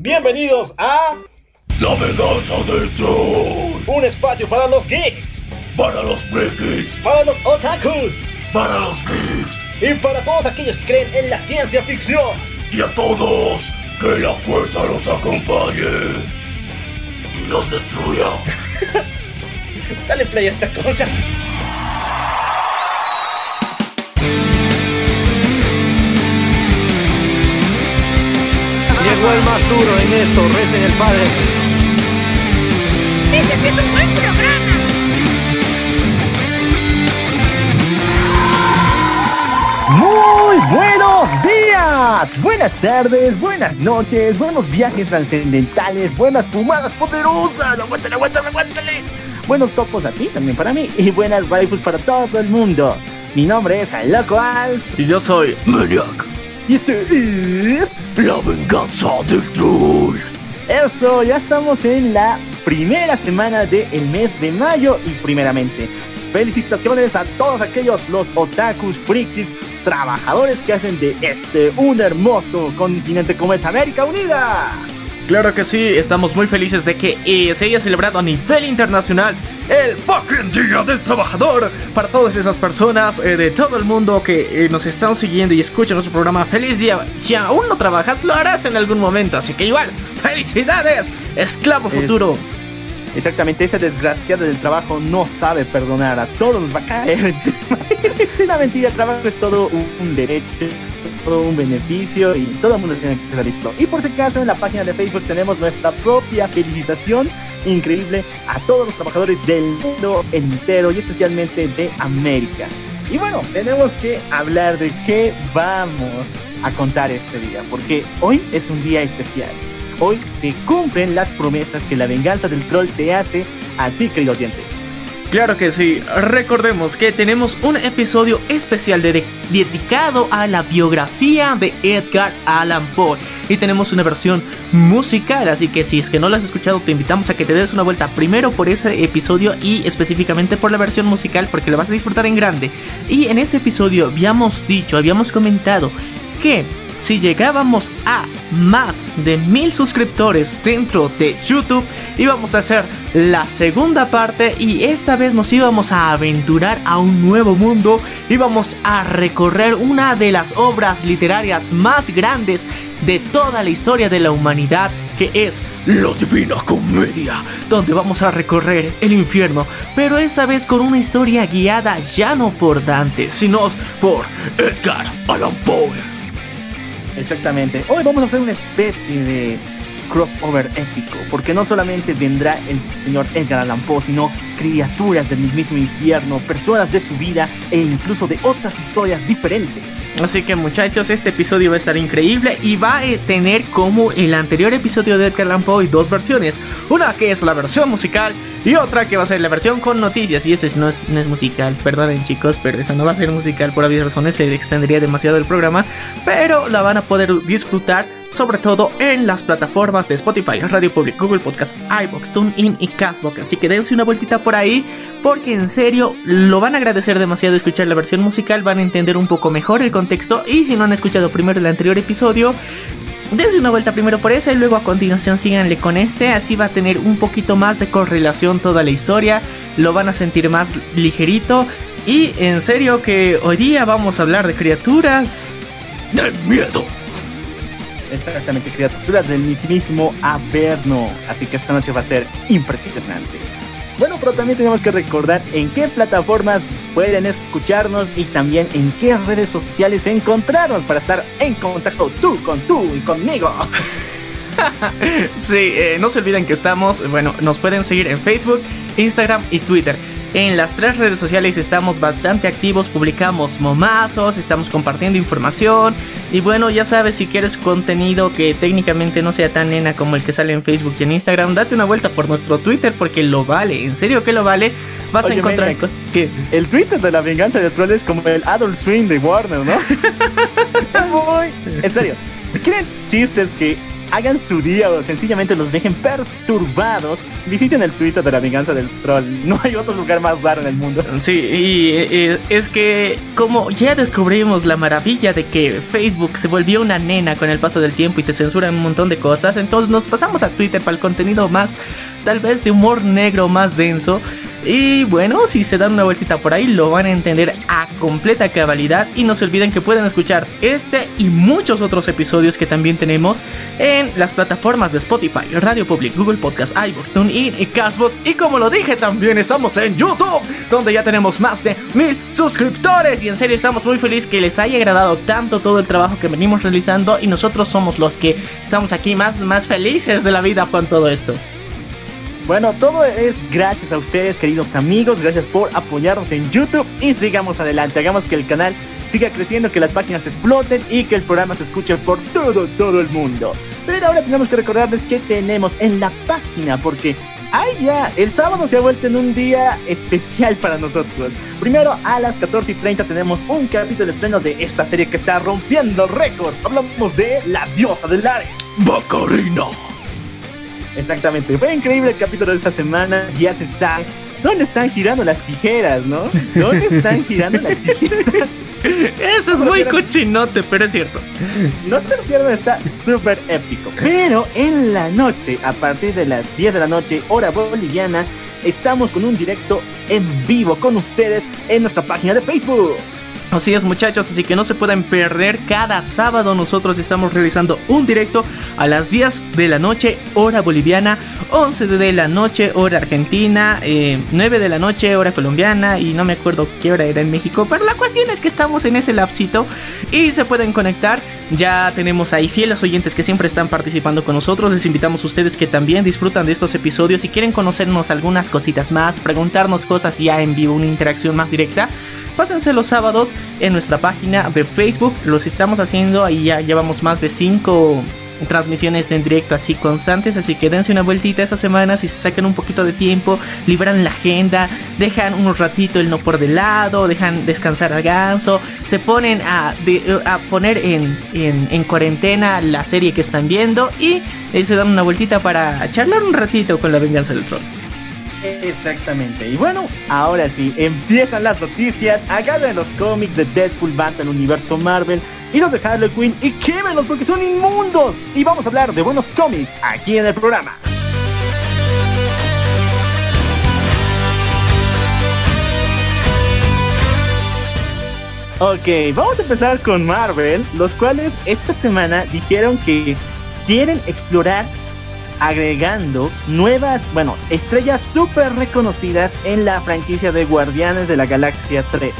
Bienvenidos a La venganza del troll. un espacio para los geeks, Para los frikis. para los otakus Para los geeks. y para todos aquellos que creen en la ciencia ficción. Y a todos, que la fuerza los acompañe. Y los destruya. Dale play a esta cosa. Llegó el más duro en esto, recen el padre. Ese sí es un buen programa. Muy buenos días, buenas tardes, buenas noches, buenos viajes trascendentales, buenas fumadas poderosas, aguántale, aguántale, aguántale. Buenos topos a ti, también para mí, y buenas waifus para todo el mundo. Mi nombre es Loco Alf, Y yo soy Maniac. Y este es... La venganza del troll. Eso, ya estamos en la primera semana del mes de mayo y primeramente, felicitaciones a todos aquellos los otakus, frikis, trabajadores que hacen de este un hermoso continente como es América Unida. Claro que sí, estamos muy felices de que eh, se haya celebrado a nivel internacional el fucking Día del Trabajador para todas esas personas eh, de todo el mundo que eh, nos están siguiendo y escuchan nuestro programa. ¡Feliz día! Si aún no trabajas, lo harás en algún momento, así que igual, ¡felicidades! ¡Esclavo Es- futuro! Exactamente, ese desgraciado del trabajo no sabe perdonar, a todos va a caer. Es una mentira, el trabajo es todo un, un derecho, un beneficio y todo el mundo tiene que estar listo. Y por si acaso en la página de Facebook tenemos nuestra propia felicitación increíble a todos los trabajadores del mundo entero y especialmente de América. Y bueno, tenemos que hablar de qué vamos a contar este día, porque hoy es un día especial. Hoy se cumplen las promesas que la venganza del troll te hace a ti, querido oyente. Claro que sí, recordemos que tenemos un episodio especial de- dedicado a la biografía de Edgar Allan Poe y tenemos una versión musical, así que si es que no la has escuchado te invitamos a que te des una vuelta primero por ese episodio y específicamente por la versión musical porque lo vas a disfrutar en grande. Y en ese episodio habíamos dicho, habíamos comentado que si llegábamos a más de mil suscriptores dentro de YouTube, íbamos a hacer la segunda parte y esta vez nos íbamos a aventurar a un nuevo mundo, íbamos a recorrer una de las obras literarias más grandes de toda la historia de la humanidad, que es La divina comedia. donde vamos a recorrer el infierno, pero esta vez con una historia guiada ya no por Dante, sino por Edgar Allan Poe. Exactamente. Hoy vamos a hacer una especie de crossover épico, porque no solamente vendrá el señor Edgar Allan Poe, sino criaturas del mismísimo infierno, personas de su vida e incluso de otras historias diferentes. Así que muchachos, este episodio va a estar increíble y va a tener como el anterior episodio de Edgar Allan Poe dos versiones. Una que es la versión musical y otra que va a ser la versión con noticias. Y ese no es, no es musical, perdonen chicos, pero esa no va a ser musical por obvias razones, se extendería demasiado el programa. Pero la van a poder disfrutar sobre todo en las plataformas de Spotify, Radio Public, Google Podcast, iBox, TuneIn y Castbox. Así que dense una vueltita por ahí, porque en serio lo van a agradecer demasiado escuchar la versión musical, van a entender un poco mejor el contexto. Y si no han escuchado primero el anterior episodio, dense una vuelta primero por esa y luego a continuación síganle con este. Así va a tener un poquito más de correlación toda la historia, lo van a sentir más ligerito. Y en serio que hoy día vamos a hablar de criaturas De miedo. Exactamente, criaturas del mismísimo Averno. Así que esta noche va a ser impresionante. Bueno, pero también tenemos que recordar en qué plataformas pueden escucharnos y también en qué redes sociales encontrarnos para estar en contacto tú con tú y conmigo. Sí, eh, no se olviden que estamos, bueno, nos pueden seguir en Facebook, Instagram y Twitter. En las tres redes sociales estamos bastante activos, publicamos momazos, estamos compartiendo información. Y bueno, ya sabes, si quieres contenido que técnicamente no sea tan nena como el que sale en Facebook y en Instagram, date una vuelta por nuestro Twitter porque lo vale, en serio que lo vale, vas Oye, a encontrar cosas que... El Twitter de la venganza del troll es como el Adult Swing de Warner, ¿no? En serio, si quieren chistes que hagan su día o sencillamente los dejen perturbados, visiten el Twitter de la venganza del troll. No hay otro lugar más raro en el mundo. Sí, y eh, es que como ya descubrimos la maravilla de que Facebook se volvió una nena con el paso del tiempo y te censuran un montón de cosas, entonces nos pasamos a Twitter para el contenido más, tal vez de humor negro más denso. Y bueno, si se dan una vueltita por ahí lo van a entender a completa cabalidad y no se olviden que pueden escuchar este y muchos otros episodios que también tenemos en las plataformas de Spotify, Radio Public, Google Podcast, iVoox, TuneIn y Castbox y como lo dije también estamos en YouTube donde ya tenemos más de mil suscriptores y en serio estamos muy felices que les haya agradado tanto todo el trabajo que venimos realizando y nosotros somos los que estamos aquí más, más felices de la vida con todo esto. Bueno, todo es gracias a ustedes, queridos amigos. Gracias por apoyarnos en YouTube y sigamos adelante. Hagamos que el canal siga creciendo, que las páginas exploten y que el programa se escuche por todo, todo el mundo. Pero ahora tenemos que recordarles que tenemos en la página, porque ¡ay ya! El sábado se ha vuelto en un día especial para nosotros. Primero, a las 14 y 30 tenemos un capítulo estreno de esta serie que está rompiendo récord. Hablamos de La Diosa del Área. Bacarina. Exactamente, fue increíble el capítulo de esta semana, ya se sabe. ¿Dónde están girando las tijeras, no? ¿Dónde están girando las tijeras? Eso es muy cochinote, pero es cierto. No se lo pierdan, está súper épico. Pero en la noche, a partir de las 10 de la noche, hora boliviana, estamos con un directo en vivo con ustedes en nuestra página de Facebook. Así es muchachos, así que no se pueden perder. Cada sábado nosotros estamos realizando un directo a las 10 de la noche, hora boliviana, 11 de la noche, hora argentina, 9 eh, de la noche, hora colombiana y no me acuerdo qué hora era en México. Pero la cuestión es que estamos en ese lapsito y se pueden conectar. Ya tenemos ahí fieles oyentes que siempre están participando con nosotros. Les invitamos a ustedes que también disfrutan de estos episodios. Si quieren conocernos algunas cositas más, preguntarnos cosas ya en vivo, una interacción más directa pásense los sábados en nuestra página de Facebook. Los estamos haciendo, ahí ya llevamos más de 5 transmisiones en directo así constantes, así que dense una vueltita esta semana si se sacan un poquito de tiempo, liberan la agenda, dejan un ratito el no por de lado, dejan descansar al ganso, se ponen a, a poner en, en, cuarentena la serie que están viendo y eh, se dan una vueltita para charlar un ratito con la venganza del troll. Exactamente. Y bueno, ahora sí, empiezan las noticias. Agarren los cómics de Deadpool, Batman, universo Marvel y los de Harley Quinn y quémenlos porque son inmundos. Y vamos a hablar de buenos cómics aquí en el programa. Ok, vamos a empezar con Marvel, los cuales esta semana dijeron que quieren explorar agregando nuevas, bueno, estrellas súper reconocidas en la franquicia de Guardianes de la Galaxia 3.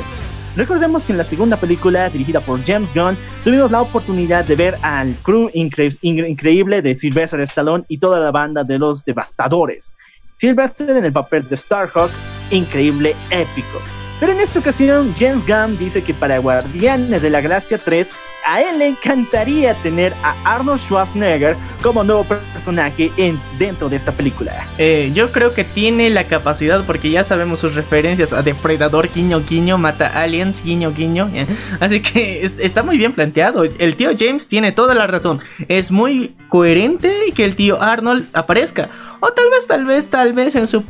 Recordemos que en la segunda película, dirigida por James Gunn, tuvimos la oportunidad de ver al crew increíble de Sylvester Stallone y toda la banda de los Devastadores. Sylvester en el papel de Starhawk, increíble, épico. Pero en esta ocasión, James Gunn dice que para Guardianes de la Galaxia 3 a él le encantaría tener a Arnold Schwarzenegger como nuevo personaje en, dentro de esta película. Eh, yo creo que tiene la capacidad, porque ya sabemos sus referencias a Depredador, guiño, guiño, mata aliens, guiño, guiño. Eh. Así que está muy bien planteado. El tío James tiene toda la razón. Es muy coherente que el tío Arnold aparezca. O tal vez, tal vez, tal vez en su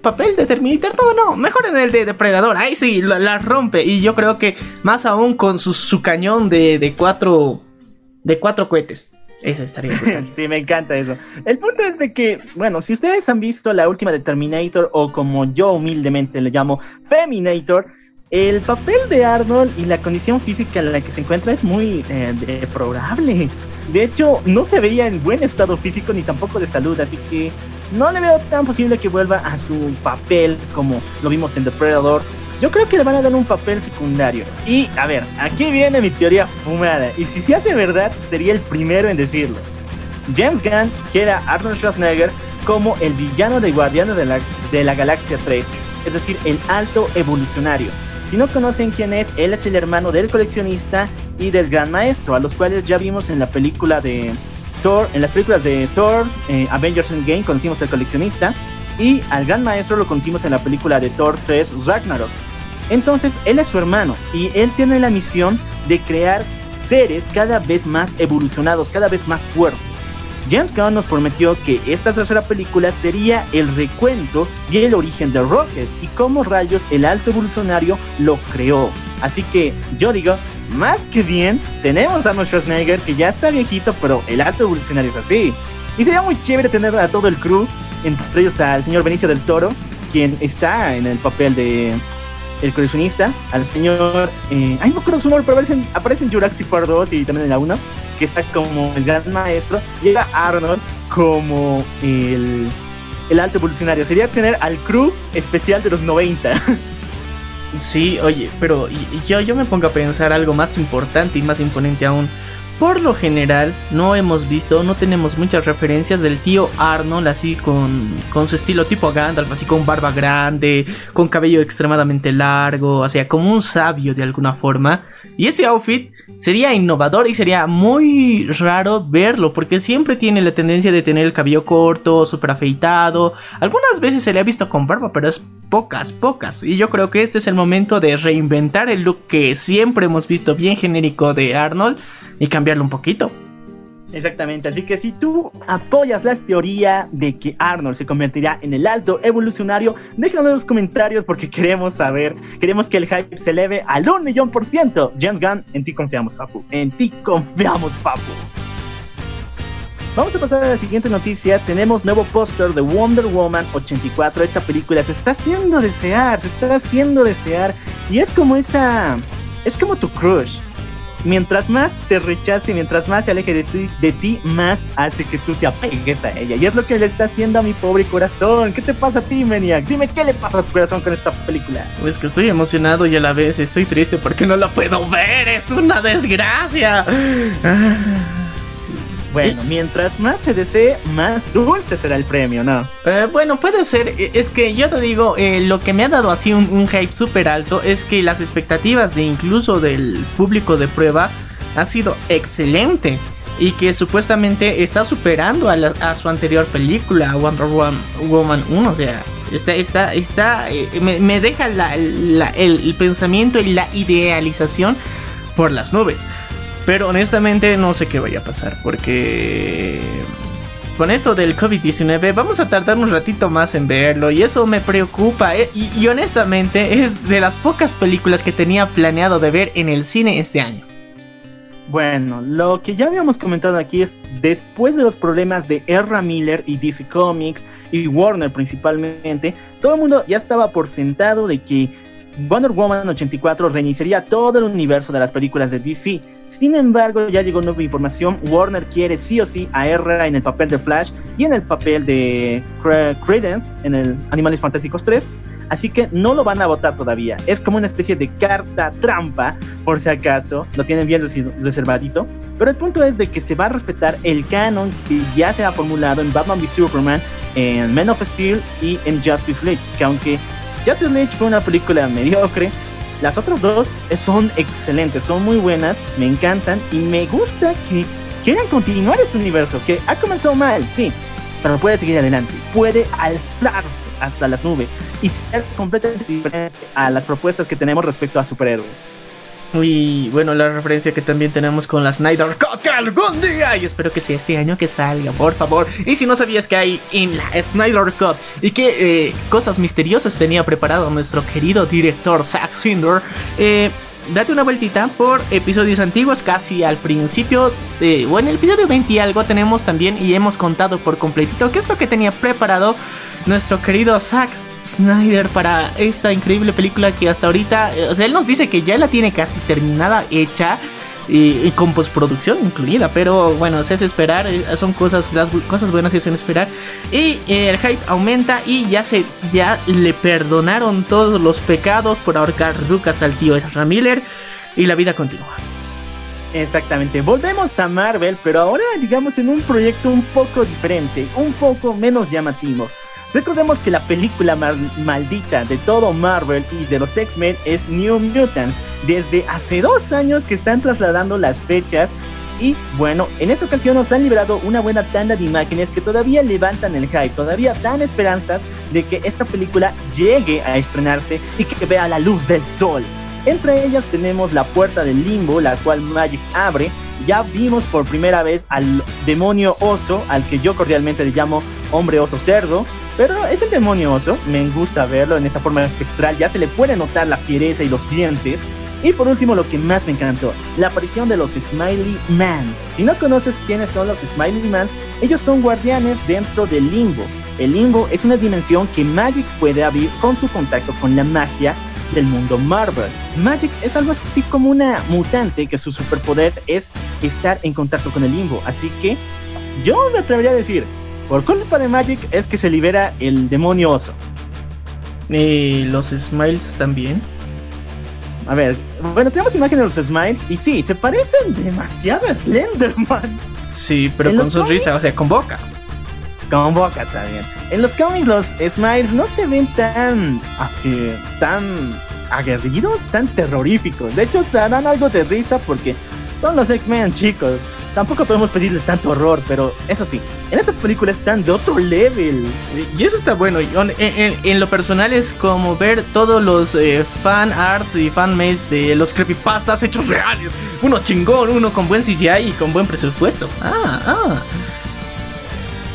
papel de Terminator, todo no, mejor en el de Depredador, ahí sí, la, rompe. Y yo creo que más aún con su, cañón de, de, cuatro de cuatro cohetes. Eso estaría. sí, me encanta eso. El punto es de que, bueno, si ustedes han visto la última de Terminator o como yo humildemente le llamo Feminator, el papel de Arnold y la condición física en la que se encuentra es muy eh, deplorable. De hecho, no se veía en buen estado físico ni tampoco de salud, así que no le veo tan posible que vuelva a su papel como lo vimos en Depredador. Yo creo que le van a dar un papel secundario. Y a ver, aquí viene mi teoría fumada. Y si se hace verdad, sería el primero en decirlo. James Gunn quiere a Arnold Schwarzenegger como el villano de Guardianes de la, de la Galaxia 3, es decir, el alto evolucionario. Si no conocen quién es, él es el hermano del coleccionista y del gran maestro, a los cuales ya vimos en la película de Thor, en las películas de Thor, eh, Avengers Endgame conocimos al coleccionista y al gran maestro lo conocimos en la película de Thor 3 Ragnarok. Entonces, él es su hermano y él tiene la misión de crear seres cada vez más evolucionados, cada vez más fuertes. James Gunn nos prometió que esta tercera película sería el recuento y el origen de Rocket y cómo rayos el alto evolucionario lo creó. Así que yo digo, más que bien, tenemos a nuestro Schwarzenegger que ya está viejito, pero el alto evolucionario es así. Y sería muy chévere tener a todo el crew, entre ellos al señor Benicio del Toro, quien está en el papel de el coleccionista, al señor, eh, ay no creo su nombre, pero aparece, aparece en Jurassic Park 2 y también en la 1, que está como el gran maestro, llega Arnold como el, el alto evolucionario. Sería tener al crew especial de los 90. Sí, oye, pero yo, yo me pongo a pensar algo más importante y más imponente aún. Por lo general, no hemos visto, no tenemos muchas referencias del tío Arnold así con, con su estilo tipo Gandalf, así con barba grande, con cabello extremadamente largo, o sea, como un sabio de alguna forma. Y ese outfit sería innovador y sería muy raro verlo, porque siempre tiene la tendencia de tener el cabello corto, súper afeitado. Algunas veces se le ha visto con barba, pero es pocas, pocas. Y yo creo que este es el momento de reinventar el look que siempre hemos visto bien genérico de Arnold y cambiarlo un poquito. Exactamente, así que si tú apoyas la teoría de que Arnold se convertirá en el alto evolucionario, déjalo en los comentarios porque queremos saber, queremos que el hype se eleve al un millón por ciento. James Gunn, en ti confiamos, Papu, en ti confiamos, Papu. Vamos a pasar a la siguiente noticia. Tenemos nuevo póster de Wonder Woman 84. Esta película se está haciendo desear, se está haciendo desear. Y es como esa... Es como tu crush mientras más te rechace, mientras más se aleje de ti, de ti, más hace que tú te apegues a ella. Y es lo que le está haciendo a mi pobre corazón. ¿Qué te pasa a ti, Maniac? Dime qué le pasa a tu corazón con esta película. Pues que estoy emocionado y a la vez estoy triste porque no la puedo ver. Es una desgracia. Ah. Bueno, mientras más se desee, más dulce será el premio, ¿no? Eh, bueno, puede ser. E, es que yo te digo, eh, lo que me ha dado así un, hype súper alto es que las expectativas de incluso del público de prueba ha sido excelente. Y que supuestamente está superando a, su anterior película, Wonder Woman, 1. O sea, está, está, está, eh, me, deja el pensamiento y la idealización por las nubes. Pero honestamente no sé qué vaya a pasar porque con esto del COVID-19 vamos a tardar un ratito más en verlo y eso me preocupa. Eh, y, honestamente es de las pocas películas que tenía planeado de ver en el cine este año. Bueno, lo que ya habíamos comentado aquí es después de los problemas de Erra Miller y DC Comics y Warner principalmente, todo el mundo ya estaba por sentado de que Wonder Woman 84 reiniciaría todo el universo de las películas de DC. Sin embargo, ya llegó nueva información. Warner quiere sí o sí a en el papel de Flash y en el papel de Credence en el Animales Fantásticos 3. Así que no lo van a votar todavía. Es como una especie de carta trampa, por si acaso. Lo tienen bien reservadito. Pero el punto es de que se va a respetar el canon que ya se ha formulado en Batman v Superman, en Men of Steel y en Justice League. Que aunque Justice League fue una película mediocre. Las otras dos son excelentes, son muy buenas, me encantan y me gusta que quieran continuar este universo, que ha comenzado mal, sí, pero puede seguir adelante, puede alzarse hasta las nubes y ser completamente diferente a las propuestas que tenemos respecto a superhéroes. Y bueno, la referencia que también tenemos con la Snyder Cut algún día y espero que sea este año que salga, por favor. Y si no sabías que hay en la Snyder Cut y qué eh, cosas misteriosas tenía preparado nuestro querido director Zack Snyder, eh, date una vueltita por episodios antiguos, casi al principio, eh, o en el episodio 20 y algo tenemos también y hemos contado por completito qué es lo que tenía preparado nuestro querido Zack Snyder para esta increíble película que hasta ahorita, eh, o sea, él nos dice que ya la tiene casi terminada, hecha. Y, con postproducción incluida, pero bueno, se hace esperar, eh, son cosas, las cosas buenas se hacen esperar. Y eh, el hype aumenta y ya se, ya le perdonaron todos los pecados por ahorcar rucas al tío Ezra Miller y la vida continúa. Exactamente, volvemos a Marvel, pero ahora digamos en un proyecto un poco diferente, un poco menos llamativo. Recordemos que la película maldita de todo Marvel y de los X-Men es New Mutants. Desde hace dos años que están trasladando las fechas y bueno, en esta ocasión nos han liberado una buena tanda de imágenes que todavía levantan el hype, todavía dan esperanzas de que esta película llegue a estrenarse y que vea la luz del sol. Entre ellas tenemos la puerta del limbo, la cual Magic abre ya vimos por primera vez al demonio oso, al que yo cordialmente le llamo hombre oso cerdo, pero es el demonio oso, me gusta verlo en esa forma espectral, ya se le puede notar la fiereza y los dientes. Y por último, lo que más me encantó, la aparición de los Smiley Mans. Si no conoces quiénes son los Smiley Mans, ellos son guardianes dentro del limbo. El limbo es una dimensión que Magic puede abrir con su contacto con la magia del mundo Marvel. Magic es algo así como una mutante que su superpoder es estar en contacto con el limbo. Así que yo me atrevería a decir, por culpa de Magic es que se libera el demonio oso. ¿Y los Smiles están bien? A ver, bueno, tenemos imágenes de los Smiles y sí, se parecen demasiado a Slenderman. Sí, pero ¿En con sonrisa, o sea, con boca. Con boca también. En los cómics los Smiles no se ven tan, tan aguerridos, tan terroríficos. De hecho, se dan algo de risa porque son los X-Men, chicos. Tampoco podemos pedirle tanto horror, pero eso sí, en esta película están de otro level. Y eso está bueno. En, en- lo personal es como ver todos los eh, fan arts y fan mates de los creepypastas hechos reales. Uno chingón, uno con buen CGI y con buen presupuesto. Ah, ah.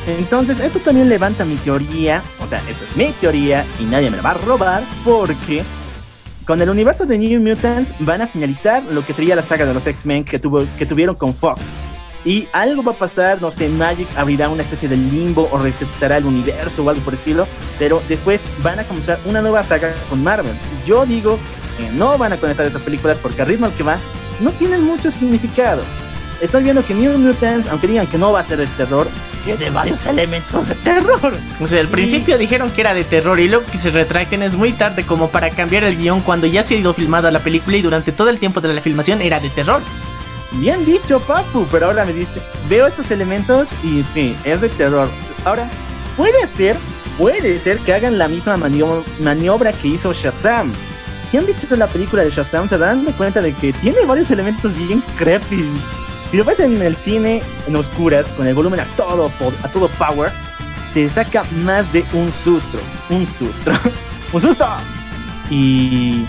Entonces, esto también levanta mi teoría, o sea, esta es mi teoría y nadie me la va a robar, porque con el universo de New Mutants van a finalizar lo que sería la saga de los X-Men que, que tuvieron con Fox. Y algo va a pasar, no sé, Magic abrirá una especie de limbo o resetará el universo o algo por el estilo, pero después van a comenzar una nueva saga con Marvel. Yo digo que no van a conectar esas películas porque al ritmo al que va, no tienen mucho significado. Estoy viendo que New Mutants, aunque digan que no va a ser de terror, tiene varios elementos de terror. O sea, al principio dijeron que era de terror y luego que se retracten es muy tarde como para cambiar el guion cuando ya se ha ido filmada la película y durante todo el tiempo de la filmación era de terror. Bien dicho, Papu, pero ahora me dice, veo estos elementos y sí, es de terror. Ahora, puede ser, puede ser que hagan la misma manio- maniobra que hizo Shazam. Si han visto la película de Shazam, se dan de cuenta de que tiene varios elementos bien creepy. Si lo ves en el cine, en oscuras, con el volumen a todo, a todo power, te saca más de un susto. Un susto. ¡Un susto! Y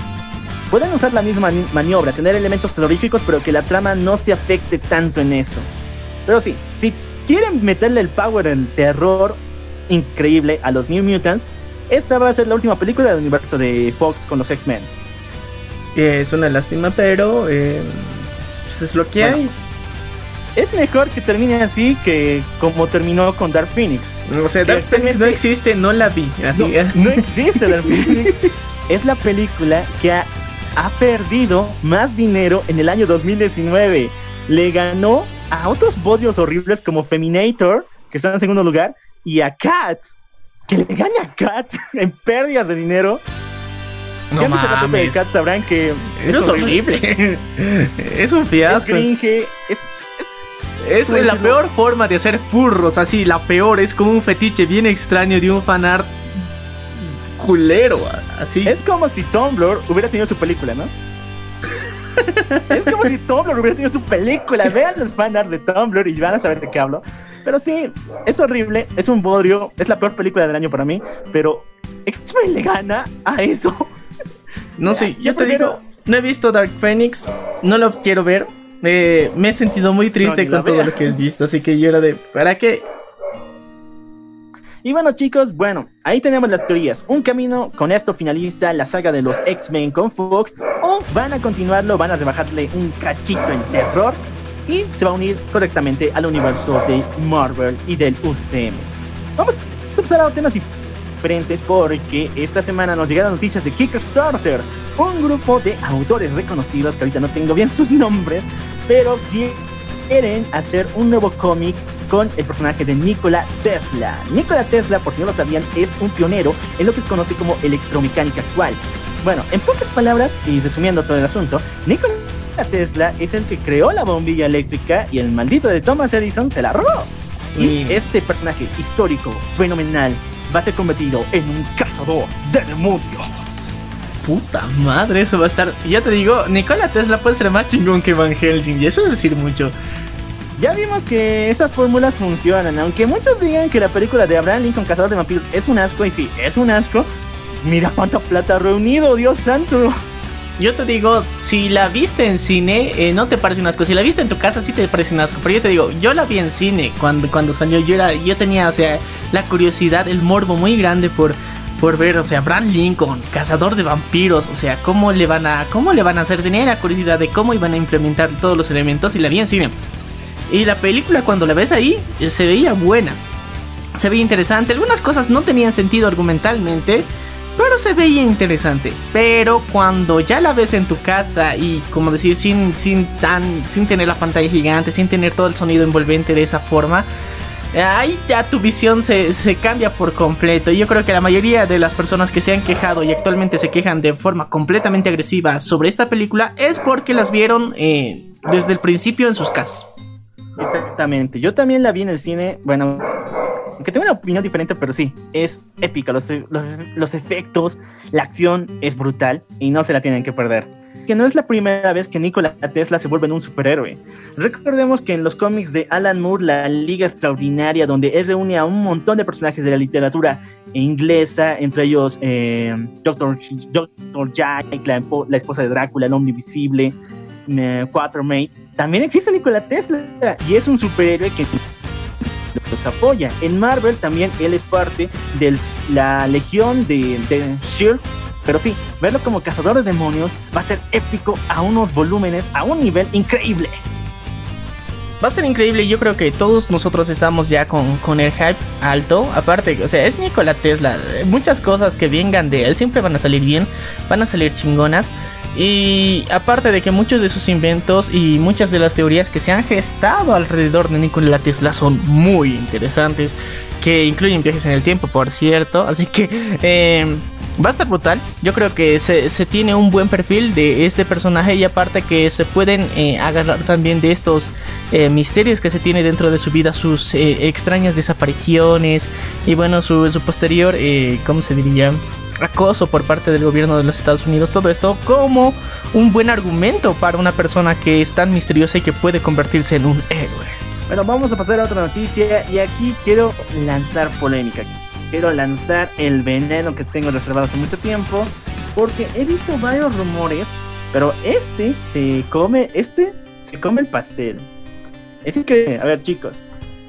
pueden usar la misma mani- maniobra, tener elementos terroríficos, pero que la trama no se afecte tanto en eso. Pero sí, si quieren meterle el power en terror increíble a los New Mutants, esta va a ser la última película del universo de Fox con los X-Men. Es una lástima, pero eh, pues es lo que Bueno, hay. Es mejor que termine así que como terminó con Dark Phoenix. O sea, Dark Phoenix no existe, no la vi. Así No, no existe Dark Phoenix. Es la película que ha, ha perdido más dinero en el año 2019. Le ganó a otros bodios horribles como Feminator, que está en segundo lugar, y a Cats, que le gana a Cats en pérdidas de dinero. no si la película de mames. Cats sabrán que Eso es horrible. es un fiasco. Es, cringe, es, es ¿cómo la peor forma de hacer furros. Así, la peor. Es como un fetiche bien extraño de un fanart culero. Así. es como si Tumblr hubiera tenido su película, ¿no? es como si Tumblr hubiera tenido su película. Vean los fanarts de Tumblr y van a saber de qué hablo. Pero sí, es horrible, es un bodrio, es la peor película del año para mí, pero X-Men le gana a eso. No sé, yo yo te digo, no he visto Dark Phoenix, no lo quiero ver. Eh, me he sentido muy triste la con todo lo que he visto, así que yo era de, ¿para qué? Y bueno chicos, bueno, ahí tenemos las teorías. Un camino, con esto finaliza la saga de los X-Men con Fox, o van a continuarlo, van a rebajarle un cachito en terror y se va a unir correctamente al universo de Marvel y del UCM. Vamos a a temas diferentes porque esta semana nos llegaron noticias de Kickstarter, un grupo de autores reconocidos que ahorita no tengo bien sus nombres, pero quieren hacer un nuevo cómic con el personaje de Nikola Tesla. Nikola Tesla, por si no lo sabían, es un pionero en lo que se conoce como electromecánica actual. Bueno, en pocas palabras y resumiendo todo el asunto, Nikola Tesla es el que creó la bombilla eléctrica y el maldito de Thomas Edison se la robó. Y Mm. este personaje histórico, fenomenal, va a ser convertido en un cazador de demonios. Puta madre, eso va a estar. Ya te digo, Nikola Tesla puede ser más chingón que Van Helsing, y eso es decir mucho. Ya vimos que esas fórmulas funcionan, aunque muchos digan que la película de Abraham Lincoln Cazador de Vampiros es un asco, y sí, es un asco. Mira cuánta plata ha reunido, Dios santo. Yo te digo, si la viste en cine, eh, no te parece un asco. Si la viste en tu casa, sí te parece un asco. Pero yo te digo, yo la vi en cine cuando, cuando salió. Yo, era, yo tenía, o sea, la curiosidad, el morbo muy grande por, por ver, o sea, Bran Lincoln, cazador de vampiros. O sea, cómo le van a, cómo le van a hacer. Tenía la curiosidad de cómo iban a implementar todos los elementos y la vi en cine. Y la película, cuando la ves ahí, eh, se veía buena. Se veía interesante. Algunas cosas no tenían sentido argumentalmente pero se veía interesante. Pero cuando ya la ves en tu casa y como decir sin, sin, tan, sin tener la pantalla gigante, sin tener todo el sonido envolvente de esa forma, ahí ya tu visión se, cambia por completo. Y yo creo que la mayoría de las personas que se han quejado y actualmente se quejan de forma completamente agresiva sobre esta película es porque las vieron eh, desde el principio en sus casas. Exactamente, yo también la vi en el cine, bueno, aunque tengo una opinión diferente, pero sí, es épica. Los, los, efectos, la acción es brutal y no se la tienen que perder. Que no es la primera vez que Nikola Tesla se vuelve un superhéroe. Recordemos que en los cómics de Alan Moore, La Liga Extraordinaria, donde él reúne a un montón de personajes de la literatura inglesa, entre ellos eh, Doctor, Doctor Jack, la, la, esposa de Drácula, el hombre invisible, eh, Quatermate, también existe Nikola Tesla y es un superhéroe que los apoya. En Marvel también él es parte de la legión de, de Shield. Pero sí, verlo como cazador de demonios va a ser épico a unos volúmenes, a un nivel increíble. Va a ser increíble, yo creo que todos nosotros estamos ya con, con, el hype alto. Aparte, o sea, es Nikola Tesla. Muchas cosas que vengan de él siempre van a salir bien, van a salir chingonas. Y aparte de que muchos de sus inventos y muchas de las teorías que se han gestado alrededor de Nikola Tesla son muy interesantes, que incluyen viajes en el tiempo, por cierto. Así que eh, va a estar brutal. Yo creo que se, tiene un buen perfil de este personaje y aparte que se pueden eh, agarrar también de estos eh, misterios que se tiene dentro de su vida, sus extrañas desapariciones y bueno, su, su posterior, ¿cómo se diría? Acoso por parte del gobierno de los Estados Unidos, todo esto como un buen argumento para una persona que es tan misteriosa y que puede convertirse en un héroe. Bueno, vamos a pasar a otra noticia y aquí quiero lanzar polémica. Quiero lanzar el veneno que tengo reservado hace mucho tiempo porque he visto varios rumores, pero este se come, este se come el pastel. Así que, a ver chicos,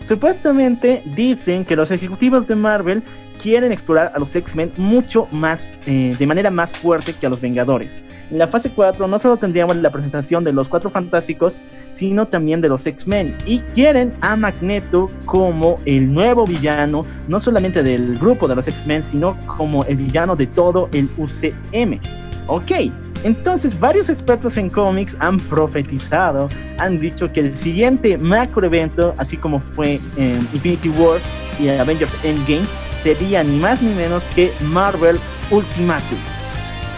supuestamente dicen que los ejecutivos de Marvel quieren explorar a los X-Men mucho más, eh, de manera más fuerte que a los Vengadores. En la fase 4 no solo tendríamos la presentación de los Cuatro Fantásticos, sino también de los X-Men. Y quieren a Magneto como el nuevo villano, no solamente del grupo de los X-Men, sino como el villano de todo el UCM. Ok, entonces, varios expertos en cómics han profetizado, han dicho que el siguiente macro evento, así como fue Infinity War y Avengers Endgame, sería ni más ni menos que Marvel Ultimatum.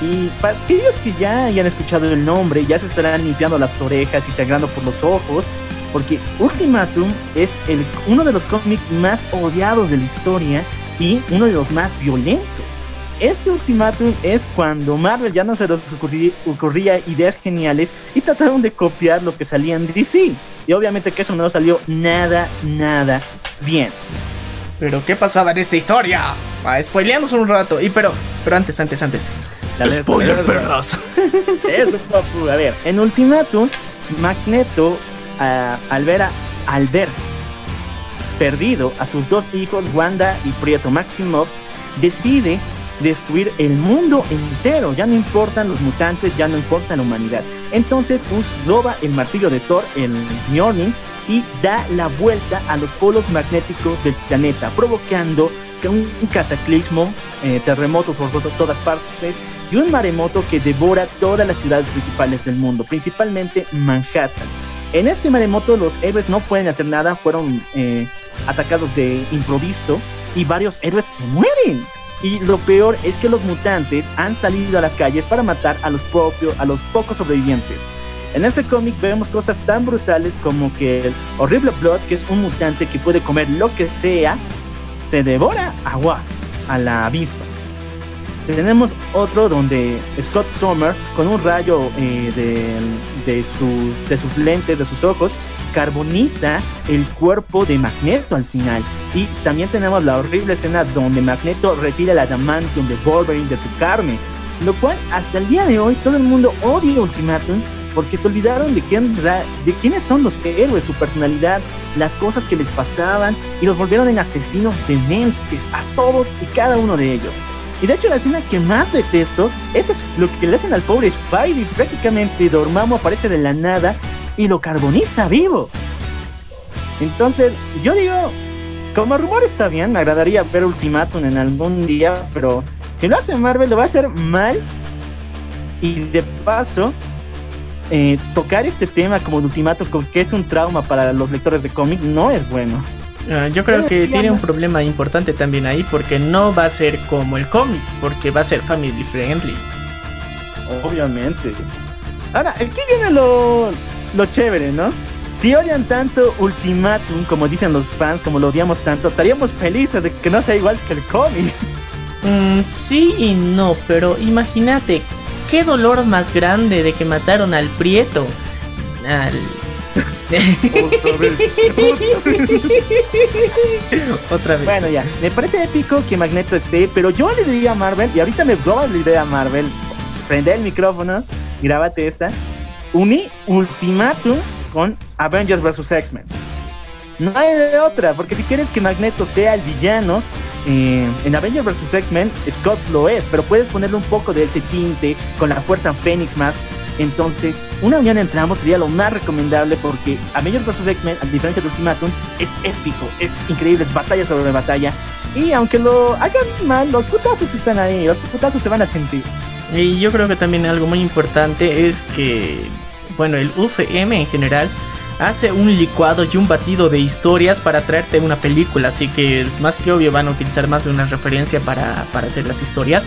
Y para aquellos que ya hayan escuchado el nombre, ya se estarán limpiando las orejas y sangrando por los ojos, porque Ultimatum es el, uno de los cómics más odiados de la historia y uno de los más violentos. Este ultimátum es cuando Marvel ya no se les ocurría, ideas geniales y trataron de copiar lo que salía en DC. Y obviamente que eso no salió nada, nada bien. Pero ¿qué pasaba en esta historia? Ah, spoileamos un rato. Y pero, pero antes, antes, antes. Spoiler, perros. Eso, papu. A ver, en Ultimatum, Magneto, al ver a, al ver perdido a sus dos hijos, Wanda y Prieto Maximoff, decide destruir el mundo entero. Ya no importan los mutantes, ya no importa la humanidad. Entonces roba el martillo de Thor, el Mjolnir, y da la vuelta a los polos magnéticos del planeta, provocando un cataclismo, eh, terremotos por todas partes y un maremoto que devora todas las ciudades principales del mundo, principalmente Manhattan. En este maremoto los héroes no pueden hacer nada, fueron eh, atacados de improviso y varios héroes se mueren. Y lo peor es que los mutantes han salido a las calles para matar a los, propios, a los pocos sobrevivientes. En este cómic vemos cosas tan brutales como que el horrible Blood, que es un mutante que puede comer lo que sea, se devora a Wasp, a la avispa. Tenemos otro donde Scott Sommer, con un rayo eh, de, sus, de sus lentes, de sus ojos, carboniza el cuerpo de Magneto al final. Y también tenemos la horrible escena donde Magneto retira el adamantium de Wolverine de su carne. lo cual hasta el día de hoy todo el mundo odia Ultimatum porque se olvidaron de, quién, de quiénes son los héroes, su personalidad, las cosas que les pasaban y los volvieron en asesinos de mentes a todos y cada uno de ellos. Y de hecho la escena que más detesto es lo que le hacen al pobre Spidey. Prácticamente Dormammu aparece de la nada y lo carboniza vivo. Entonces, yo digo, como rumor está bien, me agradaría ver Ultimatum en algún día, pero si lo hace Marvel lo va a hacer mal. Y de paso, eh, tocar este tema como Ultimatum, que es un trauma para los lectores de cómic, no es bueno. Ah, yo creo que tiene un problema importante también ahí porque no va a ser como el cómic, porque va a ser family friendly. Obviamente. Ahora, aquí viene lo, lo chévere, ¿no? Si odian tanto Ultimatum, como dicen los fans, como lo odiamos tanto, estaríamos felices de que no sea igual que el cómic. Mm, sí y no, pero imagínate, qué dolor más grande de que mataron al Prieto. Al Otra vez. Bueno, ya. Me parece épico que Magneto esté, pero yo le diría a Marvel, y ahorita me roba la idea a Marvel. Prende el micrófono, grábate esta. Uní Ultimatum con Avengers vs. X-Men. No hay de otra, porque si quieres que Magneto sea el villano, eh, en Avengers vs. X-Men, Scott lo es, pero puedes ponerle un poco de ese tinte con la fuerza Phoenix más entonces, una unión entre ambos sería lo más recomendable porque Avengers vs. X-Men, a diferencia de Ultimatum, es épico, es increíble, es batalla sobre batalla. Y aunque lo hagan mal, los putazos están ahí, los putazos se van a sentir. Y yo creo que también algo muy importante es que, bueno, el UCM en general hace un licuado y un batido de historias para traerte una película, así que es más que obvio van a utilizar más de una referencia para, para hacer las historias.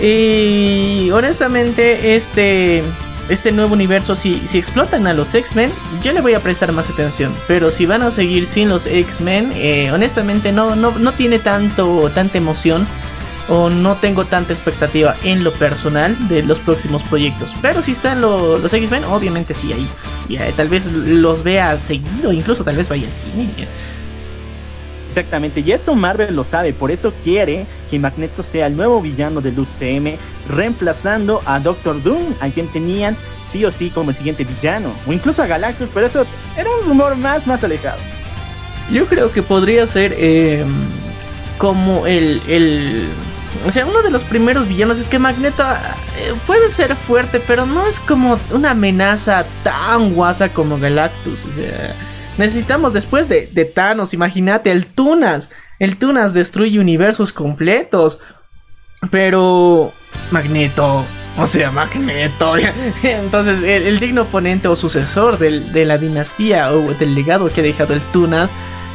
Y honestamente, este este nuevo universo, si, si explotan a los X-Men, yo le voy a prestar más atención. Pero si van a seguir sin los X-Men, eh, honestamente no, no, no tiene tanto, tanta emoción. O no tengo tanta expectativa en lo personal de los próximos proyectos. Pero si están los X-Men, obviamente sí, ahí. tal vez los vea seguido, incluso tal vez vaya al cine. Exactamente, y esto Marvel lo sabe, por eso quiere que Magneto sea el nuevo villano del UCM, reemplazando a Doctor Doom, a quien tenían sí o sí como el siguiente villano, o incluso a Galactus, pero eso era un rumor más, más alejado. Yo creo que podría ser em, como el, el, O sea, uno de los primeros villanos es que Magneto eh, puede ser fuerte, pero no es como una amenaza tan guasa como Galactus, o sea... Necesitamos después de, Thanos, imagínate, el Tunas. El Tunas destruye universos completos. Pero... Magneto. O sea, Magneto. Entonces, el, digno oponente o sucesor de la dinastía o del legado que ha dejado el Tunas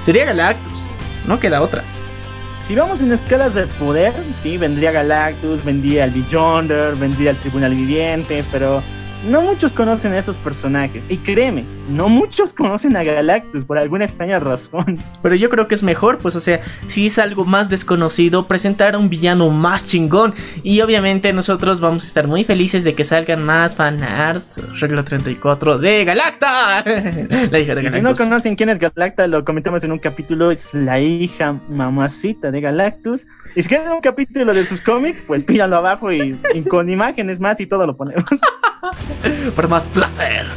sería Galactus. No queda otra. Si vamos en escalas de poder, sí, vendría Galactus, vendría el Beyonder, vendría el Tribunal Viviente, pero no muchos conocen a esos personajes. Y créeme, no muchos conocen a Galactus por alguna extraña razón. Pero yo creo que es mejor, pues, o sea, si es algo más desconocido, presentar a un villano más chingón. Y obviamente nosotros vamos a estar muy felices de que salgan más fanarts. Regla 34 de Galacta. la hija de Galactus. si no conocen quién es Galacta, lo comentamos en un capítulo. Es la hija mamacita de Galactus. Y si quieren un capítulo de sus cómics, pues pídanlo abajo y con imágenes más y todo lo ponemos. Para más placer.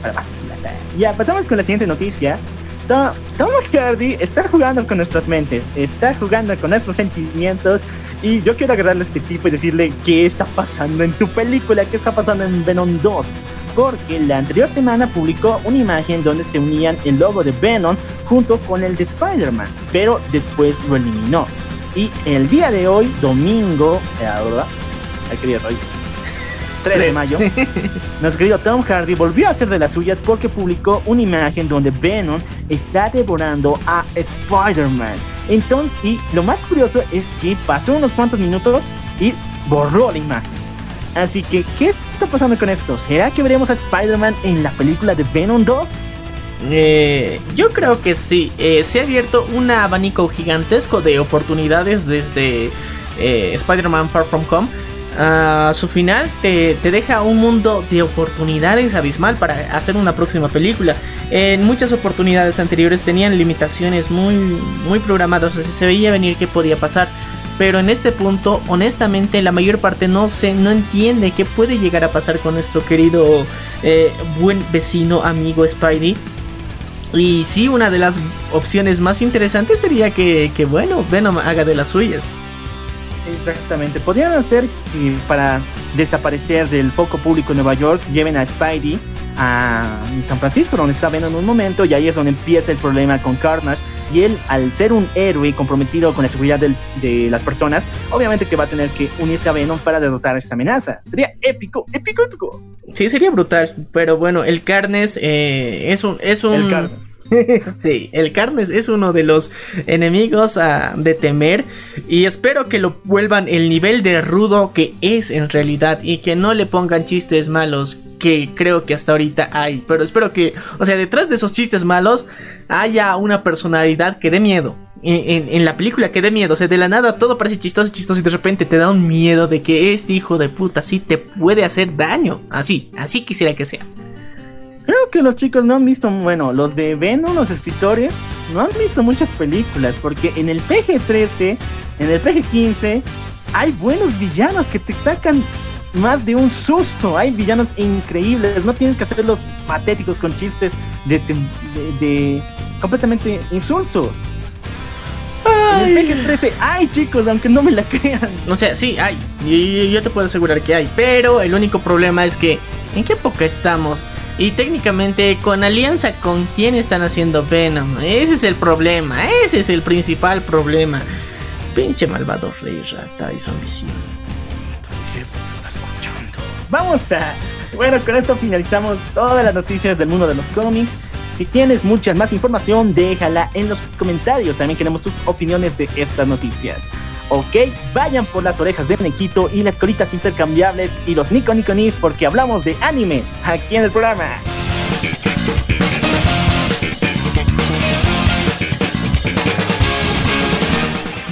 Para más placer. Ya, pasamos con la siguiente noticia. Tom, Tom Hardy está jugando con nuestras mentes, está jugando con nuestros sentimientos. Y yo quiero agarrarle a este tipo y decirle qué está pasando en tu película, qué está pasando en Venom 2. Porque la anterior semana publicó una imagen donde se unían el logo de Venom junto con el de Spider-Man, pero después lo eliminó. Y el día de hoy, domingo, ¿verdad? ¿Qué día es hoy? 3 de mayo, nuestro querido Tom Hardy volvió a hacer de las suyas porque publicó una imagen donde Venom está devorando a Spider-Man. Entonces, y lo más curioso es que pasó unos cuantos minutos y borró la imagen. Así que, ¿qué está pasando con esto? ¿Será que veremos a Spider-Man en la película de Venom 2? Eh, yo creo que sí. Eh, se ha abierto un abanico gigantesco de oportunidades desde eh, Spider-Man Far From Home a su final te, deja un mundo de oportunidades abismal para hacer una próxima película. En muchas oportunidades anteriores tenían limitaciones muy, muy programadas, o se veía venir qué podía pasar. pero en este punto, honestamente, la mayor parte no se, no entiende qué puede llegar a pasar con nuestro querido eh, buen vecino amigo Spidey. Y sí, una de las opciones más interesantes sería que, que bueno, Venom haga de las suyas. Exactamente. Podrían hacer para desaparecer del foco público en Nueva York lleven a Spidey a San Francisco, donde está Venom en un momento, y ahí es donde empieza el problema con Carnage. Y él, al ser un héroe comprometido con la seguridad del- de las personas, obviamente que va a tener que unirse a Venom para derrotar esta amenaza. Sería épico, épico, épico. Sí, sería brutal, pero bueno, el Carnes eh, es un... Es un... El. sí, el Carnes es uno de los enemigos ah, de temer y espero que lo vuelvan el nivel de rudo que es en realidad y que no le pongan chistes malos que creo que hasta ahorita hay, pero espero que, o sea, detrás de esos chistes malos haya una personalidad que dé miedo. En, en- en la película que dé miedo, o sea, de la nada todo parece chistoso, chistoso y de repente te da un miedo de que este hijo de puta sí te puede hacer daño. Así, así quisiera que sea. Creo que los chicos no han visto, bueno, los de Venom, los escritores, no han visto muchas películas, porque en el PG-13, en el PG-15, hay buenos villanos que te sacan más de un susto. Hay villanos increíbles, no tienes que hacerlos patéticos con chistes de, completamente insulsos. En el PG-13 hay chicos, aunque no me la crean. O sea, sí, hay. Y yo te puedo asegurar que hay. Pero el único problema es que. ¿En qué época estamos? Y técnicamente, con alianza, ¿con quién están haciendo Venom? Ese es el problema. Ese es el principal problema. Pinche malvado rey rata y zombicida. Vamos a. Bueno, con esto finalizamos todas las noticias del mundo de los cómics. Si tienes mucha más información, déjala en los comentarios. También queremos tus opiniones de estas noticias. Ok, vayan por las orejas de Nequito y las colitas intercambiables y los Nico Niconis porque hablamos de anime aquí en el programa.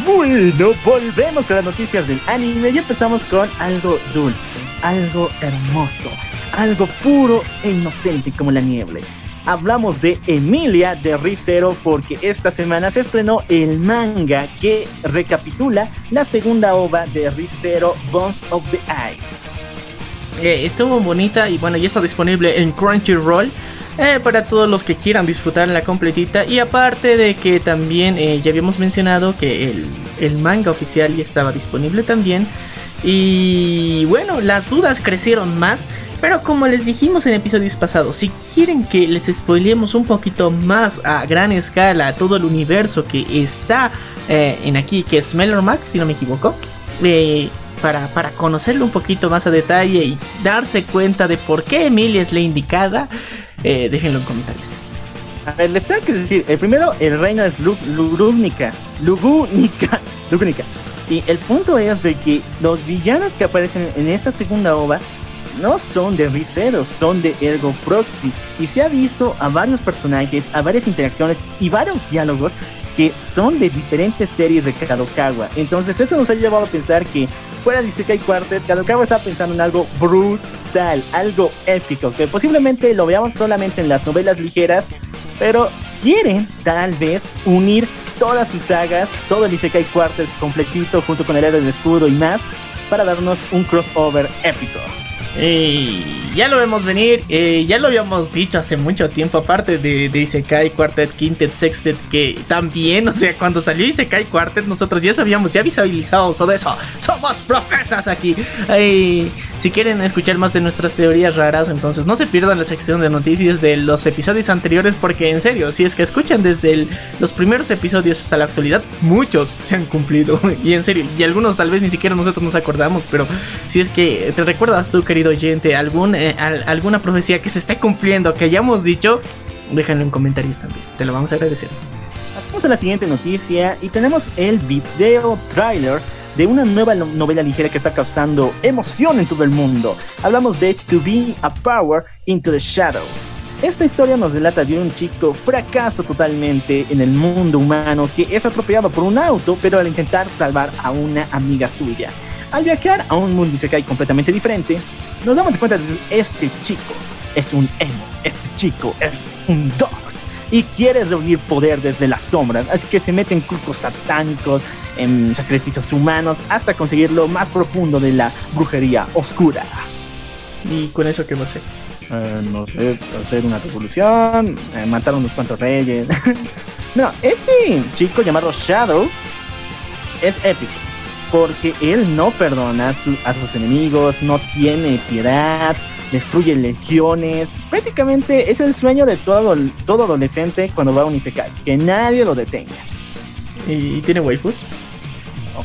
Bueno, volvemos con las noticias del anime y empezamos con algo dulce, algo hermoso, algo puro e inocente como la nieve. Hablamos de Emilia de Rizero porque esta semana se estrenó el manga que recapitula la segunda ova de Rizero, Bones of the Ice. Eh, estuvo bonita y bueno, ya está disponible en Crunchyroll. eh, para todos los que quieran disfrutar la completita. Y aparte de que también eh, ya habíamos mencionado que el, el manga oficial ya estaba disponible también. Y bueno, las dudas crecieron más. Pero como les dijimos en episodios pasados, si quieren que les spoilemos un poquito más a gran escala todo el universo que está eh, en aquí, que es Melormac, si no me equivoco, eh, para, para conocerlo un poquito más a detalle y darse cuenta de por qué Emilia es la indicada, eh, déjenlo en comentarios. A ver, les tengo que decir, el primero, el reino es Lu- Lugúnica, Lugúnica, Lugúnica. Y el punto es de que los villanos que aparecen en esta segunda ova no son de Rizero, son de Ergo Proxy. Y se ha visto a varios personajes, a varias interacciones y varios diálogos que son de diferentes series de Kadokawa. Entonces esto nos ha llevado a pensar que fuera de Isekai Quartet, Kadokawa está pensando en algo brutal, algo épico, que posiblemente lo veamos solamente en las novelas ligeras, pero quieren tal vez unir todas sus sagas, todo el Isekai Quartet completito junto con el héroe del escudo y más, para darnos un crossover épico. Y ya lo vemos venir, eh, ya lo habíamos dicho hace mucho tiempo, aparte de, de Isekai Quartet, Quintet, Sextet, que también, o sea, cuando salió Isekai Quartet, nosotros ya sabíamos, ya visualizábamos todo eso. Somos profetas aquí. Eh, si quieren escuchar más de nuestras teorías raras, entonces no se pierdan la sección de noticias de los episodios anteriores, porque en serio, si es que escuchan desde los primeros episodios hasta la actualidad, muchos se han cumplido. Y en serio, y algunos tal vez ni siquiera nosotros nos acordamos, pero si es que te recuerdas tú, querido oyente, algún, eh, al- alguna profecía que se esté cumpliendo, que hayamos dicho, déjalo en comentarios también. Te lo vamos a agradecer. Pasamos a la siguiente noticia y tenemos el video trailer de una nueva no- novela ligera que está causando emoción en todo el mundo. Hablamos de To Be a Power into the Shadows. Esta historia nos delata de un chico fracaso totalmente en el mundo humano que es atropellado por un auto, pero al intentar salvar a una amiga suya. Al viajar a un mundo Isekai completamente diferente, nos damos cuenta de que este chico es un emo, este chico es un dark, y quiere reunir poder desde las sombras, así que se mete en cultos satánicos, en sacrificios humanos, hasta conseguir lo más profundo de la brujería oscura. ¿Y con eso qué a hacer? Eh, no sé, hacer una revolución, eh, matar unos cuantos reyes. no, este chico llamado Shadow es épico. Porque él no perdona a, su- a sus enemigos, no tiene piedad, destruye legiones. Prácticamente es el sueño de todo, todo adolescente cuando va a un Isekai, que nadie lo detenga. ¿Y tiene waifus?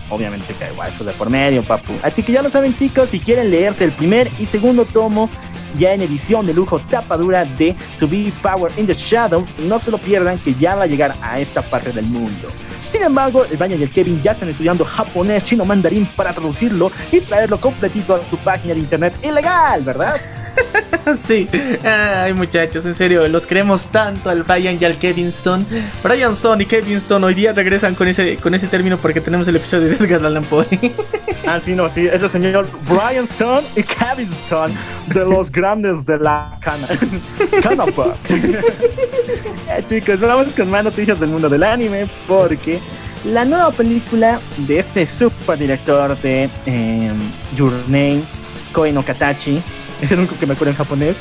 Obviamente que hay waifu de por medio, papu. Así que ya lo saben, chicos, si quieren leerse el primer y segundo tomo, ya en edición de lujo tapadura de To Be Power in the Shadows, no se lo pierdan que ya va a llegar a esta parte del mundo. Sin embargo, el Baña y el Kevin ya están estudiando japonés, chino, mandarín para traducirlo y traerlo completito a tu página de internet ilegal, ¿verdad? sí. Ay, muchachos, en serio, los queremos tanto al Brian y al Kevin Stone. Brian Stone y Kevin Stone hoy día regresan con ese, con ese término porque tenemos el episodio de Edgar Allan Poe. Ah, sí, no, sí, es el señor Brian Stone y Kevin Stone de los grandes de la cana. Canapa. Eh, chicos, vamos con más noticias del mundo del anime porque la nueva película de este super director de eh, Your Name, Koe no Katachi, es el único que me acuerdo en japonés,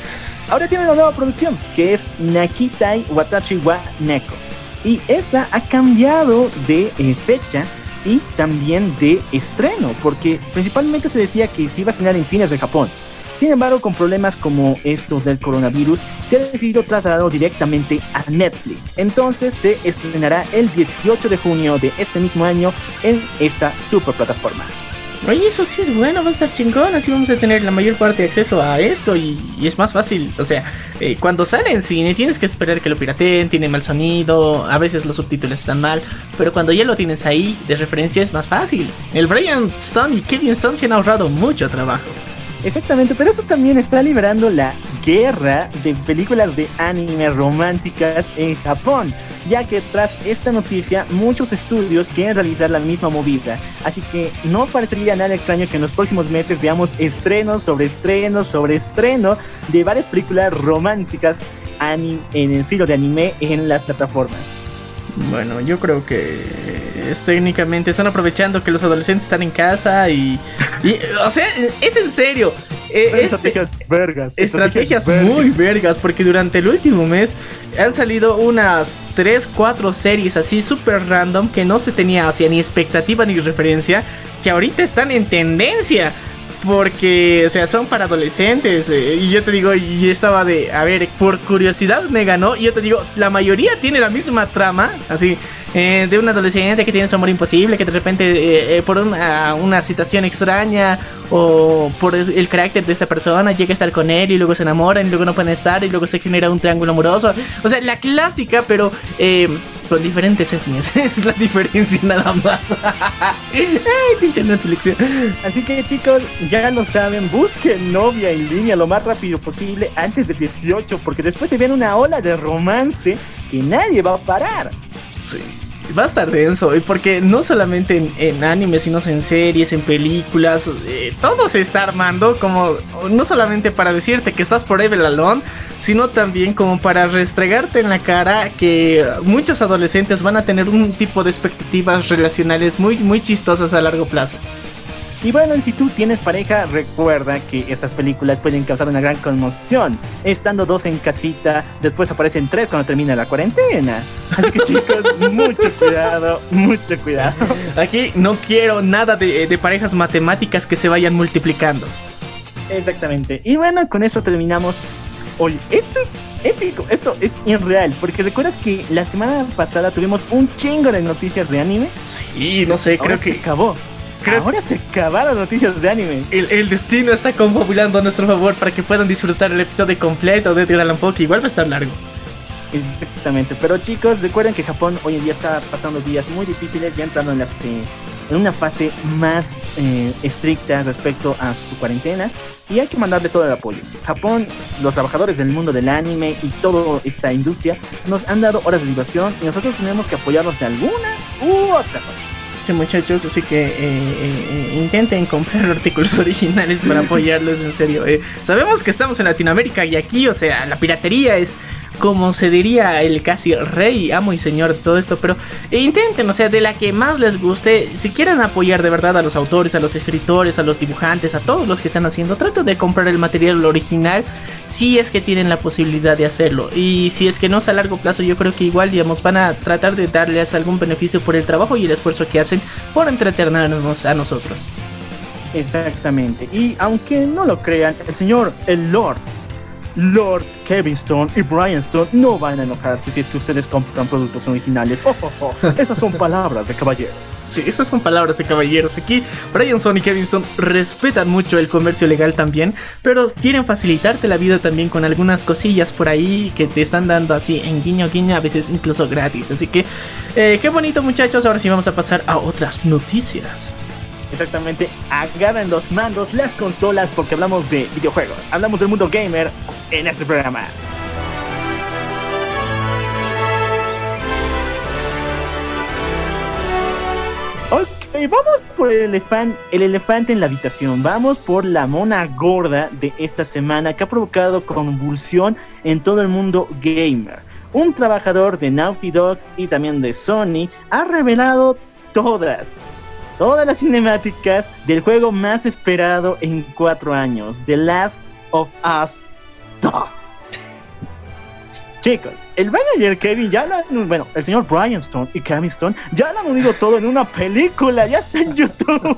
ahora tiene una nueva producción que es Nakitai Watachi wa Neko. Y esta ha cambiado de eh, fecha y también de estreno, porque principalmente se decía que se iba a estrenar en cines de Japón. Sin embargo, con problemas como estos del coronavirus, se ha decidido trasladarlo directamente a Netflix. Entonces se estrenará el 18 de junio de este mismo año en esta super plataforma. Oye, eso sí es bueno, va a estar chingón. Así vamos a tener la mayor parte de acceso a esto y, y es más fácil. O sea, eh, cuando sale en cine tienes que esperar que lo pirateen, tiene mal sonido, a veces los subtítulos están mal. Pero cuando ya lo tienes ahí de referencia es más fácil. El Brian Stone y Kevin Stone se han ahorrado mucho trabajo. Exactamente, pero eso también está liberando la guerra de películas de anime románticas en Japón, ya que tras esta noticia muchos estudios quieren realizar la misma movida, así que no parecería nada extraño que en los próximos meses veamos estrenos sobre estrenos sobre estreno de varias películas románticas en el estilo de anime en las plataformas. Bueno, yo creo que es técnicamente están aprovechando que los adolescentes están en casa y, y, o sea, es en serio. eh, este- Estrategias vergas. estrategias vergas. muy vergas porque durante el último mes han salido unas 3, 4 series así super random que no se tenía hacia ni expectativa ni referencia que ahorita están en tendencia. Porque, o sea, son para adolescentes. eh, y yo te digo, yo estaba de, a ver, por curiosidad me ganó. Y yo te digo, la mayoría tiene la misma trama. Así, eh, de un adolescente que tiene su amor imposible. Que de repente, eh, por una, una situación extraña. O por el carácter de esa persona, llega a estar con él. Y luego se enamoran. Y luego no pueden estar. Y luego se genera un triángulo amoroso. O sea, la clásica, pero. Con diferentes etnias. es la diferencia nada más. Ay, pinche Netflix. Así que chicos, ya lo saben, busquen novia en línea lo más rápido posible antes del 18, porque después se viene una ola de romance que nadie va a parar. Sí. Va a estar denso, y porque no solamente en, en anime, sino en series, en películas, eh, todo se está armando como no solamente para decirte que estás forever alone, sino también como para restregarte en la cara que muchos adolescentes van a tener un tipo de expectativas relacionales muy, muy chistosas a largo plazo. Y bueno, y si tú tienes pareja, recuerda que estas películas pueden causar una gran conmoción. Estando dos en casita, después aparecen tres cuando termina la cuarentena. Así que chicos, mucho cuidado, mucho cuidado. Aquí no quiero nada de, de parejas matemáticas que se vayan multiplicando. Exactamente. Y bueno, con eso terminamos. Oye, esto es épico, esto es irreal, porque recuerdas que la semana pasada tuvimos un chingo de noticias de anime. Sí, no sé, Ahora creo se que acabó. Creo- Ahora se acabaron noticias de anime. El, el destino está confabulando a nuestro favor para que puedan disfrutar el episodio completo de Edgar Allan Poe, que igual va a estar largo. Exactamente. Pero chicos, recuerden que Japón hoy en día está pasando días muy difíciles, ya entrando en, las, eh, en una fase más eh, estricta respecto a su cuarentena. Y hay que mandarle todo el apoyo. Japón, los trabajadores del mundo del anime y toda esta industria nos han dado horas de diversión y nosotros tenemos que apoyarlos de alguna u otra forma. Muchachos, así que eh, eh, eh, intenten comprar artículos originales para apoyarlos, en serio. sabemos que estamos en Latinoamérica y aquí, o sea, la piratería es como se diría el casi rey, amo y señor todo esto, pero intenten, o sea, de la que más les guste, si quieren apoyar de verdad a los autores, a los escritores, a los dibujantes, a todos los que están haciendo, traten de comprar el material original si es que tienen la posibilidad de hacerlo. Y si es que no es a largo plazo, yo creo que igual, digamos, van a tratar de darles algún beneficio por el trabajo y el esfuerzo que hacen por entretenernos a nosotros. Exactamente. Y aunque no lo crean, el señor, el Lord, Lord Kevin Stone y Brian Stone no van a enojarse si es que ustedes compran productos originales. Oh, oh, oh. Esas son palabras de caballeros. Sí, esas son palabras de caballeros. Aquí Brian Stone y Kevin Stone respetan mucho el comercio legal también, pero quieren facilitarte la vida también con algunas cosillas por ahí que te están dando así en guiño guiño, a veces incluso gratis. Así que, eh, qué bonito muchachos. Ahora sí vamos a pasar a otras noticias. Exactamente, agarren los mandos, las consolas, porque hablamos de videojuegos, hablamos del mundo gamer en este programa. Ok, vamos por el elefante, el elefante en la habitación, vamos por la mona gorda de esta semana que ha provocado convulsión en todo el mundo gamer. Un trabajador de Naughty Dogs y también de Sony ha revelado todas, todas las cinemáticas del juego más esperado en cuatro años, The Last of Us 2. Chicos, el el Kevin ya han, bueno, el señor Brian Stone y Kevin Stone ya lo han unido todo en una película, ya está en YouTube.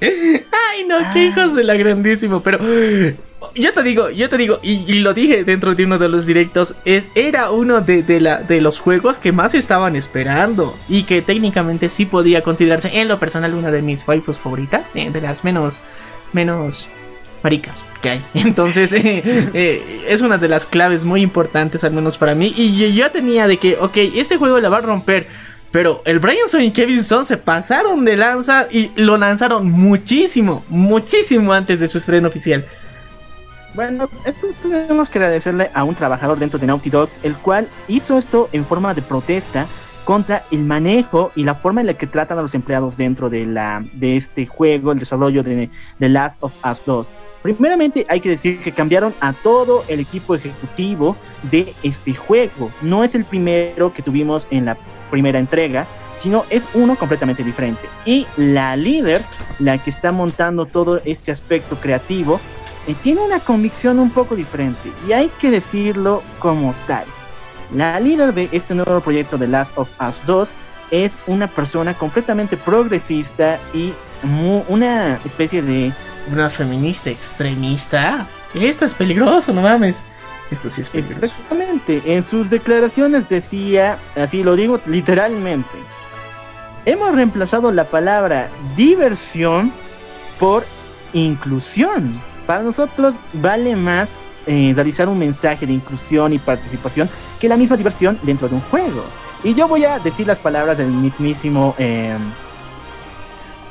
Ay, no, qué hijos de la grandísimo, pero yo te digo, yo te digo, y, lo dije dentro de uno de los directos, es, era uno de, de, la, de los juegos que más estaban esperando y que técnicamente sí podía considerarse en lo personal una de mis favoritas, ¿sí? de las menos, menos maricas que hay. Entonces, eh, eh, es una de las claves muy importantes, al menos para mí. Y yo ya tenía de que, ok, este juego la va a romper. Pero el Brianson y Kevin Son se pasaron de lanza y lo lanzaron muchísimo, muchísimo antes de su estreno oficial. Bueno, esto tenemos que agradecerle a un trabajador dentro de Naughty Dogs, el cual hizo esto en forma de protesta contra el manejo y la forma en la que tratan a los empleados dentro de, la, de este juego, el desarrollo de Last of Us 2. Primeramente hay que decir que cambiaron a todo el equipo ejecutivo de este juego. No es el primero que tuvimos en la primera entrega, sino es uno completamente diferente. Y la líder, la que está montando todo este aspecto creativo, eh, tiene una convicción un poco diferente y hay que decirlo como tal. La líder de este nuevo proyecto de Last of Us 2 es una persona completamente progresista y una especie de... Una feminista extremista. Esto es peligroso, no mames. Esto sí es peligroso. Exactamente. En sus declaraciones decía, así lo digo literalmente, hemos reemplazado la palabra diversión por inclusión. Para nosotros vale más eh, realizar un mensaje de inclusión y participación que la misma diversión dentro de un juego. Y yo voy a decir las palabras del mismísimo, eh,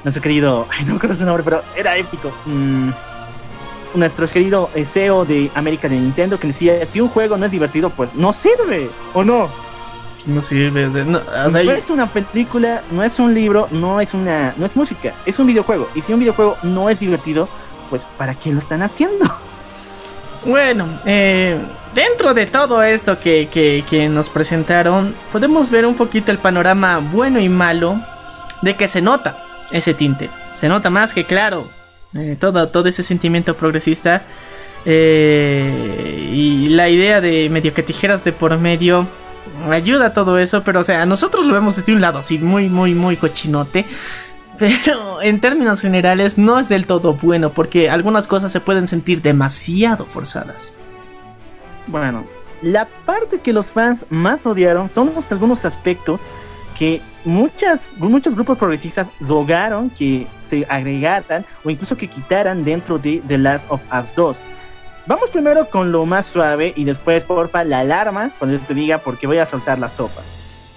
nuestro querido, ay, no me acuerdo su nombre, pero era épico. Mm, nuestro querido eh, CEO de América de Nintendo que decía, si un juego no es divertido, pues no sirve, ¿o no? No sirve, o sea, no, o sea, no es una película, no es un libro, no es una, no es música, es un videojuego. Y si un videojuego no es divertido, pues ¿para qué lo están haciendo? Bueno, eh, dentro de todo esto que, que, nos presentaron, podemos ver un poquito el panorama bueno y malo de que se nota ese tinte. Se nota más que claro eh, todo, todo ese sentimiento progresista eh, y la idea de medio que tijeras de por medio ayuda a todo eso, pero o sea, nosotros lo vemos desde un lado así muy, muy, muy cochinote. Pero en términos generales no es del todo bueno porque algunas cosas se pueden sentir demasiado forzadas. Bueno, la parte que los fans más odiaron son los, algunos aspectos que muchas, muchos grupos progresistas rogaron que se agregaran o incluso que quitaran dentro de The Last of Us 2. Vamos primero con lo más suave y después, porfa, la alarma cuando yo te diga porque voy a soltar la sopa.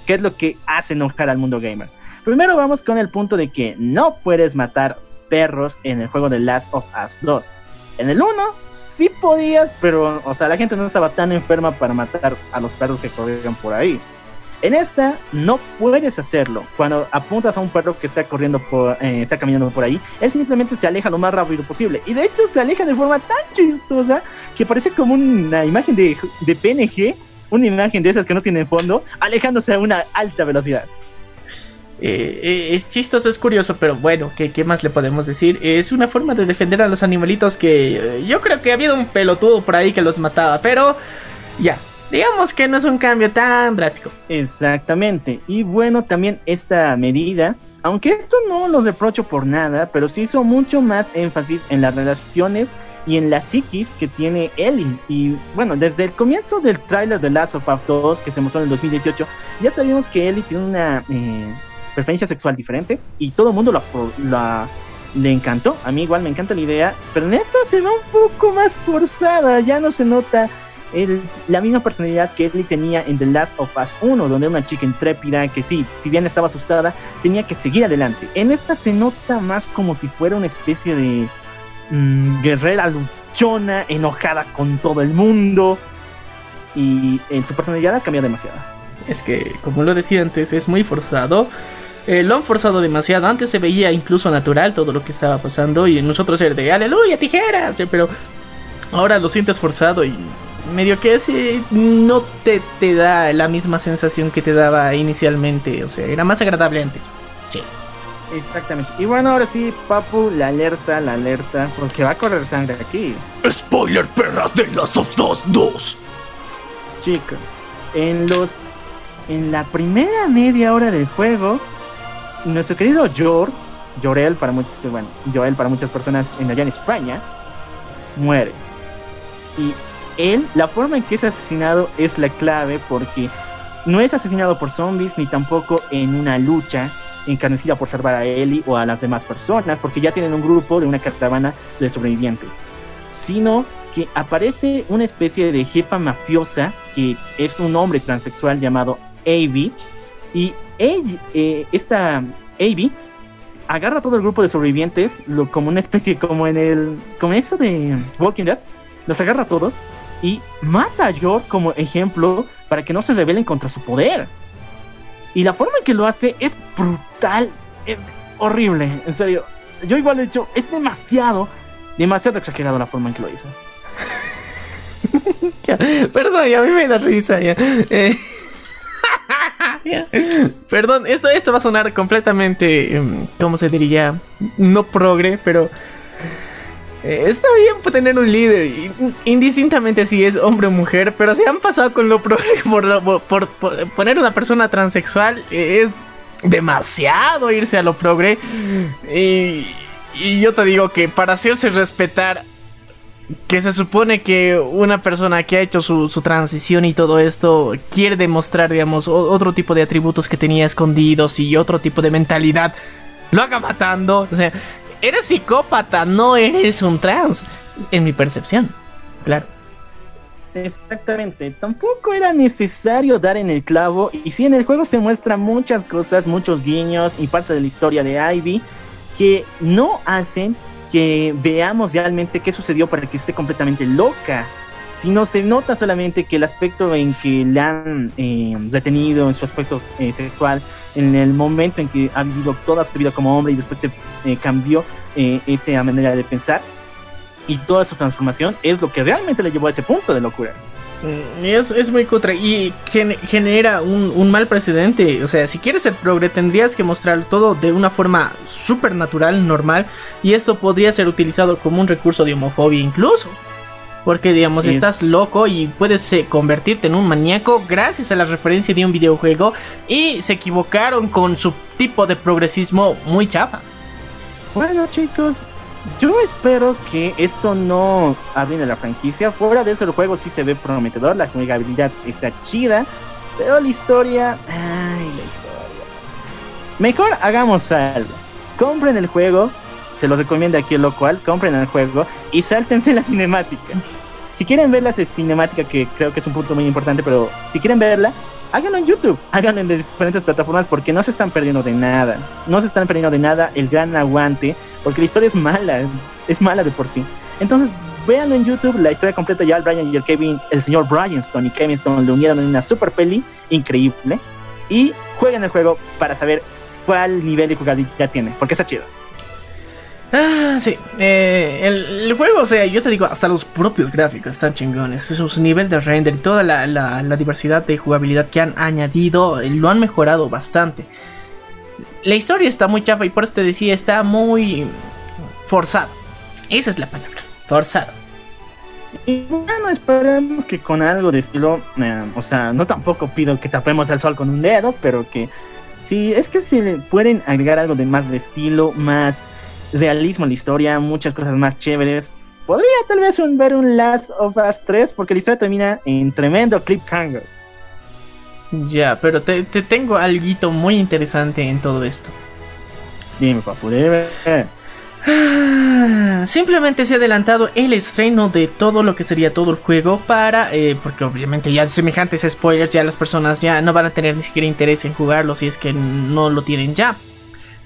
¿Qué es lo que hace enojar al mundo gamer? Primero vamos con el punto de que no puedes matar perros en el juego de Last of Us 2. En el 1 sí podías, pero o sea, la gente no estaba tan enferma para matar a los perros que corrían por ahí. En esta no puedes hacerlo. Cuando apuntas a un perro que está corriendo por, eh, está caminando por ahí, él simplemente se aleja lo más rápido posible. Y de hecho se aleja de forma tan chistosa que parece como una imagen de, de PNG, una imagen de esas que no tienen fondo, alejándose a una alta velocidad. Eh, eh, es chistoso, es curioso, pero bueno, ¿qué, ¿qué, más le podemos decir? Es una forma de defender a los animalitos que eh, yo creo que ha habido un pelotudo por ahí que los mataba, pero ya, digamos que no es un cambio tan drástico. Exactamente, y bueno, también esta medida, aunque esto no lo reprocho por nada, pero sí hizo mucho más énfasis en las relaciones y en la psiquis que tiene Ellie. Y bueno, desde el comienzo del tráiler de Last of Us 2 que se mostró en el 2018, ya sabíamos que Ellie tiene una... Eh, preferencia sexual diferente y todo el mundo la, le encantó. A mí igual me encanta la idea, pero en esta se ve un poco más forzada, ya no se nota la misma personalidad que Ellie tenía en The Last of Us 1, donde era una chica intrépida que sí, si bien estaba asustada, tenía que seguir adelante. En esta se nota más como si fuera una especie de mmm, guerrera luchona, enojada con todo el mundo. Y en su personalidad ha cambiado demasiado. Es que, como lo decía antes, es muy forzado. Eh, lo han forzado demasiado. Antes se veía incluso natural todo lo que estaba pasando. Y nosotros era de aleluya, tijeras. Pero ahora lo sientes forzado y medio que ese no te, te da la misma sensación que te daba inicialmente. O sea, era más agradable antes. Sí. Exactamente. Y bueno, ahora sí, Papu, la alerta, la alerta, porque va a correr sangre aquí. Spoiler perras de Last of Us 2. Chicos, en los en la primera media hora del juego, nuestro querido Jor, Jorel para muchos, bueno, Joel para muchas personas en allá en España, muere. Y él, la forma en que es asesinado es la clave porque no es asesinado por zombies ni tampoco en una lucha encarnecida por salvar a Ellie o a las demás personas, porque ya tienen un grupo de una caravana de sobrevivientes, sino que aparece una especie de jefa mafiosa que es un hombre transexual llamado Avi. Y ella, eh, esta Avi agarra a todo el grupo de sobrevivientes como una especie, como en el. como esto de Walking Dead. Los agarra a todos y mata a York como ejemplo para que no se rebelen contra su poder. Y la forma en que lo hace es brutal, es horrible, en serio. Yo igual he dicho, es demasiado, demasiado exagerado la forma en que lo hizo. Perdón, ya a mí me da risa ya. Eh. Perdón, esto, esto va a sonar completamente, em, ¿cómo se diría? No progre, pero... Eh, está bien tener un líder, indistintamente si es hombre o mujer, pero se han pasado con lo progre por, por, por, poner una persona transexual. Es demasiado irse a lo progre. Y yo te digo que para hacerse respetar que se supone que una persona que ha hecho su, su, transición y todo esto quiere demostrar, digamos, otro tipo de atributos que tenía escondidos y otro tipo de mentalidad, lo haga matando. O sea, eres psicópata, no eres un trans, en mi percepción. Claro. Exactamente, tampoco era necesario dar en el clavo y si en el juego se muestran muchas cosas, muchos guiños y parte de la historia de Ivy que no hacen que veamos realmente qué sucedió para que esté completamente loca. Si no se nota solamente que el aspecto en que le han eh, detenido en su aspecto eh, sexual, en el momento en que ha vivido toda su vida como hombre y después se eh, cambió eh, esa manera de pensar y toda su transformación, es lo que realmente le llevó a ese punto de locura. Mm, es, es muy cutre y genera un, un, mal precedente. O sea, si quieres ser progre, tendrías que mostrar todo de una forma súper natural, normal. Y esto podría ser utilizado como un recurso de homofobia, incluso. Porque, digamos, es... estás loco y puedes eh, convertirte en un maníaco gracias a la referencia de un videojuego. Y se equivocaron con su tipo de progresismo muy chafa. Bueno, chicos, yo espero que esto no arruine la franquicia. Fuera de eso, el juego sí se ve prometedor, la jugabilidad está chida, pero la historia. Ay, la historia. Mejor hagamos algo. Compren el juego, se los recomiendo aquí el local. Compren el juego y sáltense la cinemática. Si quieren ver la cinemática, que creo que es un punto muy importante, pero si quieren verla, háganlo en YouTube, háganlo en diferentes plataformas porque no se están perdiendo de nada. No se están perdiendo de nada el gran aguante, porque la historia es mala, es mala de por sí. Entonces, véanlo en YouTube, la historia completa ya el Brian y el Kevin, el señor Brian Stone y Kevin Stone le unieron en una super peli increíble. y jueguen el juego para saber cuál nivel de jugabilidad tiene, porque está chido. Ah, sí. Eh, el, juego, o sea, yo te digo, hasta los propios gráficos están chingones. Su nivel de render y toda la, la- la diversidad de jugabilidad que han añadido eh, lo han mejorado bastante. La historia está muy chafa y por eso te decía, está muy forzado. Esa es la palabra, forzado. Y bueno, esperemos que con algo de estilo, eh, o sea, no tampoco pido que tapemos el sol con un dedo, pero que sí, es que si pueden agregar algo de más de estilo, más realismo a la historia, muchas cosas más chéveres, podría tal vez un- ver un Last of Us 3, porque la historia termina en tremendo cliffhanger. Ya, pero te, te tengo algo muy interesante en todo esto. Dime, papu, dime. Ah, Simplemente se ha adelantado el estreno de todo lo que sería todo el juego para, eh, porque obviamente ya semejantes spoilers ya las personas ya no van a tener ni siquiera interés en jugarlo si es que no lo tienen ya.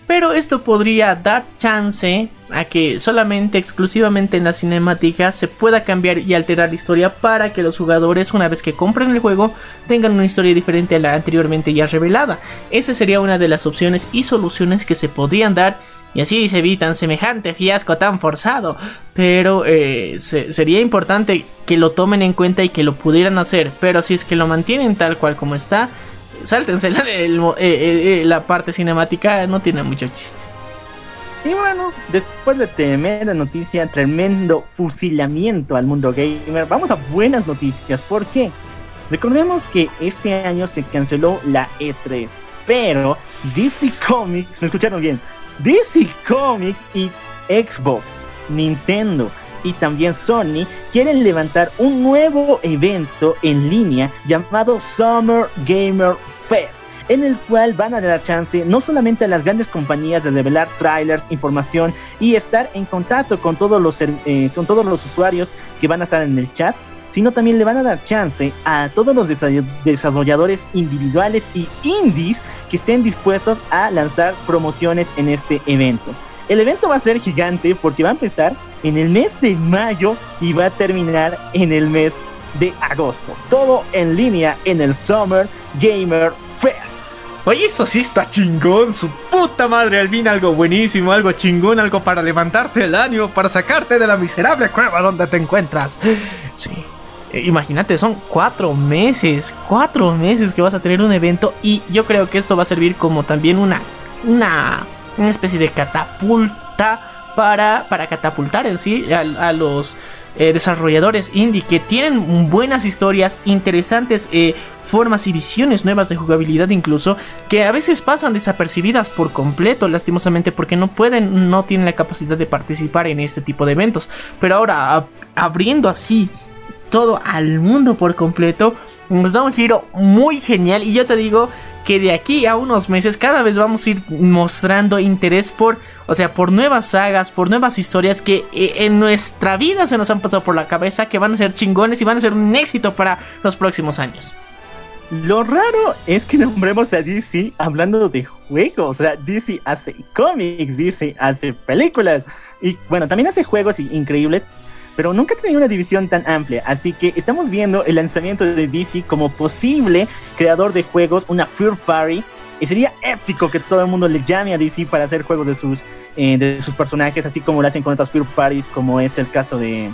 Pero esto podría dar chance a que solamente exclusivamente en la cinemática se pueda cambiar y alterar la historia para que los jugadores una vez que compren el juego tengan una historia diferente a la anteriormente ya revelada. Esa sería una de las opciones y soluciones que se podrían dar y así se evitan semejante fiasco tan forzado. Pero eh, se- sería importante que lo tomen en cuenta y que lo pudieran hacer. Pero si es que lo mantienen tal cual como está, sáltense eh, eh, eh, la parte cinemática, no tiene mucho chiste. Y bueno, después de tremenda noticia, tremendo fusilamiento al mundo gamer, vamos a buenas noticias. ¿Por qué? Recordemos que este año se canceló la E3, pero DC Comics, me escucharon bien, DC Comics y Xbox, Nintendo y también Sony quieren levantar un nuevo evento en línea llamado Summer Gamer Fest en el cual van a dar chance no solamente a las grandes compañías de revelar trailers, información y estar en contacto con todos los, eh, con todos los usuarios que van a estar en el chat, sino también le van a dar chance a todos los desa- desarrolladores individuales y indies que estén dispuestos a lanzar promociones en este evento. El evento va a ser gigante porque va a empezar en el mes de mayo y va a terminar en el mes de agosto. Todo en línea en el Summer Gamer Fest. Oye, eso sí está chingón, su puta madre, al fin algo buenísimo, algo chingón, algo para levantarte el ánimo, para sacarte de la miserable cueva donde te encuentras. Sí. Eh, Imagínate, son cuatro meses, cuatro meses que vas a tener un evento y yo creo que esto va a servir como también una, una, una especie de catapulta para, para catapultar en sí a los eh, desarrolladores indie que tienen buenas historias, interesantes eh, formas y visiones nuevas de jugabilidad incluso, que a veces pasan desapercibidas por completo, lastimosamente, porque no pueden, no tienen la capacidad de participar en este tipo de eventos. Pero ahora, ab- abriendo así todo al mundo por completo, nos da un giro muy genial y yo te digo que de aquí a unos meses cada vez vamos a ir mostrando interés por, o sea, por nuevas sagas, por nuevas historias que eh, en nuestra vida se nos han pasado por la cabeza, que van a ser chingones y van a ser un éxito para los próximos años. Lo raro es que nombremos a DC hablando de juegos. O sea, DC hace cómics, DC hace películas. Y bueno, también hace juegos increíbles. Pero nunca tenido una división tan amplia. Así que estamos viendo el lanzamiento de DC como posible creador de juegos, una Fear Party. Y sería épico que todo el mundo le llame a DC para hacer juegos de sus, eh, de sus personajes, así como lo hacen con otras Fear Parties, como es el caso de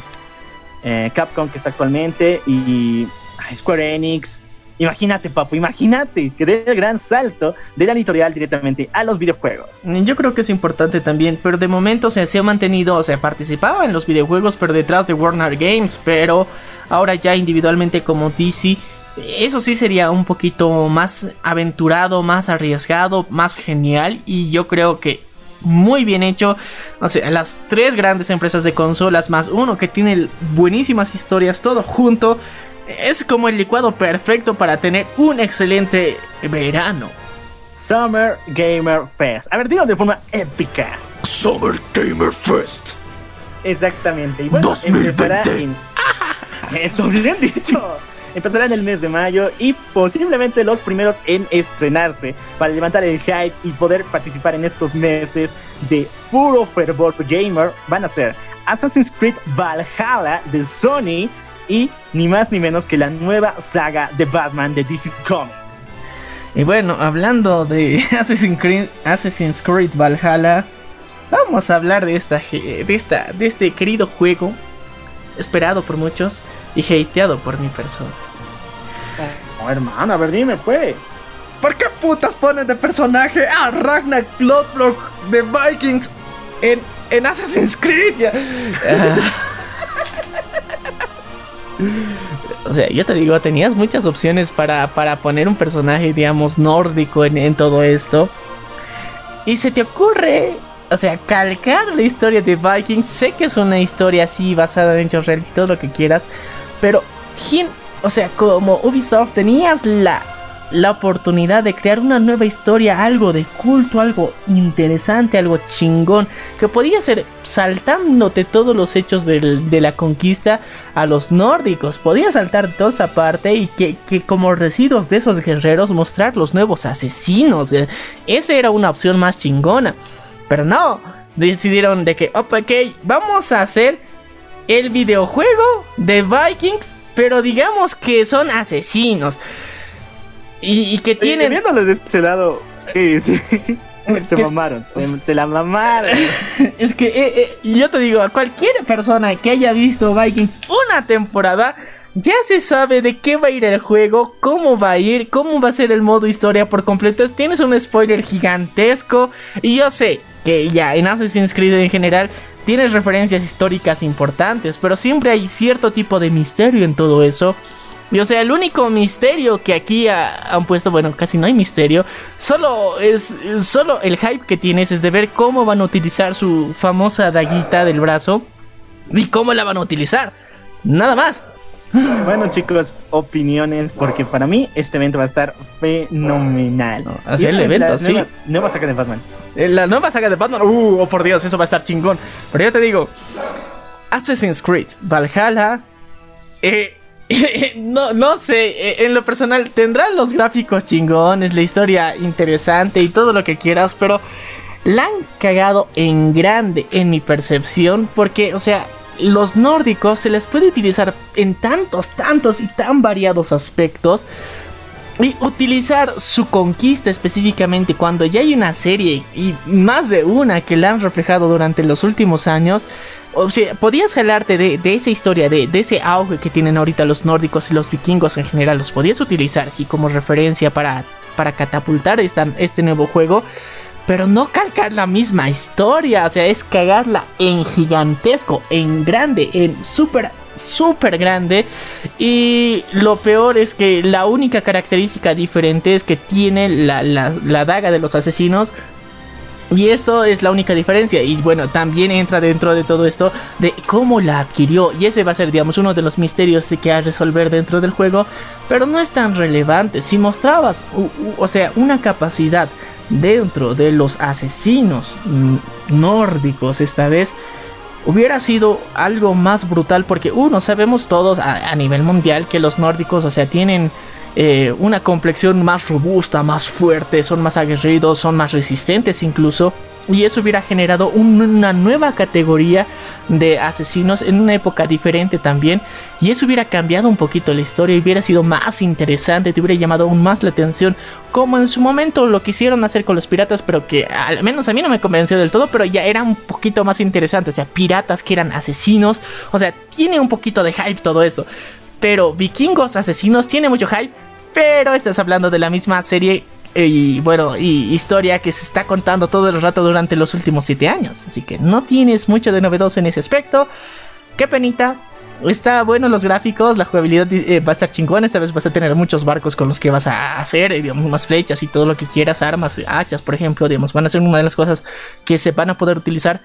eh, Capcom, que está actualmente, y Square Enix. Imagínate, papu, imagínate que dé el gran salto de la editorial directamente a los videojuegos. Yo creo que es importante también, pero de momento se ha mantenido, o sea, participaba en los videojuegos, pero detrás de Warner Games, pero ahora ya individualmente como DC, eso sí sería un poquito más aventurado, más arriesgado, más genial, y yo creo que muy bien hecho. O sea, las tres grandes empresas de consolas más uno que tiene buenísimas historias, todo junto. Es como el licuado perfecto para tener un excelente verano. Summer Gamer Fest. A ver, dilo de forma épica. Summer Gamer Fest. Exactamente. Y bueno, 2020. empezará en. Eso, bien dicho. Empezará en el mes de mayo y posiblemente los primeros en estrenarse para levantar el hype y poder participar en estos meses de puro fervor gamer van a ser Assassin's Creed Valhalla de Sony y ni más ni menos que la nueva saga de Batman de DC Comics. Y bueno, hablando de Assassin's Creed, Assassin's Creed Valhalla, vamos a hablar de esta, de esta, de este querido juego esperado por muchos y hateado por mi persona. Oh, hermano, a ver, dime, pues. ¿Por qué putas ponen de personaje a Ragnar Lodbrok de Vikings en, en Assassin's Creed? Ya? O sea, yo te digo, tenías muchas opciones para, para poner un personaje, digamos, nórdico en, todo esto. Y se te ocurre o sea, calcar la historia de Vikings. Sé que es una historia así basada en hechos reales y todo lo que quieras. Pero, ¿quién? O sea, como Ubisoft tenías la la oportunidad de crear una nueva historia, algo de culto, algo interesante, algo chingón, que podía ser saltándote todos los hechos de la conquista a los nórdicos, podía saltar toda esa parte y que, como residuos de esos guerreros mostrar los nuevos asesinos. Eh, esa era una opción más chingona, pero no, decidieron de que, ok, vamos a hacer el videojuego de Vikings, pero digamos que son asesinos. Y, que tienen. Viéndoles de ese lado. Sí, sí. Se mamaron, se, la mamaron. es que eh, eh, yo te digo, a cualquier persona que haya visto Vikings una temporada, ya se sabe de qué va a ir el juego, cómo va a ir, cómo va a ser el modo historia por completo. Tienes un spoiler gigantesco. Y yo sé que ya en Assassin's Creed en general tienes referencias históricas importantes, pero siempre hay cierto tipo de misterio en todo eso. Y o sea, el único misterio que aquí han puesto, bueno, casi no hay misterio, solo es solo el hype que tienes es de ver cómo van a utilizar su famosa daguita del brazo y cómo la van a utilizar. Nada más. Bueno chicos, opiniones, porque para mí este evento va a estar fenomenal. así el evento, sí. Nueva, saga de Batman. Eh, la nueva saga de Batman, uh, oh por Dios, eso va a estar chingón. Pero yo te digo, Assassin's Creed, Valhalla, eh, no, no sé, eh, en lo personal tendrán los gráficos chingones, la historia interesante y todo lo que quieras, pero la han cagado en grande en mi percepción porque, o sea, los nórdicos se les puede utilizar en tantos, tantos y tan variados aspectos. Y utilizar su conquista específicamente cuando ya hay una serie y más de una que la han reflejado durante los últimos años o sea, podías jalarte de, esa historia, de, ese auge que tienen ahorita los nórdicos y los vikingos en general, los podías utilizar así como referencia para, para catapultar este nuevo juego, pero no calcar la misma historia, o sea, es cagarla en gigantesco, en grande, en súper, súper grande. Y lo peor es que la única característica diferente es que tiene la, la daga de los asesinos y esto es la única diferencia. Y bueno, también entra dentro de todo esto de cómo la adquirió. Y ese va a ser, digamos, uno de los misterios que hay a resolver dentro del juego. Pero no es tan relevante. Si mostrabas, o sea, una capacidad dentro de los asesinos nórdicos esta vez. Hubiera sido algo más brutal porque uno sabemos todos a nivel mundial que los nórdicos, o sea, tienen eh, una complexión más robusta, más fuerte, son más aguerridos, son más resistentes incluso. Y eso hubiera generado una nueva categoría de asesinos en una época diferente también. Y eso hubiera cambiado un poquito la historia hubiera sido más interesante, te hubiera llamado aún más la atención. Como en su momento lo quisieron hacer con los piratas, pero que al menos a mí no me convenció del todo, pero ya era un poquito más interesante. O sea, piratas que eran asesinos. O sea, tiene un poquito de hype todo eso. Pero Vikingos Asesinos tiene mucho hype, pero estás hablando de la misma serie eh, y bueno, y historia que se está contando todo el rato durante los últimos 7 años. Así que no tienes mucho de novedoso en ese aspecto. Qué penita. Está bueno los gráficos, la jugabilidad eh, va a estar chingón. Esta vez vas a tener muchos barcos con los que vas a hacer, eh, digamos, más flechas y todo lo que quieras, armas, hachas, por ejemplo, digamos, van a ser una de las cosas que se van a poder utilizar.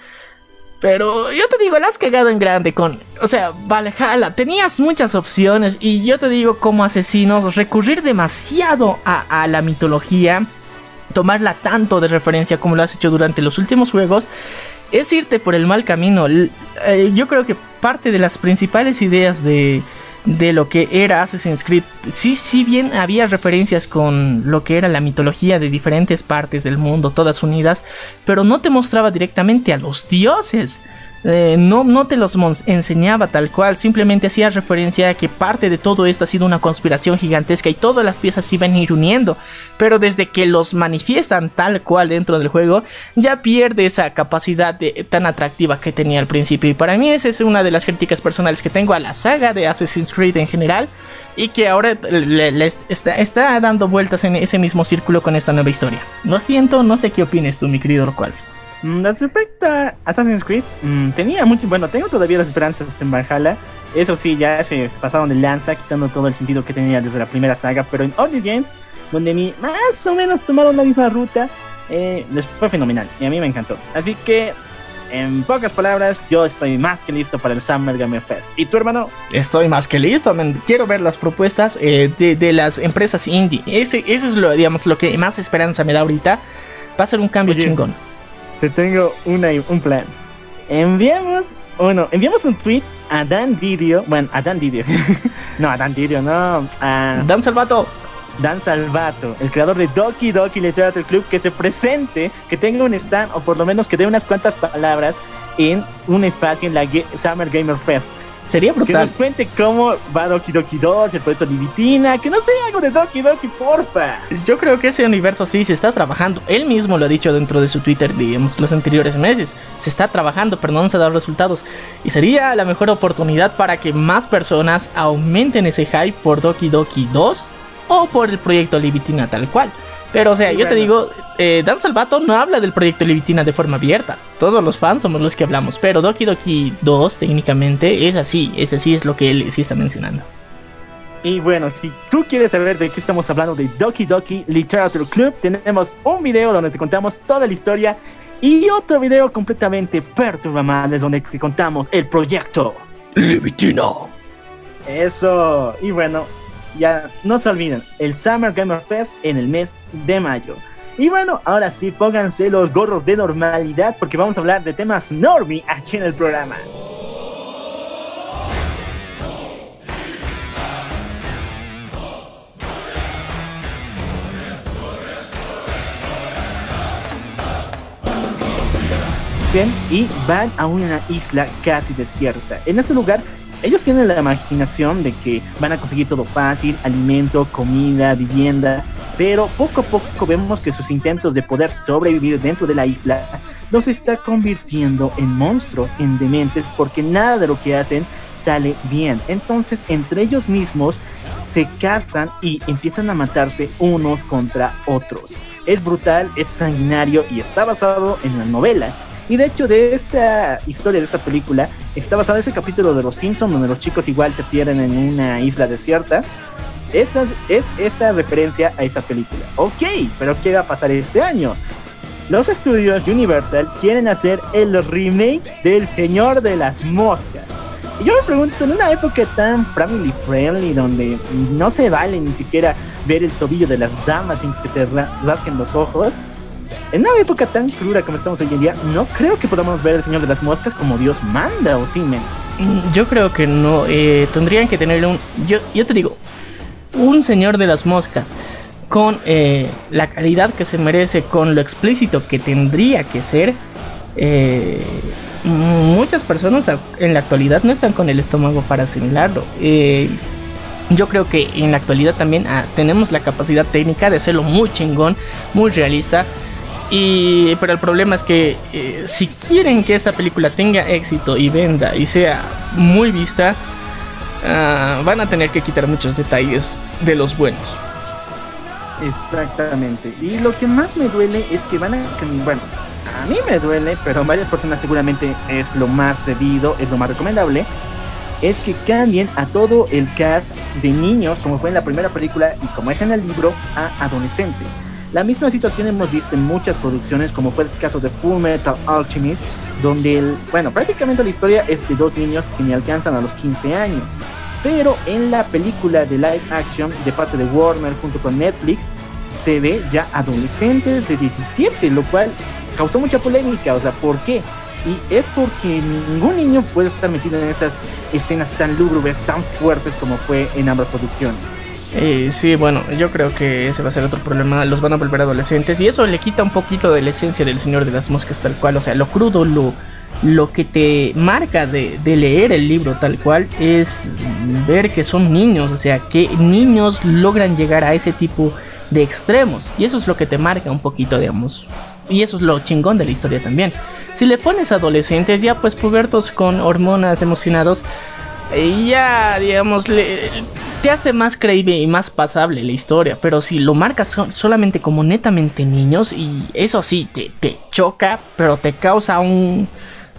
Pero yo te digo, la has cagado en grande con. O sea, Valhalla, tenías muchas opciones. Y yo te digo, como asesinos, recurrir demasiado a, la mitología, tomarla tanto de referencia como lo has hecho durante los últimos juegos, es irte por el mal camino. Eh, yo creo que parte de las principales ideas de de lo que era Assassin's Creed. Sí, sí bien había referencias con lo que era la mitología de diferentes partes del mundo, todas unidas, pero no te mostraba directamente a los dioses. Eh, no, no te los enseñaba tal cual, simplemente hacía referencia a que parte de todo esto ha sido una conspiración gigantesca y todas las piezas se iban a ir uniendo, pero desde que los manifiestan tal cual dentro del juego, ya pierde esa capacidad tan atractiva que tenía al principio. Y para mí esa es una de las críticas personales que tengo a la saga de Assassin's Creed en general y que ahora le, está, está, dando vueltas en ese mismo círculo con esta nueva historia. Lo siento, no sé qué opines tú, mi querido Rockwell. Mm, respecto a Assassin's Creed, mm, tenía mucho, bueno, tengo todavía las esperanzas en Valhalla. Eso sí, ya se pasaron de lanza, quitando todo el sentido que tenía desde la primera saga. Pero en Origins, donde ni más o menos tomaron la misma ruta, eh, les fue fenomenal. Y a mí me encantó. Así que, en pocas palabras, yo estoy más que listo para el Summer Gamer Fest. ¿Y tu hermano? Estoy más que listo. Quiero ver las propuestas eh, de, las empresas indie. Ese, eso es lo, digamos, lo que más esperanza me da ahorita. Va a ser un cambio chingón te tengo una, un plan. Enviamos, bueno, enviamos un tweet a Dan Didio, bueno, a Dan Didio, no, a Dan Didio, no, a Dan Salvato. Dan Salvato, el creador de Doki Doki Literature Club, que se presente, que tenga un stand o por lo menos que dé unas cuantas palabras en un espacio en la Summer Gamer Fest. Sería brutal. Que nos cuente cómo va Doki Doki 2, el proyecto Libitina, que nos dé algo de Doki Doki, porfa. Yo creo que ese universo sí se está trabajando. Él mismo lo ha dicho dentro de su Twitter, digamos, los anteriores meses. Se está trabajando, pero no se ha dado resultados. Y sería la mejor oportunidad para que más personas aumenten ese hype por Doki Doki 2 o por el proyecto Libitina tal cual. Pero, o sea, yo te digo, eh, Dan Salvato no habla del proyecto Libitina de forma abierta. Todos los fans somos los que hablamos. Pero Doki Doki 2, técnicamente, es así. Ese sí es lo que él sí está mencionando. Y bueno, si tú quieres saber de qué estamos hablando de Doki Doki Literature Club, tenemos un video donde te contamos toda la historia y otro video completamente perturbador donde te contamos el proyecto Libitina. Eso. Y bueno, ya no se olviden, el Summer Gamer Fest en el mes de mayo. Y bueno, ahora sí, pónganse los gorros de normalidad porque vamos a hablar de temas normie aquí en el programa. Y van a una isla casi desierta. En este lugar ellos tienen la imaginación de que van a conseguir todo fácil, alimento, comida, vivienda, pero poco a poco vemos que sus intentos de poder sobrevivir dentro de la isla los está convirtiendo en monstruos, en dementes, porque nada de lo que hacen sale bien. Entonces, entre ellos mismos se casan y empiezan a matarse unos contra otros. Es brutal, es sanguinario y está basado en la novela y de hecho, de esta historia, de esta película, está basado ese capítulo de Los Simpsons, donde los chicos igual se pierden en una isla desierta. Esa es esa referencia a esa película. Ok, pero ¿qué va a pasar este año? Los estudios Universal quieren hacer el remake del Señor de las Moscas. Y yo me pregunto, en una época tan family friendly, donde no se vale ni siquiera ver el tobillo de las damas sin que te rasquen los ojos, en una época tan cruda como estamos hoy en día, no creo que podamos ver el Señor de las Moscas como Dios manda, ¿o sí, men? Mm, yo creo que no. Eh, tendrían que tener un. Yo, te digo, un Señor de las Moscas con eh, la calidad que se merece, con lo explícito que tendría que ser. Eh, muchas personas en la actualidad no están con el estómago para asimilarlo. yo creo que en la actualidad también ah, tenemos la capacidad técnica de hacerlo muy chingón, muy realista. Y, pero el problema es que eh, si quieren que esta película tenga éxito y venda y sea muy vista, ah, van a tener que quitar muchos detalles de los buenos. Exactamente. Y lo que más me duele es que van a... Bueno, a mí me duele, pero a varias personas seguramente es lo más debido, es lo más recomendable. Es que cambien a todo el cast de niños, como fue en la primera película y como es en el libro, a adolescentes la misma situación hemos visto en muchas producciones, como fue el caso de Full Metal Alchemist, donde, bueno, prácticamente la historia es de dos niños que ni alcanzan a los 15 años. Pero en la película de live action de parte de Warner junto con Netflix, se ve ya adolescentes de 17, lo cual causó mucha polémica. O sea, ¿por qué? Y es porque ningún niño puede estar metido en esas escenas tan lúgubres, tan fuertes como fue en ambas producciones. Eh, sí, bueno, yo creo que ese va a ser otro problema. Los van a volver adolescentes y eso le quita un poquito de la esencia del Señor de las Moscas tal cual. O sea, lo crudo, lo, lo que te marca de, de, leer el libro tal cual es ver que son niños, o sea, que niños logran llegar a ese tipo de extremos. Y eso es lo que te marca un poquito, digamos. Y eso es lo chingón de la historia también. Si le pones adolescentes, ya pues pubertos con hormonas emocionados, eh, ya digamos, le, te hace más creíble y más pasable la historia. Pero si lo marcas solamente como netamente niños, y eso sí, te, te choca, pero te causa un,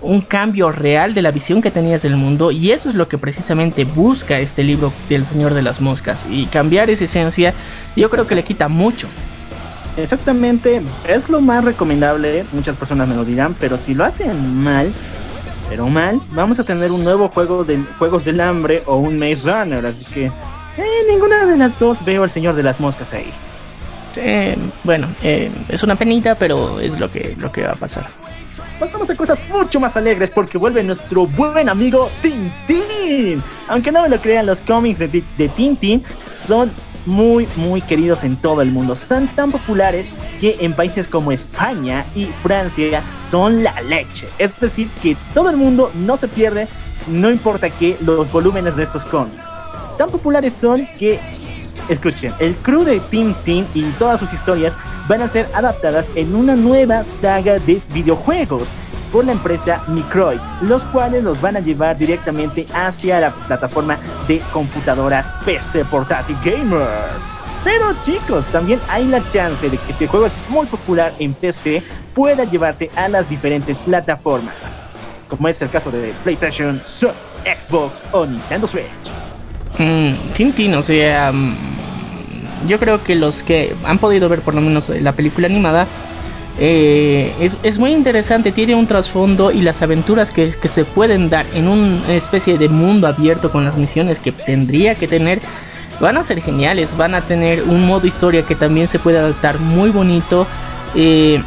un cambio real de la visión que tenías del mundo y eso es lo que precisamente busca este libro del Señor de las Moscas y cambiar esa esencia yo creo que le quita mucho. Exactamente, es lo más recomendable, muchas personas me lo dirán, pero si lo hacen mal, pero mal, vamos a tener un nuevo juego de Juegos del Hambre o un Maze Runner, así que eh, ninguna de las dos veo al Señor de las Moscas ahí. Eh, bueno, eh, es una penita, pero es lo que, lo que va a pasar pasamos a cosas mucho más alegres porque vuelve nuestro buen amigo Tintín. Aunque no me lo crean, los cómics de, de Tintín son muy muy queridos en todo el mundo. Son tan populares que en países como España y Francia son la leche. Es decir, que todo el mundo no se pierde, no importa que los volúmenes de estos cómics. Tan populares son que, escuchen, el crew de Tintín y todas sus historias van a ser adaptadas en una nueva saga de videojuegos por la empresa Microids, los cuales los van a llevar directamente hacia la plataforma de computadoras PC Portátil Gamer. Pero chicos, también hay la chance de que este juego es muy popular en PC pueda llevarse a las diferentes plataformas, como es el caso de PlayStation, Xbox o Nintendo Switch. Mm, Tintin, o sea, mm, yo creo que los que han podido ver por lo menos la película animada, eh, es, muy interesante, tiene un trasfondo y las aventuras que, se pueden dar en una especie de mundo abierto con las misiones que tendría que tener, van a ser geniales, van a tener un modo historia que también se puede adaptar muy bonito. Eh,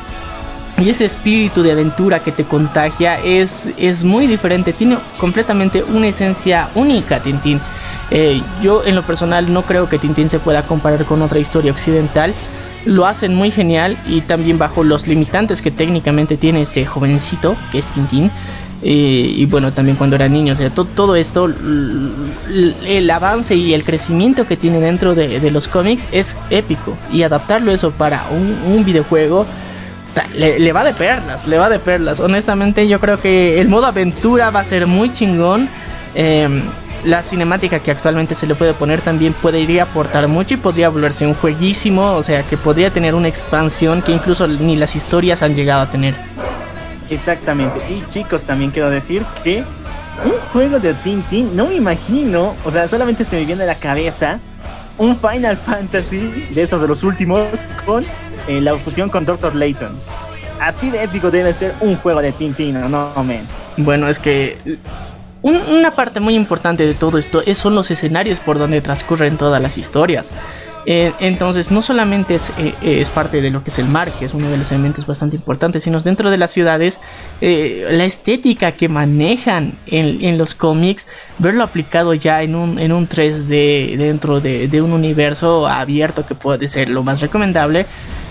y ese espíritu de aventura que te contagia es, es muy diferente, tiene completamente una esencia única, Tintín. Eh, yo en lo personal no creo que Tintín se pueda comparar con otra historia occidental. Lo hacen muy genial y también bajo los limitantes que técnicamente tiene este jovencito que es Tintín. Eh, y bueno, también cuando era niño, o sea, todo esto, el avance y el crecimiento que tiene dentro de, los cómics es épico. Y adaptarlo eso para un, videojuego, le, va de perlas, le va de perlas. Honestamente, yo creo que el modo aventura va a ser muy chingón. Em, la cinemática que actualmente se le puede poner también podría aportar mucho y podría volverse un jueguísimo, o sea que podría tener una expansión que incluso ni las historias han llegado a tener. Exactamente, y chicos también quiero decir que un juego de Tintin, no me imagino, o sea, solamente se me viene a la cabeza un Final Fantasy de esos de los últimos con eh, la fusión con Doctor Layton. Así de épico debe ser un juego de Tintin, no, no, man. Bueno, es que una parte muy importante de todo esto es, son los escenarios por donde transcurren todas las historias. Eh, entonces, no solamente es, eh, es, parte de lo que es el mar, que es uno de los elementos bastante importantes, sino dentro de las ciudades, eh, la estética que manejan en, los cómics, verlo aplicado ya en un, en un 3D dentro de, de un universo abierto que puede ser lo más recomendable,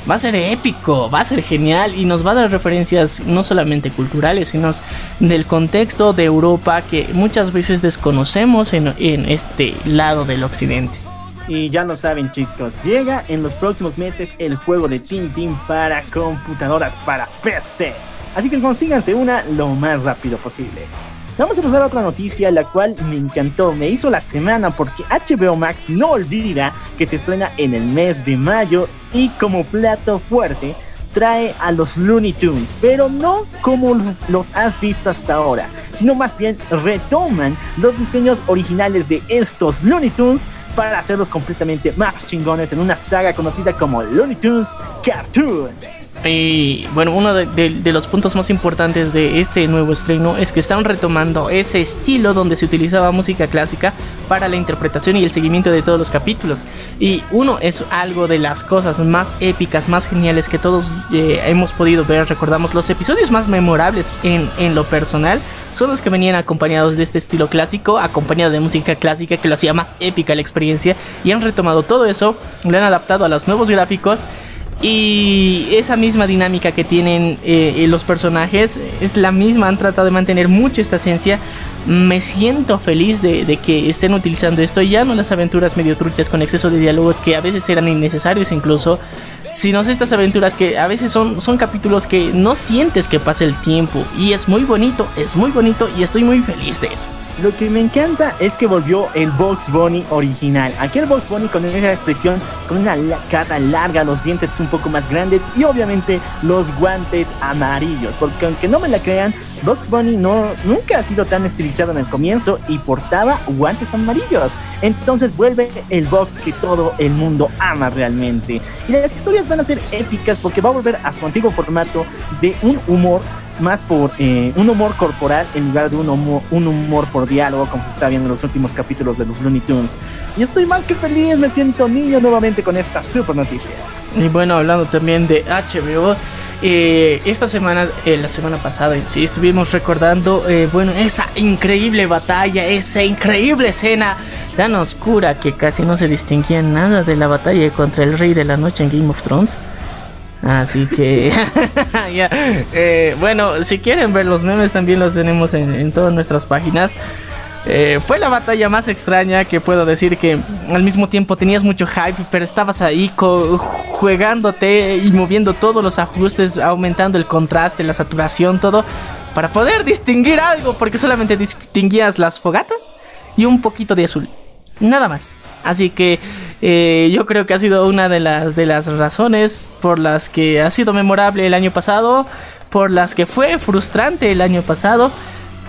va a ser épico, va a ser genial y nos va a dar referencias no solamente culturales, sino del contexto de Europa que muchas veces desconocemos en, este lado del occidente. Y ya lo saben chicos, llega en los próximos meses el juego de Tintin para computadoras para PC. Así que consíganse una lo más rápido posible. Vamos a pasar a otra noticia, la cual me encantó, me hizo la semana porque HBO Max no olvida que se estrena en el mes de mayo y como plato fuerte trae a los Looney Tunes, pero no como los, has visto hasta ahora, sino más bien retoman los diseños originales de estos Looney Tunes para hacerlos completamente más chingones en una saga conocida como Looney Tunes Cartoons. Y bueno, uno de, los puntos más importantes de este nuevo estreno es que están retomando ese estilo donde se utilizaba música clásica para la interpretación y el seguimiento de todos los capítulos. Y uno es algo de las cosas más épicas, más geniales que todos eh, hemos podido ver. Recordamos los episodios más memorables en, en lo personal son los que venían acompañados de este estilo clásico, acompañado de música clásica que lo hacía más épica la experiencia y han retomado todo eso, lo han adaptado a los nuevos gráficos Y esa misma dinámica que tienen eh, los personajes es la misma, han tratado de mantener mucho esta esencia. Me siento feliz de, de, que estén utilizando esto, ya no las aventuras medio truchas con exceso de diálogos que a veces eran innecesarios incluso, sino estas aventuras que a veces son, son capítulos que no sientes que pase el tiempo. Y es muy bonito, es muy bonito y estoy muy feliz de eso. Lo que me encanta es que volvió el Box Bunny original. Aquel Box Bunny con esa expresión, con una cara larga, los dientes un poco más grandes y obviamente los guantes amarillos. Porque aunque no me la crean, Box Bunny no, nunca ha sido tan estilizado en el comienzo y portaba guantes amarillos. Entonces vuelve el box que todo el mundo ama realmente. Y las historias van a ser épicas porque va a volver a su antiguo formato de un humor más por eh, un humor corporal en lugar de un humor, un humor por diálogo, como se está viendo en los últimos capítulos de los Looney Tunes. Y estoy más que feliz, me siento niño nuevamente con esta super noticia. Y bueno, hablando también de HBO, eh, esta semana, eh, la semana pasada, sí, estuvimos recordando, eh, bueno, esa increíble batalla, esa increíble escena tan oscura que casi no se distinguía nada de la batalla contra el Rey de la Noche en Game of Thrones. Así que, ya, eh, bueno, si quieren ver los memes también los tenemos en, en todas nuestras páginas. Eh, fue la batalla más extraña que puedo decir que al mismo tiempo tenías mucho hype, pero estabas ahí jugándote y moviendo todos los ajustes, aumentando el contraste, la saturación, todo, para poder distinguir algo, porque solamente distinguías las fogatas y un poquito de azul. Nada más. Así que eh, yo creo que ha sido una de las, de las razones por las que ha sido memorable el año pasado, por las que fue frustrante el año pasado.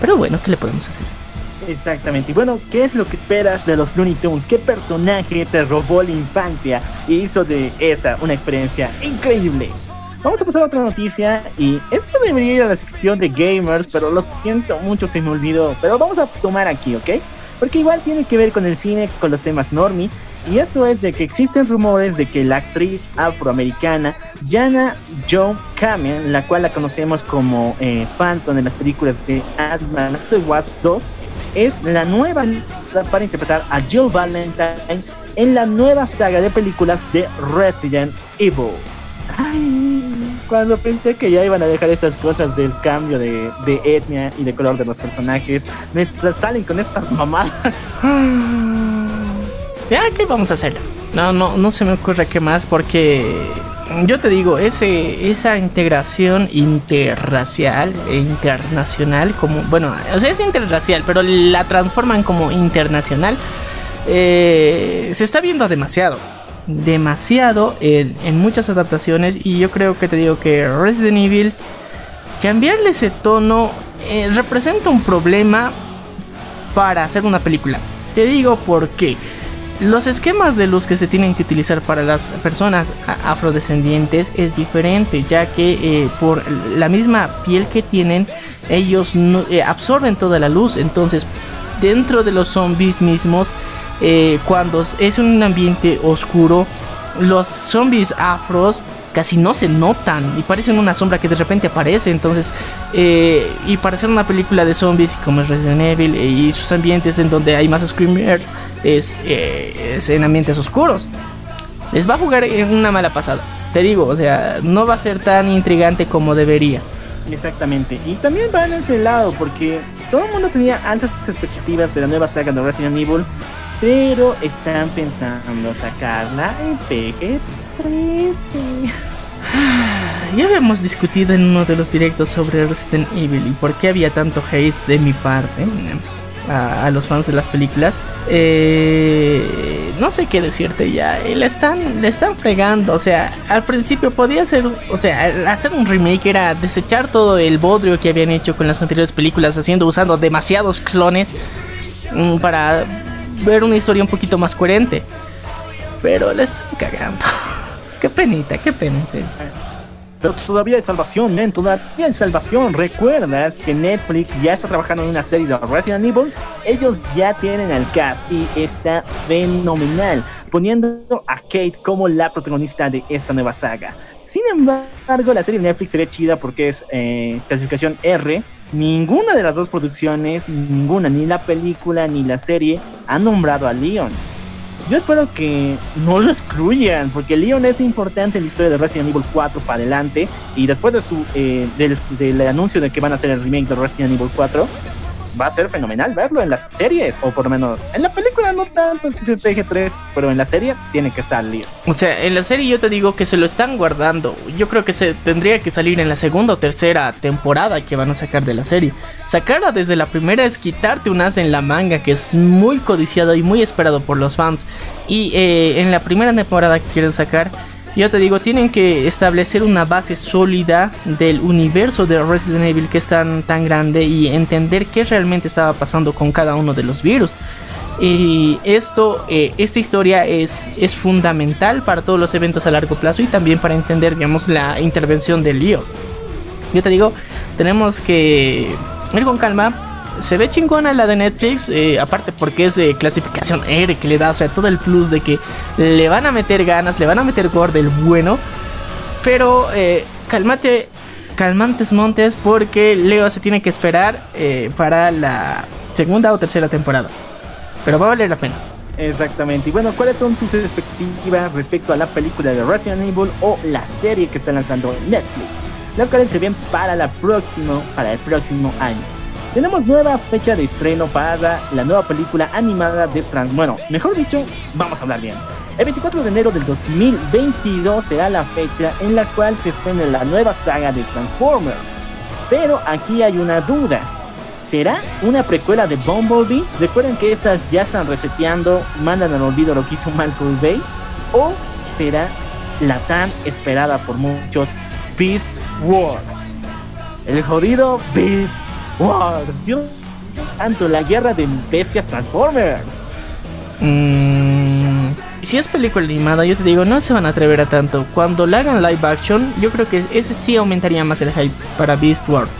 Pero bueno, ¿qué le podemos hacer? Exactamente. Y bueno, ¿qué es lo que esperas de los Looney Tunes? ¿Qué personaje te robó la infancia y hizo de esa una experiencia increíble? Vamos a pasar a otra noticia y esto debería ir a la sección de gamers, pero lo siento mucho, se me olvidó. Pero vamos a tomar aquí, ¿ok? Porque igual tiene que ver con el cine, con los temas normie. Y eso es de que existen rumores de que la actriz afroamericana Jana Joe Kamen, la cual la conocemos como eh, Phantom en las películas de Ant-Man The Wasp 2, es la nueva para interpretar a Jill Valentine en la nueva saga de películas de Resident Evil. Ay, cuando pensé que ya iban a dejar esas cosas del cambio de, de etnia y de color de los personajes, me salen con estas mamadas. Ya, ¿qué vamos a hacer? No, no, no se me ocurre qué más porque yo te digo, ese, esa integración interracial e internacional, como, bueno, o sea, es interracial, pero la transforman como internacional, eh, se está viendo demasiado. Demasiado en, en, muchas adaptaciones. Y yo creo que te digo que Resident Evil, cambiarle ese tono, eh, representa un problema para hacer una película. Te digo por qué. Los esquemas de luz que se tienen que utilizar para las personas afrodescendientes es diferente, ya que eh, por la misma piel que tienen, ellos eh, absorben toda la luz. Entonces, dentro de los zombies mismos, eh, cuando es un ambiente oscuro, los zombies afros casi no se notan y parecen una sombra que de repente aparece. Entonces, y para hacer una película de zombies como es Resident Evil y sus ambientes en donde hay más screamers, es, eh, es, en ambientes oscuros. Les va a jugar en una mala pasada. Te digo, o sea, no va a ser tan intrigante como debería. Exactamente. Y también va en ese lado, porque todo el mundo tenía altas expectativas de la nueva saga de Resident Evil, pero están pensando sacarla en PG-13. Ya habíamos discutido en uno de los directos sobre Resident Evil y por qué había tanto hate de mi parte a, los fans de las películas. Eh, no sé qué decirte ya. Le están, le están fregando. O sea, al principio podía ser, o sea, hacer un remake era desechar todo el bodrio que habían hecho con las anteriores películas, haciendo, usando demasiados clones mm, para ver una historia un poquito más coherente. Pero le están cagando. qué penita, qué pena. Pero todavía hay salvación, men, todavía hay salvación. ¿Recuerdas que Netflix ya está trabajando en una serie de Resident Evil? Ellos ya tienen al cast y está fenomenal, poniendo a Kate como la protagonista de esta nueva saga. Sin embargo, la serie de Netflix se chida porque es eh, clasificación R. Ninguna de las dos producciones, ninguna, ni la película ni la serie, han nombrado a Leon. Yo espero que no lo excluyan, porque Leon es importante en la historia de Resident Evil 4 para adelante. Y después de su eh, del, del anuncio de que van a hacer el remake de Resident Evil 4, va a ser fenomenal verlo en las series, o por lo menos en la película no tanto si es el PG-3, pero en la serie tiene que estar Leon. O sea, en la serie yo te digo que se lo están guardando. Yo creo que se tendría que salir en la segunda o tercera temporada que van a sacar de la serie. Sacarla desde la primera es quitarte un as en la manga que es muy codiciado y muy esperado por los fans. Y eh, en la primera temporada que quieren sacar yo te digo, tienen que establecer una base sólida del universo de Resident Evil que es tan, tan grande y entender qué realmente estaba pasando con cada uno de los virus. Y esto, eh, esta historia es, es fundamental para todos los eventos a largo plazo y también para entender, digamos, la intervención del lío. Yo te digo, tenemos que ir con calma, se ve chingona la de Netflix, eh, aparte porque es clasificación R que le da, o sea, todo el plus de que le van a meter ganas, le van a meter gore bueno. Pero eh, calmate, calmantes montes, porque Leo se tiene que esperar eh, para la segunda o tercera temporada. Pero va a valer la pena. Exactamente. Y bueno, ¿cuáles son tus expectativas respecto a la película de Resident Evil o la serie que está lanzando Netflix? Las cuales se ven para la próximo, para el próximo año. Tenemos nueva fecha de estreno para la nueva película animada de Trans... Bueno, mejor dicho, vamos a hablar bien. El 24 de enero del 2022 será la fecha en la cual se estrena la nueva saga de Transformers. Pero aquí hay una duda. ¿Será una precuela de Bumblebee? Recuerden que estas ya están reseteando, mandan al olvido lo que hizo Michael Bay. ¿O será la tan esperada por muchos Beast Wars? El jodido Beast ¡Wow! Dios santo, la guerra de bestias Transformers. Mm, si es película animada, yo te digo, no se van a atrever a tanto. Cuando la hagan live action, yo creo que ese sí aumentaría más el hype para Beast World.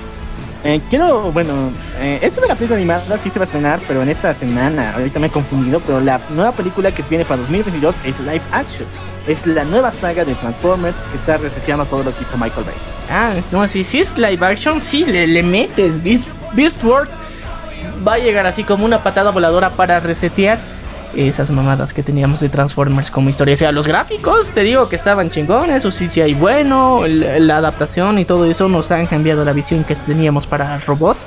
Eh, quiero, bueno, eh, esa de la película animada sí se va a estrenar, pero en esta semana, ahorita me he confundido, pero la nueva película que viene para 2022 es live action. Es la nueva saga de Transformers que está reseteando todo lo que hizo Michael Bay. Ah, no, si, si es live action, sí, le, le metes. Beast, Beast World va a llegar así como una patada voladora para resetear esas mamadas que teníamos de Transformers como historia. O sea, los gráficos, te digo que estaban chingones, su CGI bueno, la adaptación y todo eso nos han cambiado la visión que teníamos para robots.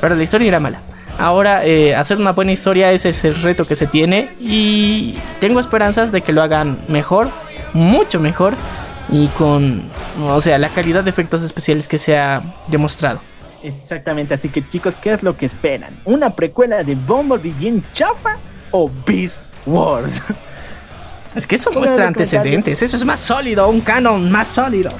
Pero la historia era mala. Ahora, eh, hacer una buena historia ese es el reto que se tiene. Y tengo esperanzas de que lo hagan mejor, mucho mejor. Y con, o sea, la calidad de efectos especiales que se ha demostrado. Exactamente, así que chicos, ¿qué es lo que esperan? ¿Una precuela de Bumblebee bien chafa o Beast Wars? Es que eso muestra antecedentes, eso es más sólido, un canon más sólido.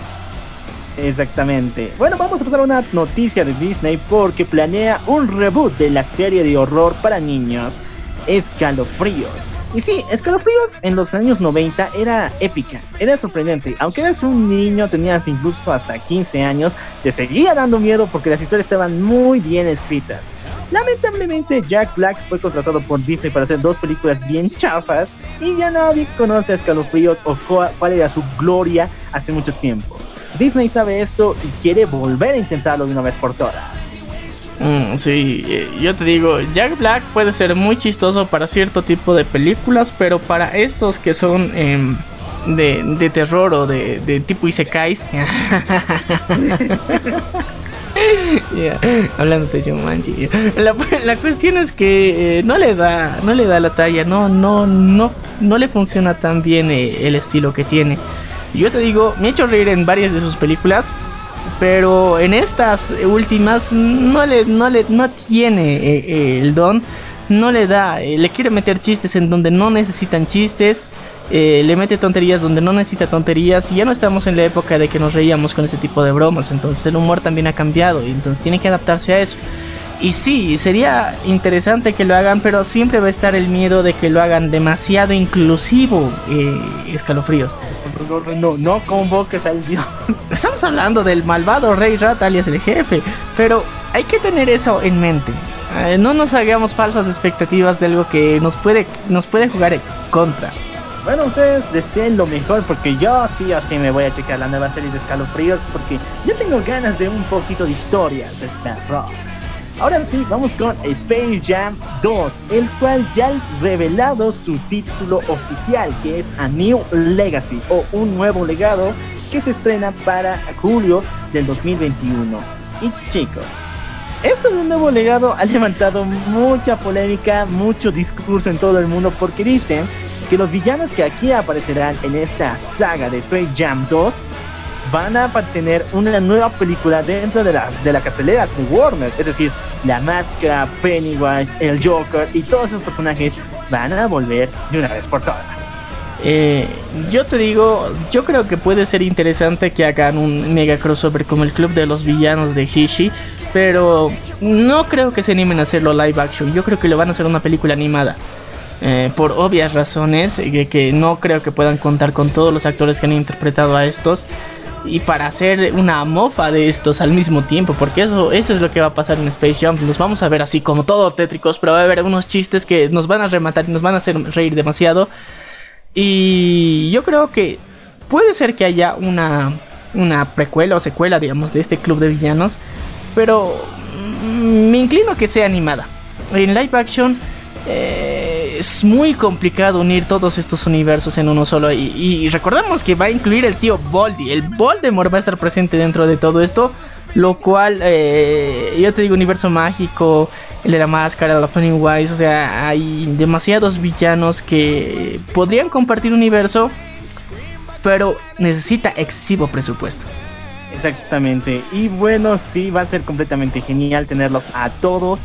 Exactamente. Bueno, vamos a pasar a una noticia de Disney porque planea un reboot de la serie de horror para niños, Escalofríos. Y sí, Escalofríos en los años 90 era épica, era sorprendente. Aunque eras un niño, tenías incluso hasta 15 años, te seguía dando miedo porque las historias estaban muy bien escritas. Lamentablemente, Jack Black fue contratado por Disney para hacer dos películas bien chafas y ya nadie conoce a Escalofríos o cuál era su gloria hace mucho tiempo. Disney sabe esto y quiere volver a intentarlo de una vez por todas. Mm, sí, eh, yo te digo, Jack Black puede ser muy chistoso para cierto tipo de películas, pero para estos que son em, de, terror o de, de tipo Isekais. yeah, hablando de Jumanji. La, la, cuestión es que eh, no le da, no le da la talla, no, no, no, no le funciona tan bien eh, el estilo que tiene. Yo te digo, me he hecho reír en varias de sus películas, pero en estas últimas no le, no le, no tiene eh, eh, el don, no le da, eh, le quiere meter chistes en donde no necesitan chistes. Eh, le mete tonterías donde no necesita tonterías y ya no estamos en la época de que nos reíamos con ese tipo de bromas, entonces el humor también ha cambiado y entonces tiene que adaptarse a eso. Y sí, sería interesante que lo hagan, pero siempre va a estar el miedo de que lo hagan demasiado inclusivo, eh, escalofríos. No, no, no, con vos que salió. Estamos hablando del malvado Rey Rat alias el jefe, pero hay que tener eso en mente. Eh, no nos hagamos falsas expectativas de algo que nos puede, nos puede jugar en contra. Bueno, ustedes deseen lo mejor porque yo sí o sí me voy a checar la nueva serie de escalofríos porque yo tengo ganas de un poquito de historias de terror. Ahora sí, vamos con Space Jam 2, el cual ya ha revelado su título oficial, que es A New Legacy o un nuevo legado que se estrena para julio del 2021. Y chicos, esto de un nuevo legado ha levantado mucha polémica, mucho discurso en todo el mundo porque dicen que los villanos que aquí aparecerán en esta saga de Space Jam 2 van a tener una nueva película dentro de la, de la cartelera de Warner. Es decir, la máscara, Pennywise, el Joker y todos esos personajes van a volver de una vez por todas. Eh, yo te digo, yo creo que puede ser interesante que hagan un mega crossover como el club de los villanos de Hishi, pero no creo que se animen a hacerlo live action. Yo creo que lo van a hacer una película animada. Eh, por obvias razones, que, que no creo que puedan contar con todos los actores que han interpretado a estos y para hacer una mofa de estos al mismo tiempo, porque eso, eso es lo que va a pasar en Space Jump. Nos vamos a ver así como todo tétricos, pero va a haber unos chistes que nos van a rematar y nos van a hacer reír demasiado. Y yo creo que puede ser que haya una, una precuela o secuela, digamos, de este club de villanos, pero mm, me inclino a que sea animada. En live action eh, es muy complicado unir todos estos universos en uno solo. Y, recordemos que va a incluir el tío Boldy. El Voldemort va a estar presente dentro de todo esto. Lo cual, eh, yo te digo, universo mágico, el de la máscara, la Pennywise. O sea, hay demasiados villanos que podrían compartir universo. Pero necesita excesivo presupuesto. Exactamente. Y bueno, sí, va a ser completamente genial tenerlos a todos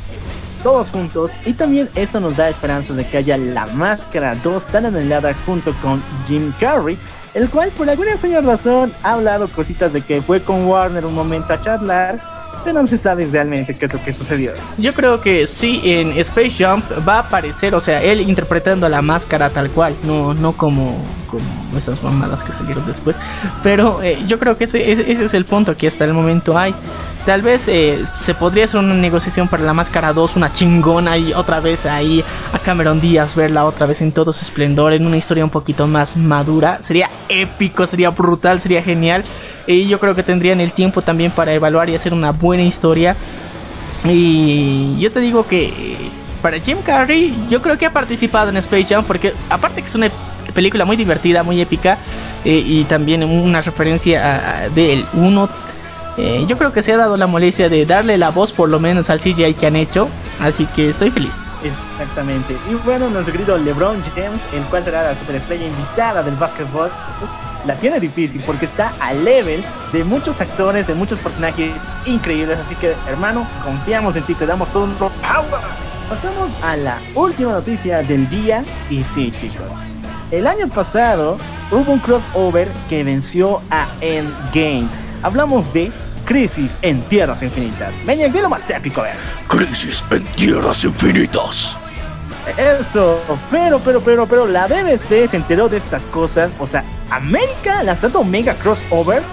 todos juntos. Y también esto nos da esperanza de que haya La Máscara 2 tan anhelada junto con Jim Carrey, el cual por alguna extraña razón ha hablado cositas de que fue con Warner un momento a charlar pero no se sabe realmente qué es lo que sucedió. Yo creo que sí, en Space Jump va a aparecer, o sea, él interpretando la máscara tal cual, no, no como, como esas mamadas que salieron después. Pero eh, yo creo que ese, ese, es el punto que hasta el momento hay. Tal vez eh, se podría hacer una negociación para la máscara 2, una chingona y otra vez ahí a Cameron Díaz verla otra vez en todo su esplendor, en una historia un poquito más madura. Sería épico, sería brutal, sería genial. Y yo creo que tendrían el tiempo también para evaluar y hacer una buena historia. Y yo te digo que eh, para Jim Carrey, yo creo que ha participado en Space Jam porque aparte que es una película muy divertida, muy épica eh, y también una referencia del 1. Eh, yo creo que se ha dado la molestia de darle la voz por lo menos al CGI que han hecho, así que estoy feliz. Exactamente. Y bueno, nuestro querido LeBron James, el cual será la superestrella invitada del básquetbol, la tiene difícil porque está a level de muchos actores, de muchos personajes increíbles. Así que, hermano, confiamos en ti, te damos todo nuestro power. Pasamos a la última noticia del día. Y sí, chicos, el año pasado hubo un crossover que venció a Endgame. Hablamos de Crisis en Tierras Infinitas. De lo más épico, ver. Crisis en Tierras Infinitas. Eso, pero, pero, pero, pero la BBC se enteró de estas cosas. O sea, América lanzando mega crossovers.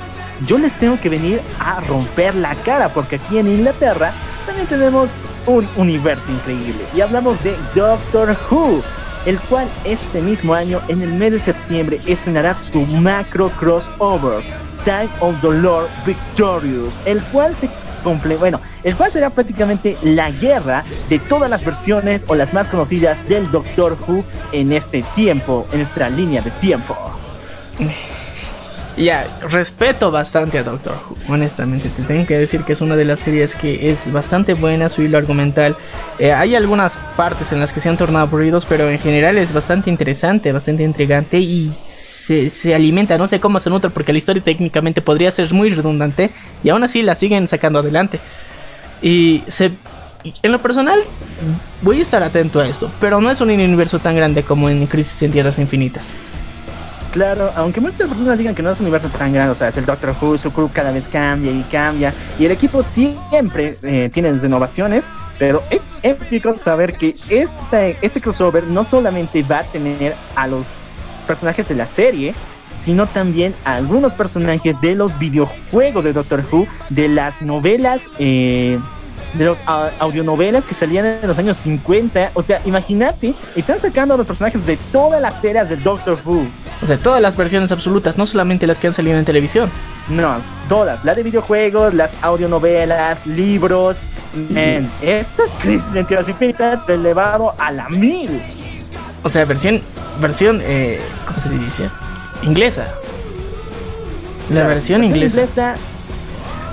Yo les tengo que venir a romper la cara porque aquí en Inglaterra también tenemos un universo increíble. Y hablamos de Doctor Who, el cual este mismo año, en el mes de septiembre, estrenará su macro crossover, Time of the Lord Victorious, el cual se bueno, el cual será prácticamente la guerra de todas las versiones o las más conocidas del Doctor Who en este tiempo, en esta línea de tiempo. Ya, respeto bastante a Doctor Who, honestamente. Te tengo que decir que es una de las series que es bastante buena, su hilo argumental. Eh, hay algunas partes en las que se han tornado aburridos, pero en general es bastante interesante, bastante intrigante y se, alimenta, no sé cómo se nutre, porque la historia técnicamente podría ser muy redundante y aún así la siguen sacando adelante. Y en lo personal, voy a estar atento a esto, pero no es un universo tan grande como en Crisis en Tierras Infinitas. Claro, aunque muchas personas digan que no es un universo tan grande, o sea, es el Doctor Who, su crew cada vez cambia y cambia, y el equipo siempre eh, tiene renovaciones, pero es épico saber que este, este crossover no solamente va a tener a los personajes de la serie, sino también a algunos personajes de los videojuegos de Doctor Who, de las novelas, eh, de los audionovelas que salían en los años 50. O sea, imagínate, están sacando a los personajes de todas las series de Doctor Who. O sea, todas las versiones absolutas, no solamente las que han salido en televisión. No, todas, la de videojuegos, las audionovelas, libros. Men, esto es Crisis Tierras Infinitas elevado a la mil. O sea, versión, versión, eh, ¿cómo se dice? Inglesa. La Claro, versión inglesa,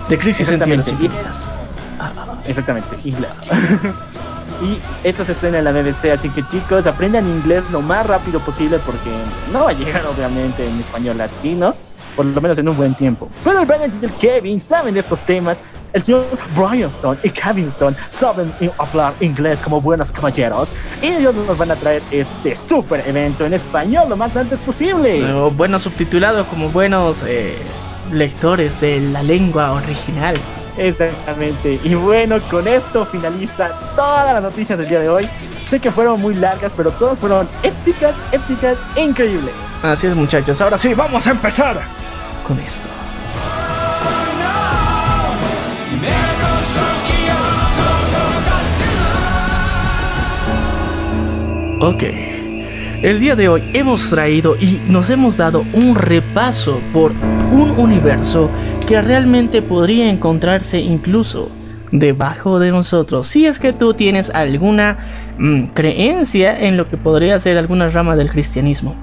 de Crisis en Exactamente. Infinitas. Exactamente, inglés. y esto se estrena en la BBC, así que chicos, aprendan inglés lo más rápido posible porque no va a llegar obviamente en español latino, por lo menos en un buen tiempo. Pero el Brian y el Kevin saben de estos temas. El señor Brian Stone y Kevin Stone saben hablar inglés como buenos caballeros y ellos nos van a traer este super evento en español lo más antes posible. O bueno, subtitulado como buenos eh, lectores de la lengua original. Exactamente. Y bueno, con esto finaliza todas las noticias del día de hoy. Sé que fueron muy largas, pero todas fueron épicas, épicas, e increíbles. Así es, muchachos. Ahora sí, vamos a empezar con esto. Ok. El día de hoy hemos traído y nos hemos dado un repaso por un universo que realmente podría encontrarse incluso debajo de nosotros. Si es que tú tienes alguna mm, creencia en lo que podría ser alguna rama del cristianismo.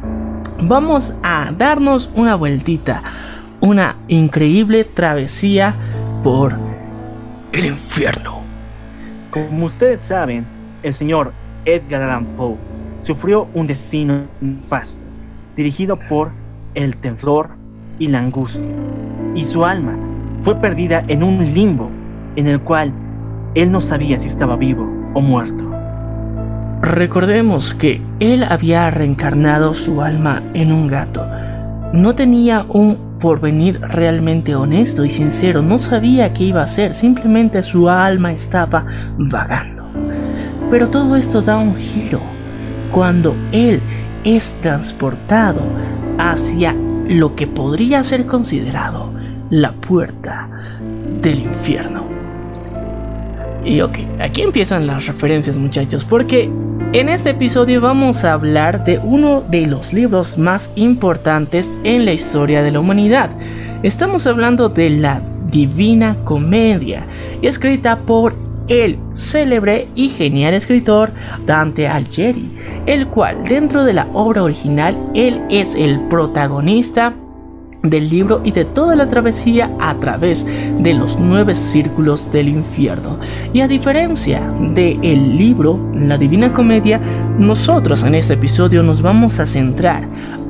Vamos a darnos una vueltita, una increíble travesía por el infierno. Como ustedes saben, el señor Edgar Allan Poe sufrió un destino nefasto, dirigido por el temblor y la angustia, y su alma fue perdida en un limbo en el cual él no sabía si estaba vivo o muerto. Recordemos que él había reencarnado su alma en un gato. No tenía un porvenir realmente honesto y sincero, no sabía qué iba a hacer, simplemente su alma estaba vagando. Pero todo esto da un giro cuando él es transportado hacia lo que podría ser considerado la puerta del infierno. Y ok, aquí empiezan las referencias muchachos, porque en este episodio vamos a hablar de uno de los libros más importantes en la historia de la humanidad. Estamos hablando de la Divina Comedia, escrita por el célebre y genial escritor Dante Alighieri, el cual dentro de la obra original él es el protagonista del libro y de toda la travesía a través de los nueve círculos del infierno. Y a diferencia del libro, la Divina Comedia, nosotros en este episodio nos vamos a centrar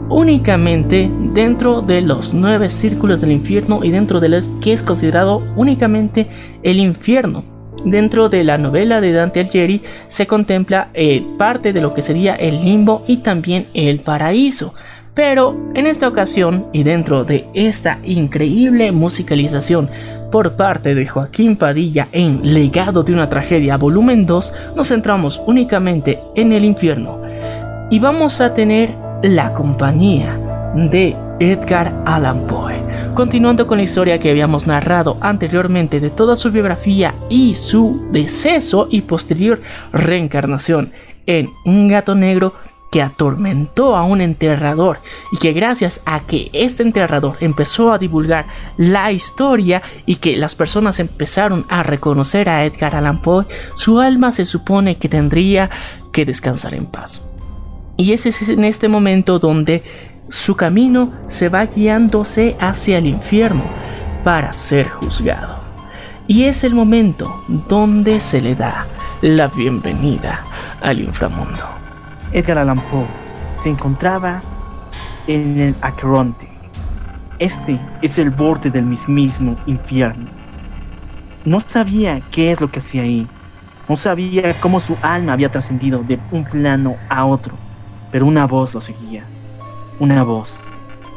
únicamente dentro de los nueve círculos del infierno y dentro de los que es considerado únicamente el infierno. Dentro de la novela de Dante Alighieri se contempla eh, parte de lo que sería el limbo y también el paraíso. Pero en esta ocasión y dentro de esta increíble musicalización por parte de Joaquín Padilla en Legado de una tragedia volumen 2, nos centramos únicamente en el infierno. Y vamos a tener la compañía de Edgar Allan Poe. Continuando con la historia que habíamos narrado anteriormente de toda su biografía y su deceso y posterior reencarnación en un gato negro que atormentó a un enterrador y que gracias a que este enterrador empezó a divulgar la historia y que las personas empezaron a reconocer a Edgar Allan Poe, su alma se supone que tendría que descansar en paz. Y ese es en este momento donde su camino se va guiándose hacia el infierno para ser juzgado. Y es el momento donde se le da la bienvenida al inframundo. Edgar Allan Poe se encontraba en el Aqueronte. Este es el borde del mismísimo infierno. No sabía qué es lo que hacía ahí. No sabía cómo su alma había trascendido de un plano a otro. Pero una voz lo seguía. Una voz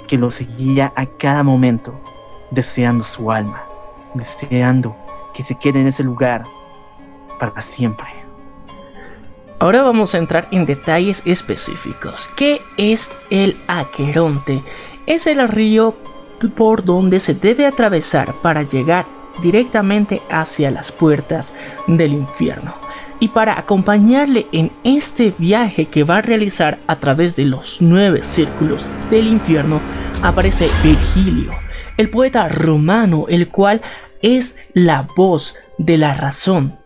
que lo seguía a cada momento, deseando su alma. Deseando que se quede en ese lugar para siempre. Ahora vamos a entrar en detalles específicos. ¿Qué es el Aqueronte? Es el río por donde se debe atravesar para llegar directamente hacia las puertas del infierno. Y para acompañarle en este viaje que va a realizar a través de los nueve círculos del infierno, aparece Virgilio, el poeta romano, el cual es la voz de la razón.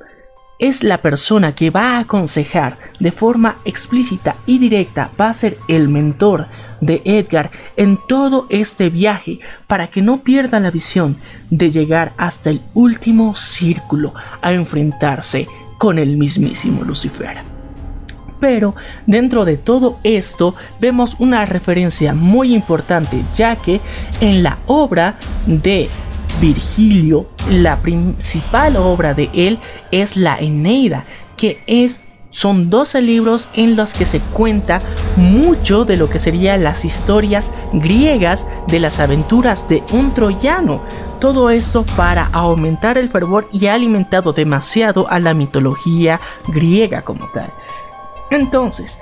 Es la persona que va a aconsejar de forma explícita y directa, va a ser el mentor de Edgar en todo este viaje para que no pierda la visión de llegar hasta el último círculo a enfrentarse con el mismísimo Lucifer. Pero dentro de todo esto vemos una referencia muy importante ya que en la obra de Virgilio, la principal obra de él es la Eneida, que es son 12 libros en los que se cuenta mucho de lo que serían las historias griegas de las aventuras de un troyano. Todo esto para aumentar el fervor y ha alimentado demasiado a la mitología griega como tal. Entonces,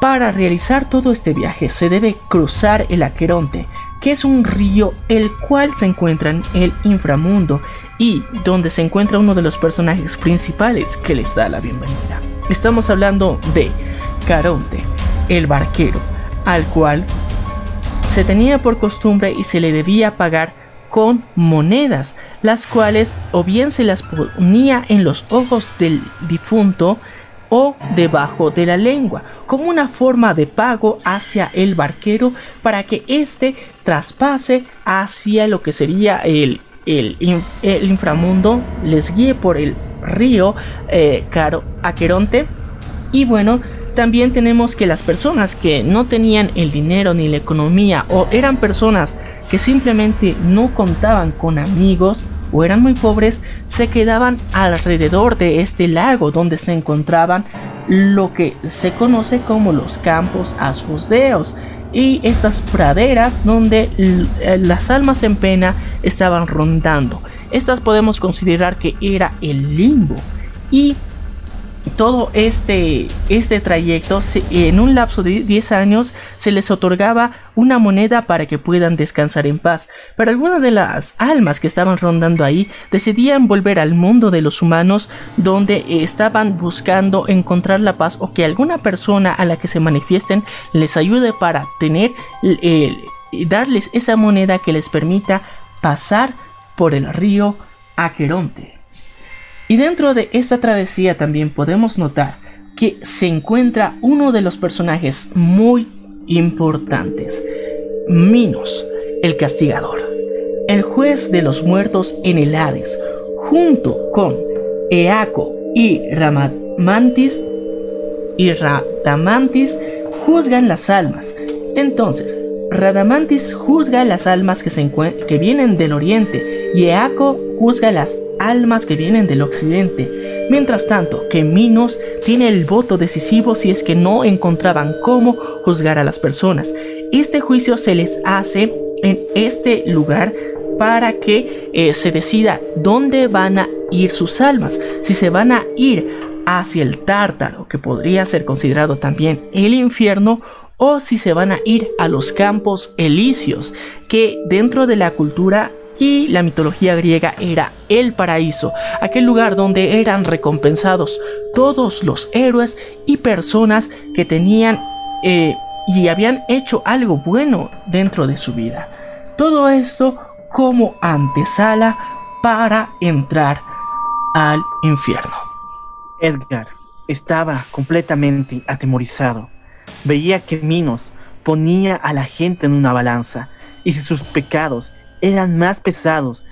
para realizar todo este viaje se debe cruzar el Aqueronte, que es un río el cual se encuentra en el inframundo y donde se encuentra uno de los personajes principales que les da la bienvenida. Estamos hablando de Caronte, el barquero, al cual se tenía por costumbre y se le debía pagar con monedas, las cuales o bien se las ponía en los ojos del difunto o debajo de la lengua, como una forma de pago hacia el barquero para que éste traspase hacia lo que sería el, el, inframundo, les guíe por el río eh, Caro, Aqueronte. Y bueno, también tenemos que las personas que no tenían el dinero ni la economía o eran personas que simplemente no contaban con amigos o eran muy pobres, se quedaban alrededor de este lago donde se encontraban lo que se conoce como los campos asfosdeos y estas praderas donde eh, las almas en pena estaban rondando. Estas podemos considerar que era el limbo y todo este, este trayecto, en un lapso de 10 años, se les otorgaba una moneda para que puedan descansar en paz. Pero algunas de las almas que estaban rondando ahí decidían volver al mundo de los humanos, donde estaban buscando encontrar la paz o que alguna persona a la que se manifiesten les ayude para tener, eh, darles esa moneda que les permita pasar por el río Aqueronte. Y dentro de esta travesía también podemos notar que se encuentra uno de los personajes muy importantes, Minos, el castigador, el juez de los muertos en el Hades, junto con Eaco y Ramamantis y Radamantis juzgan las almas. Entonces, Radamantis juzga las almas que, se que vienen del oriente y Eaco juzga las almas que vienen del occidente. Mientras tanto, que Minos tiene el voto decisivo si es que no encontraban cómo juzgar a las personas. Este juicio se les hace en este lugar para que eh, se decida dónde van a ir sus almas. Si se van a ir hacia el tártaro, que podría ser considerado también el infierno, o si se van a ir a los campos elíseos, que dentro de la cultura y la mitología griega era el paraíso, aquel lugar donde eran recompensados todos los héroes y personas que tenían eh, y habían hecho algo bueno dentro de su vida. Todo esto como antesala para entrar al infierno. Edgar estaba completamente atemorizado. Veía que Minos ponía a la gente en una balanza y si sus pecados eran más pesados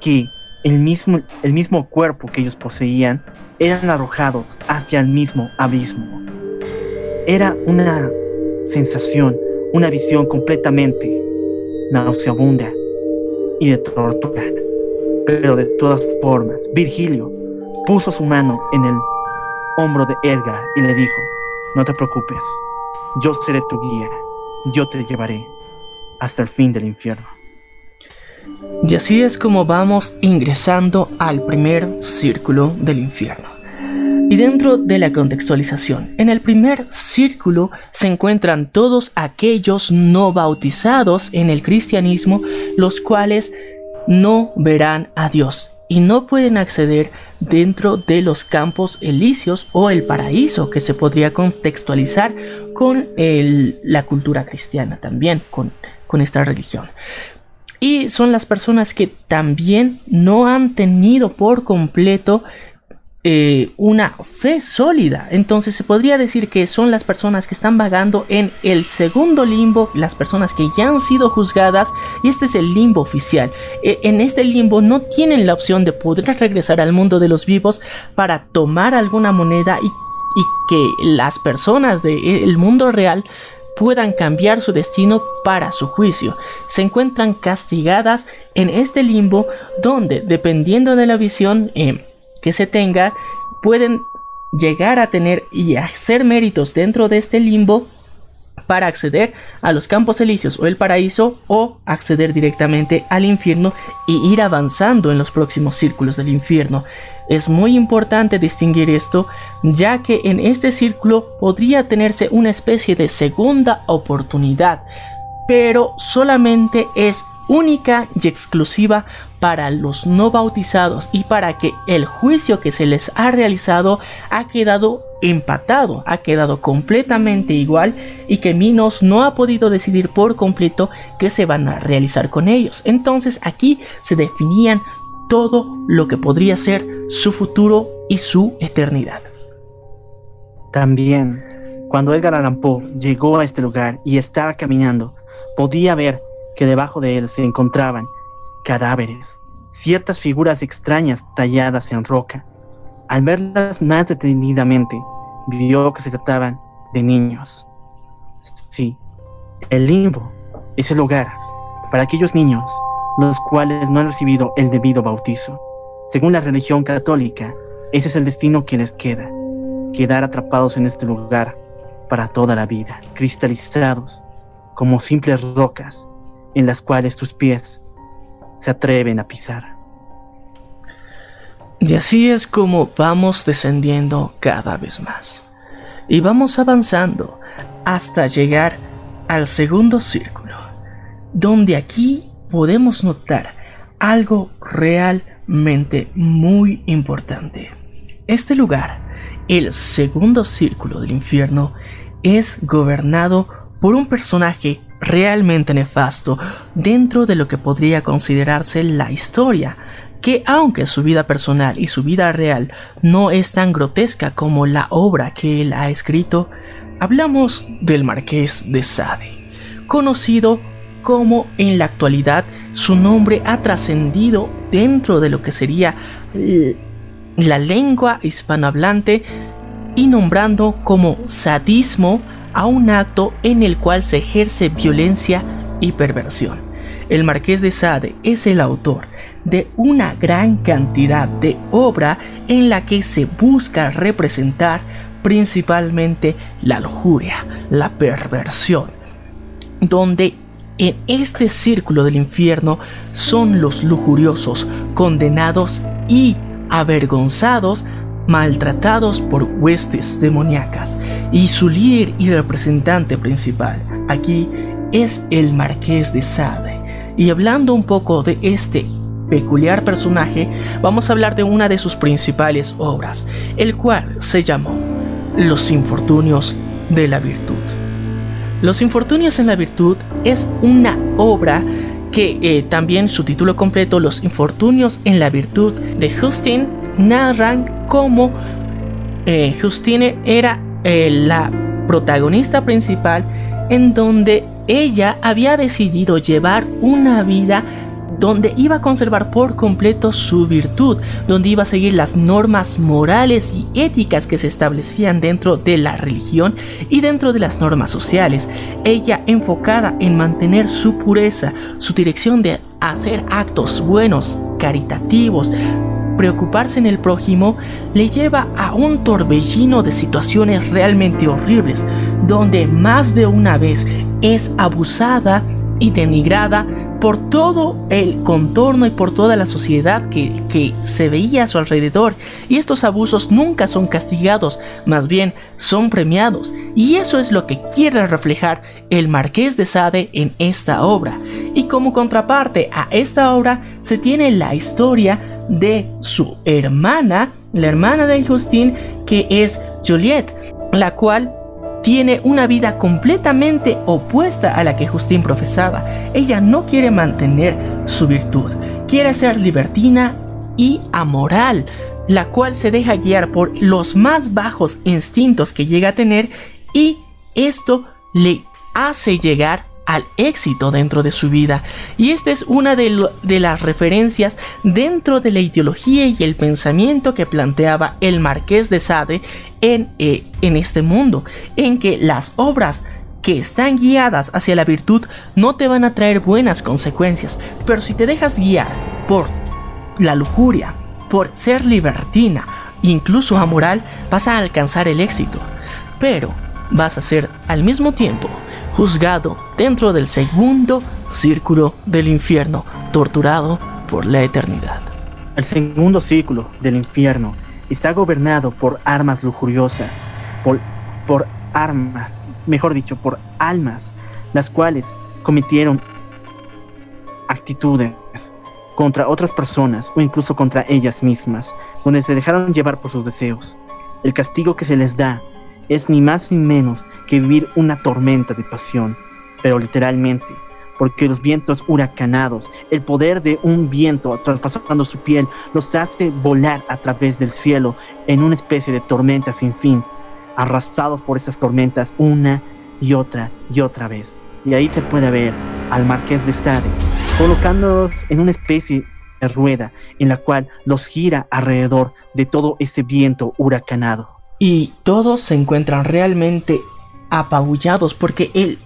que el mismo, el mismo cuerpo que ellos poseían, eran arrojados hacia el mismo abismo. Era una sensación, una visión completamente nauseabunda y de tortura. Pero de todas formas, Virgilio puso su mano en el hombro de Edgar y le dijo, no te preocupes, yo seré tu guía, yo te llevaré hasta el fin del infierno. Y así es como vamos ingresando al primer círculo del infierno. Y dentro de la contextualización, en el primer círculo se encuentran todos aquellos no bautizados en el cristianismo, los cuales no verán a Dios y no pueden acceder dentro de los campos elíseos o el paraíso que se podría contextualizar con la cultura cristiana también, con, con esta religión. Y son las personas que también no han tenido por completo eh, una fe sólida. Entonces se podría decir que son las personas que están vagando en el segundo limbo, las personas que ya han sido juzgadas y este es el limbo oficial. E, en este limbo no tienen la opción de poder regresar al mundo de los vivos para tomar alguna moneda y, y que las personas del mundo real puedan cambiar su destino para su juicio. Se encuentran castigadas en este limbo donde, dependiendo de la visión, eh, que se tenga pueden llegar a tener y hacer méritos dentro de este limbo para acceder a los campos elíseos o el paraíso o acceder directamente al infierno y ir avanzando en los próximos círculos del infierno. Es muy importante distinguir esto ya que en este círculo podría tenerse una especie de segunda oportunidad, pero solamente es única y exclusiva para los no bautizados y para que el juicio que se les ha realizado ha quedado empatado, ha quedado completamente igual y que Minos no ha podido decidir por completo qué se van a realizar con ellos. Entonces aquí se definían todo lo que podría ser su futuro y su eternidad. También, cuando Edgar Allan Poe llegó a este lugar y estaba caminando, podía ver que debajo de él se encontraban cadáveres, ciertas figuras extrañas talladas en roca. Al verlas más detenidamente, vio que se trataban de niños. Sí, el limbo es el lugar para aquellos niños los cuales no han recibido el debido bautizo. Según la religión católica, ese es el destino que les queda, quedar atrapados en este lugar para toda la vida, cristalizados como simples rocas en las cuales tus pies se atreven a pisar. Y así es como vamos descendiendo cada vez más. Y vamos avanzando hasta llegar al segundo círculo, donde aquí podemos notar algo realmente muy importante. Este lugar, el segundo círculo del infierno, es gobernado por un personaje realmente nefasto dentro de lo que podría considerarse la historia, que aunque su vida personal y su vida real no es tan grotesca como la obra que él ha escrito, hablamos del marqués de Sade, conocido como en la actualidad su nombre ha trascendido dentro de lo que sería la lengua hispanohablante y nombrando como sadismo a un acto en el cual se ejerce violencia y perversión. El marqués de Sade es el autor de una gran cantidad de obra en la que se busca representar principalmente la lujuria, la perversión, donde en este círculo del infierno son los lujuriosos, condenados y avergonzados maltratados por huestes demoníacas, y su líder y representante principal aquí es el Marqués de Sade. Y hablando un poco de este peculiar personaje, vamos a hablar de una de sus principales obras, el cual se llamó Los Infortunios de la Virtud. Los Infortunios en la Virtud es una obra que eh, también su título completo, Los Infortunios en la Virtud de Justin, narran cómo eh, Justine era eh, la protagonista principal en donde ella había decidido llevar una vida donde iba a conservar por completo su virtud, donde iba a seguir las normas morales y éticas que se establecían dentro de la religión y dentro de las normas sociales. Ella enfocada en mantener su pureza, su dirección de hacer actos buenos, caritativos, preocuparse en el prójimo le lleva a un torbellino de situaciones realmente horribles, donde más de una vez es abusada y denigrada por todo el contorno y por toda la sociedad que, que, se veía a su alrededor. Y estos abusos nunca son castigados, más bien son premiados. Y eso es lo que quiere reflejar el marqués de Sade en esta obra. Y como contraparte a esta obra se tiene la historia de su hermana, la hermana de Justin, que es Juliette, la cual tiene una vida completamente opuesta a la que Justin profesaba. Ella no quiere mantener su virtud. Quiere ser libertina y amoral, la cual se deja guiar por los más bajos instintos que llega a tener y esto le hace llegar al éxito dentro de su vida. Y esta es una de, las referencias dentro de la ideología y el pensamiento que planteaba el marqués de Sade en, eh, en este mundo, en que las obras que están guiadas hacia la virtud no te van a traer buenas consecuencias, pero si te dejas guiar por la lujuria, por ser libertina, incluso amoral, vas a alcanzar el éxito. Pero vas a ser al mismo tiempo juzgado dentro del segundo círculo del infierno, torturado por la eternidad. El segundo círculo del infierno está gobernado por armas lujuriosas, por, por armas, mejor dicho, por almas, las cuales cometieron actitudes contra otras personas o incluso contra ellas mismas, donde se dejaron llevar por sus deseos. El castigo que se les da es ni más ni menos que vivir una tormenta de pasión, pero literalmente, porque los vientos huracanados, el poder de un viento traspasando su piel, los hace volar a través del cielo en una especie de tormenta sin fin, arrastrados por esas tormentas una y otra y otra vez. Y ahí se puede ver al marqués de Sade, colocándolos en una especie de rueda en la cual los gira alrededor de todo ese viento huracanado y todos se encuentran realmente apabullados porque él,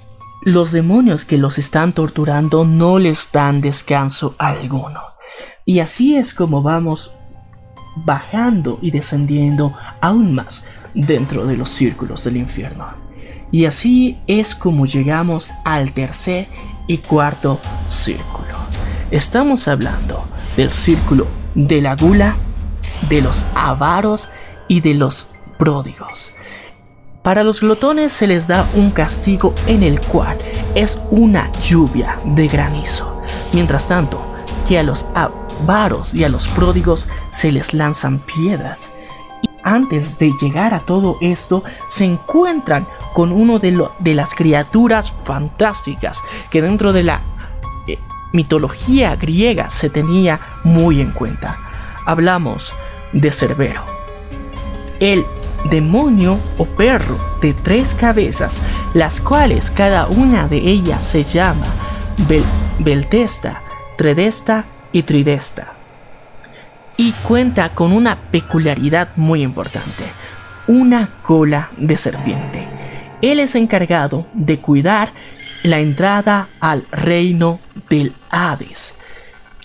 los demonios que los están torturando no les dan descanso alguno. Y así es como vamos bajando y descendiendo aún más dentro de los círculos del infierno. Y así es como llegamos al tercer y cuarto círculo. Estamos hablando del círculo de la gula, de los avaros y de los pródigos. Para los glotones se les da un castigo en el cual es una lluvia de granizo, mientras tanto que a los avaros y a los pródigos se les lanzan piedras. Y antes de llegar a todo esto, se encuentran con uno de, de las criaturas fantásticas que dentro de la eh, mitología griega se tenía muy en cuenta. Hablamos de Cerbero. El demonio o perro de tres cabezas, las cuales cada una de ellas se llama Beltesta, Tredesta y Tridesta. Y cuenta con una peculiaridad muy importante, una cola de serpiente. Él es encargado de cuidar la entrada al reino del Hades.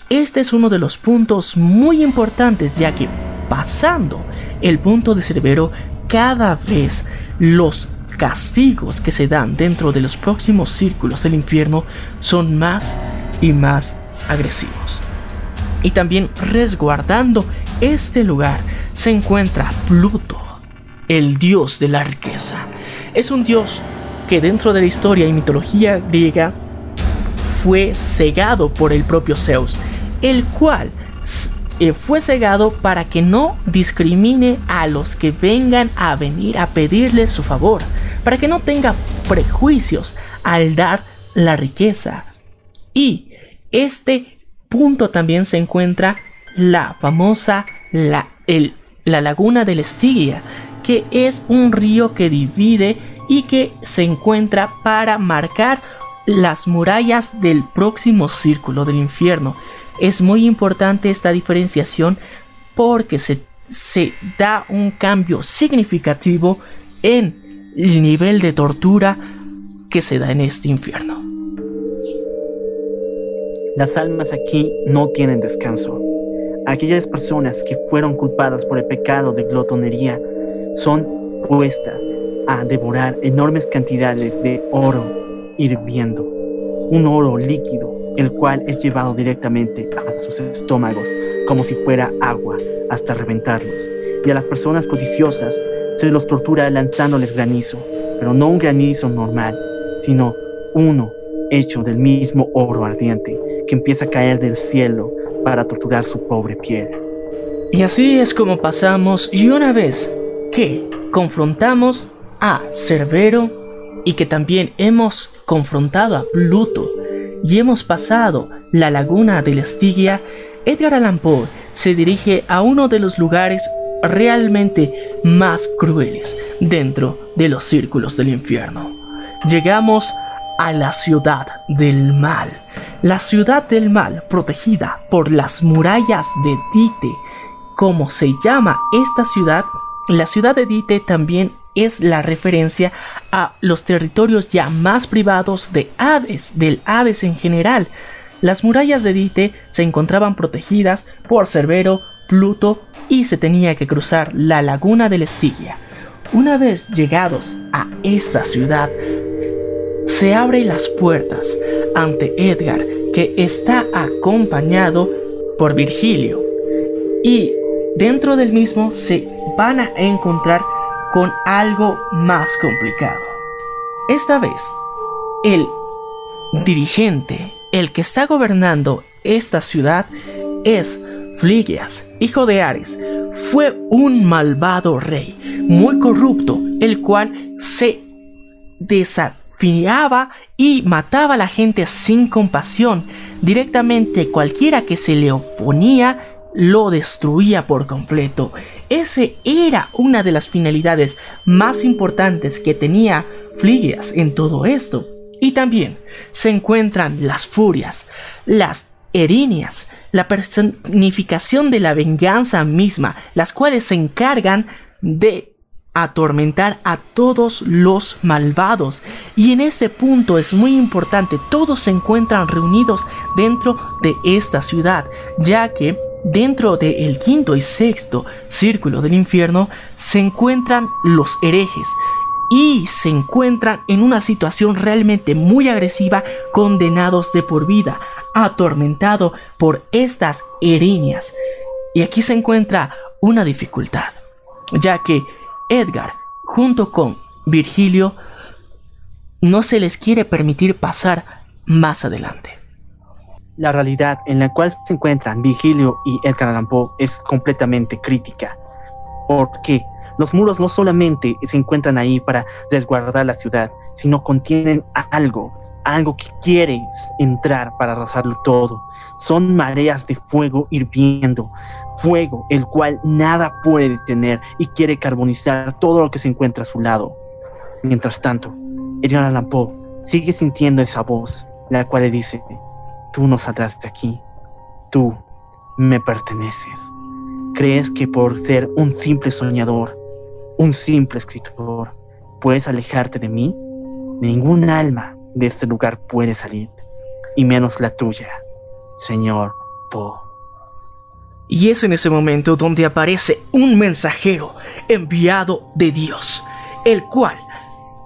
Este es uno de los puntos muy importantes ya que pasando el punto de Cerbero cada vez los castigos que se dan dentro de los próximos círculos del infierno son más y más agresivos. Y también resguardando este lugar se encuentra Pluto, el dios de la riqueza. Es un dios que dentro de la historia y mitología griega fue cegado por el propio Zeus, el cual eh, fue cegado para que no discrimine a los que vengan a venir a pedirle su favor, para que no tenga prejuicios al dar la riqueza. Y este punto también se encuentra la famosa la, la laguna del Estigia, que es un río que divide y que se encuentra para marcar las murallas del próximo círculo del infierno. Es muy importante esta diferenciación porque se, se da un cambio significativo en el nivel de tortura que se da en este infierno. Las almas aquí no tienen descanso. Aquellas personas que fueron culpadas por el pecado de glotonería son puestas a devorar enormes cantidades de oro hirviendo, un oro líquido el cual es llevado directamente a sus estómagos como si fuera agua hasta reventarlos. Y a las personas codiciosas se los tortura lanzándoles granizo, pero no un granizo normal, sino uno hecho del mismo oro ardiente que empieza a caer del cielo para torturar su pobre piel. Y así es como pasamos y una vez que confrontamos a Cerbero y que también hemos confrontado a Pluto y hemos pasado la laguna de la Estigia, Edgar Allan Poe se dirige a uno de los lugares realmente más crueles dentro de los círculos del infierno. Llegamos a la ciudad del mal, la ciudad del mal protegida por las murallas de Dite. Como se llama esta ciudad, la ciudad de Dite también es la referencia a los territorios ya más privados de Hades, del Hades en general. Las murallas de Dite se encontraban protegidas por Cerbero, Pluto y se tenía que cruzar la laguna del Estigia. Una vez llegados a esta ciudad, se abren las puertas ante Edgar, que está acompañado por Virgilio. Y dentro del mismo se van a encontrar con algo más complicado. Esta vez, el dirigente, el que está gobernando esta ciudad, es Fligias, hijo de Ares. Fue un malvado rey, muy corrupto, el cual se desafiaba y mataba a la gente sin compasión. Directamente cualquiera que se le oponía lo destruía por completo. Ese era una de las finalidades más importantes que tenía Fligias en todo esto. Y también se encuentran las furias, las erinias, la personificación de la venganza misma, las cuales se encargan de atormentar a todos los malvados. Y en ese punto es muy importante, todos se encuentran reunidos dentro de esta ciudad, ya que dentro del quinto y sexto círculo del infierno se encuentran los herejes. Y se encuentran en una situación realmente muy agresiva, condenados de por vida, atormentado por estas erinias. Y aquí se encuentra una dificultad, ya que Edgar, junto con Virgilio, no se les quiere permitir pasar más adelante. La realidad en la cual se encuentran Virgilio y Edgar Allan Poe es completamente crítica, porque los muros no solamente se encuentran ahí para resguardar la ciudad, sino contienen algo algo que quiere entrar para arrasarlo todo. Son mareas de fuego hirviendo, fuego el cual nada puede detener y quiere carbonizar todo lo que se encuentra a su lado. Mientras tanto, Edgar Allan Poe sigue sintiendo esa voz, la cual le dice, tú no saldrás de aquí, tú me perteneces. ¿Crees que por ser un simple soñador, un simple escritor, puedes alejarte de mí? Ningún alma de este lugar puede salir, y menos la tuya, señor Poe. Y es en ese momento donde aparece un mensajero enviado de Dios, el cual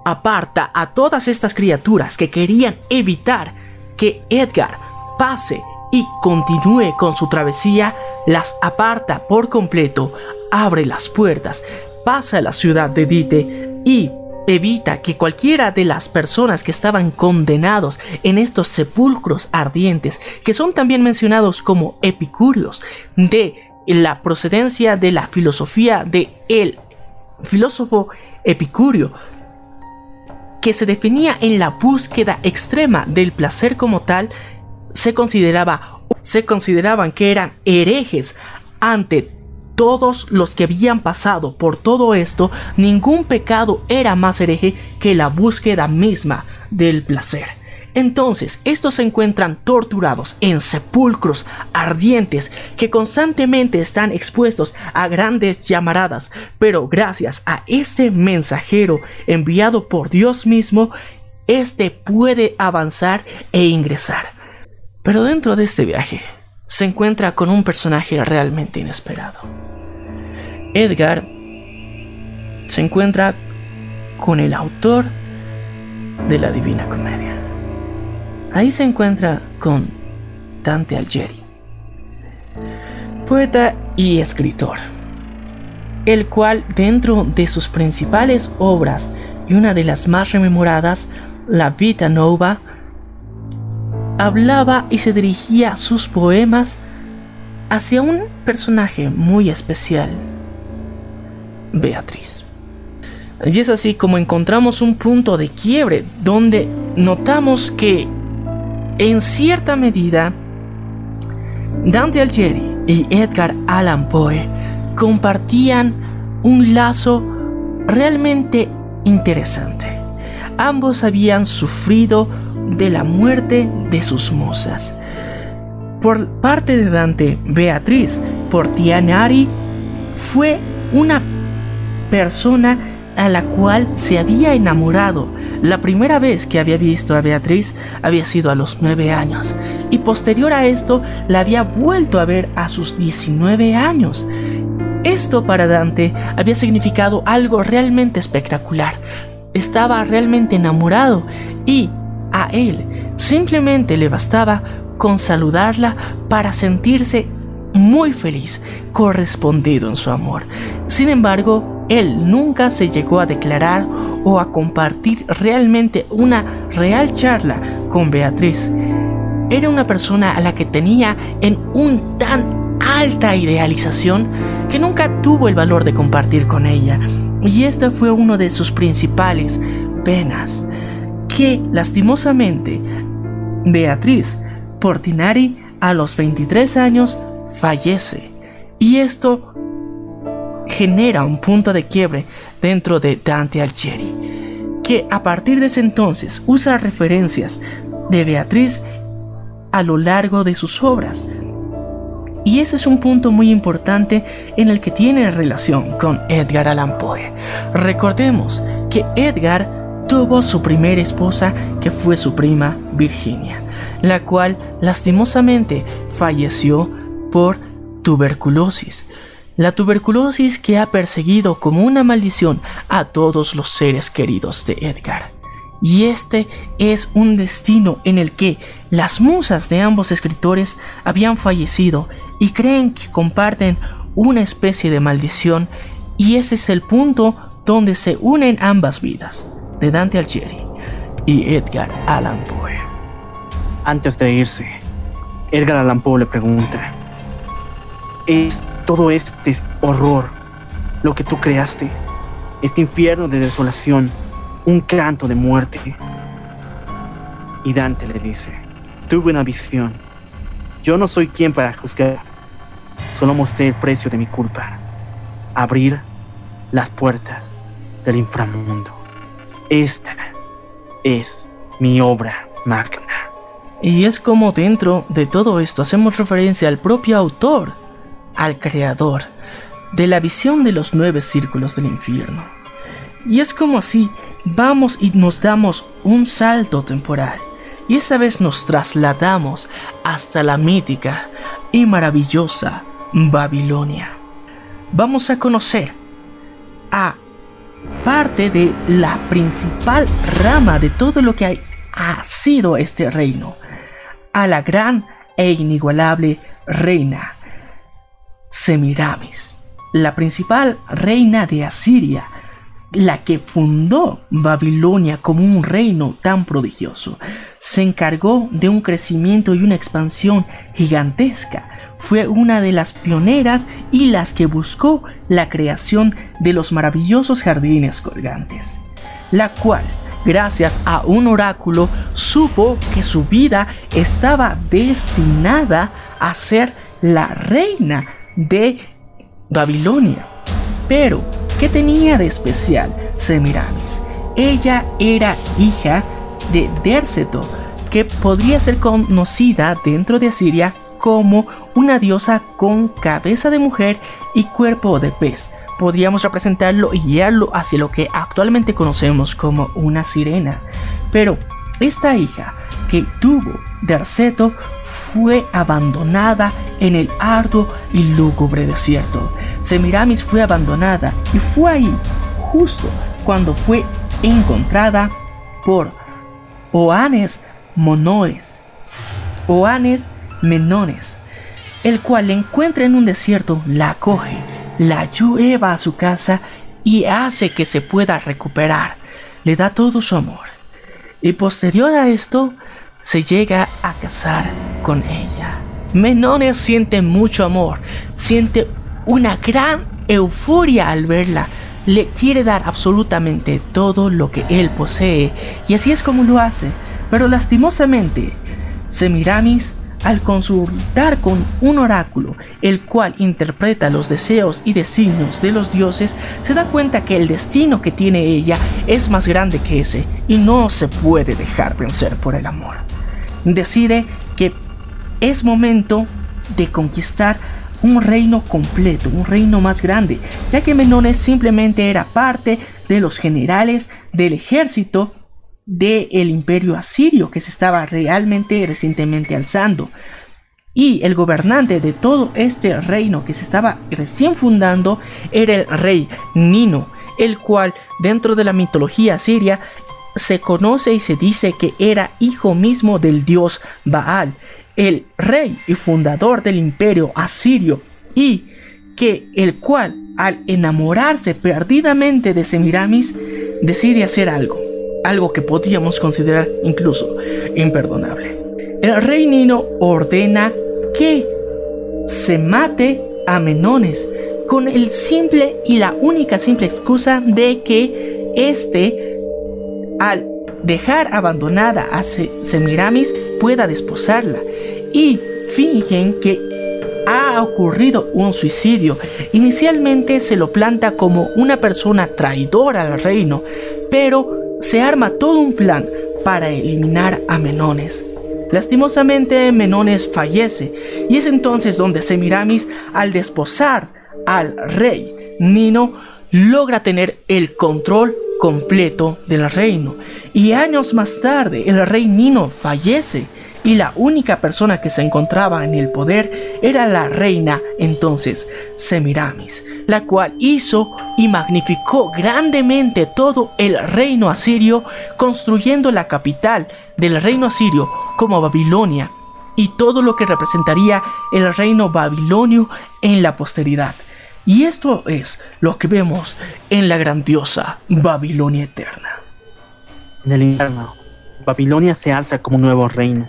aparta a todas estas criaturas que querían evitar que Edgar pase y continúe con su travesía, las aparta por completo, abre las puertas, pasa a la ciudad de Dite y evita que cualquiera de las personas que estaban condenados en estos sepulcros ardientes, que son también mencionados como epicúreos, de la procedencia de la filosofía de el filósofo epicurio, que se definía en la búsqueda extrema del placer como tal, se consideraba se consideraban que eran herejes ante todos los que habían pasado por todo esto, ningún pecado era más hereje que la búsqueda misma del placer. Entonces, estos se encuentran torturados en sepulcros ardientes que constantemente están expuestos a grandes llamaradas, pero gracias a ese mensajero enviado por Dios mismo, este puede avanzar e ingresar. Pero dentro de este viaje, se encuentra con un personaje realmente inesperado. Edgar se encuentra con el autor de la Divina Comedia. Ahí se encuentra con Dante Alighieri, poeta y escritor, el cual dentro de sus principales obras y una de las más rememoradas, La Vita Nova, hablaba y se dirigía sus poemas hacia un personaje muy especial Beatriz. Y es así como encontramos un punto de quiebre donde notamos que en cierta medida Dante Alighieri y Edgar Allan Poe compartían un lazo realmente interesante. Ambos habían sufrido de la muerte de sus musas. Por parte de Dante, Beatriz Portianari fue una persona a la cual se había enamorado. La primera vez que había visto a Beatriz había sido a los 9 años y posterior a esto la había vuelto a ver a sus 19 años. Esto para Dante había significado algo realmente espectacular. Estaba realmente enamorado y a él simplemente le bastaba con saludarla para sentirse muy feliz, correspondido en su amor. Sin embargo, él nunca se llegó a declarar o a compartir realmente una real charla con Beatriz. Era una persona a la que tenía en un tan alta idealización que nunca tuvo el valor de compartir con ella. Y esta fue uno de sus principales penas, que lastimosamente Beatriz Portinari a los 23 años fallece. Y esto genera un punto de quiebre dentro de Dante Alighieri, que a partir de ese entonces usa referencias de Beatriz a lo largo de sus obras. Y ese es un punto muy importante en el que tiene relación con Edgar Allan Poe. Recordemos que Edgar tuvo su primera esposa que fue su prima Virginia, la cual lastimosamente falleció por tuberculosis. La tuberculosis que ha perseguido como una maldición a todos los seres queridos de Edgar. Y este es un destino en el que las musas de ambos escritores habían fallecido y creen que comparten una especie de maldición y ese es el punto donde se unen ambas vidas, de Dante Alighieri y Edgar Allan Poe. Antes de irse, Edgar Allan Poe le pregunta, ¿es todo este horror lo que tú creaste? Este infierno de desolación, un canto de muerte. Y Dante le dice, tuve una visión. Yo no soy quien para juzgar. Solo mostré el precio de mi culpa. Abrir las puertas del inframundo. Esta es mi obra magna. Y es como dentro de todo esto hacemos referencia al propio autor, al creador, de la visión de los nueve círculos del infierno. Y es como si vamos y nos damos un salto temporal. Y esta vez nos trasladamos hasta la mítica y maravillosa Babilonia. Vamos a conocer a parte de la principal rama de todo lo que ha sido este reino, a la gran e inigualable reina Semiramis, la principal reina de Asiria, la que fundó Babilonia como un reino tan prodigioso, se encargó de un crecimiento y una expansión gigantesca. Fue una de las pioneras y las que buscó la creación de los maravillosos jardines colgantes, la cual, gracias a un oráculo, supo que su vida estaba destinada a ser la reina de Babilonia. Pero, ¿qué tenía de especial Semiramis? Ella era hija de Derceto, que podría ser conocida dentro de Asiria como una diosa con cabeza de mujer y cuerpo de pez. Podríamos representarlo y guiarlo hacia lo que actualmente conocemos como una sirena. Pero esta hija que tuvo Derceto fue abandonada en el arduo y lúgubre desierto. Semiramis fue abandonada y fue ahí justo cuando fue encontrada por Oanes Monoes, Oanes Menones, el cual la encuentra en un desierto, la acoge, la lleva a su casa y hace que se pueda recuperar. Le da todo su amor. Y posterior a esto, se llega a casar con ella. Menones siente mucho amor, siente una gran euforia al verla, le quiere dar absolutamente todo lo que él posee y así es como lo hace, pero lastimosamente Semiramis al consultar con un oráculo, el cual interpreta los deseos y designios de los dioses, se da cuenta que el destino que tiene ella es más grande que ese y no se puede dejar vencer por el amor. Decide que es momento de conquistar un reino completo, un reino más grande, ya que Menones simplemente era parte de los generales del ejército del imperio asirio que se estaba realmente recientemente alzando. Y el gobernante de todo este reino que se estaba recién fundando era el rey Nino, el cual dentro de la mitología asiria se conoce y se dice que era hijo mismo del dios Baal, el rey y fundador del imperio asirio, y que el cual al enamorarse perdidamente de Semiramis decide hacer algo algo que podríamos considerar incluso imperdonable. El rey Nino ordena que se mate a Menones con el simple y la única simple excusa de que este al dejar abandonada a Semiramis pueda desposarla y fingen que ha ocurrido un suicidio. Inicialmente se lo planta como una persona traidora al reino, pero se arma todo un plan para eliminar a Menones. Lastimosamente Menones fallece y es entonces donde Semiramis al desposar al rey Nino logra tener el control completo del reino y años más tarde el rey Nino fallece y la única persona que se encontraba en el poder era la reina entonces Semiramis, la cual hizo y magnificó grandemente todo el reino asirio, construyendo la capital del reino asirio como Babilonia y todo lo que representaría el reino babilonio en la posteridad. Y esto es lo que vemos en la grandiosa Babilonia eterna. En el infierno, Babilonia se alza como un nuevo reino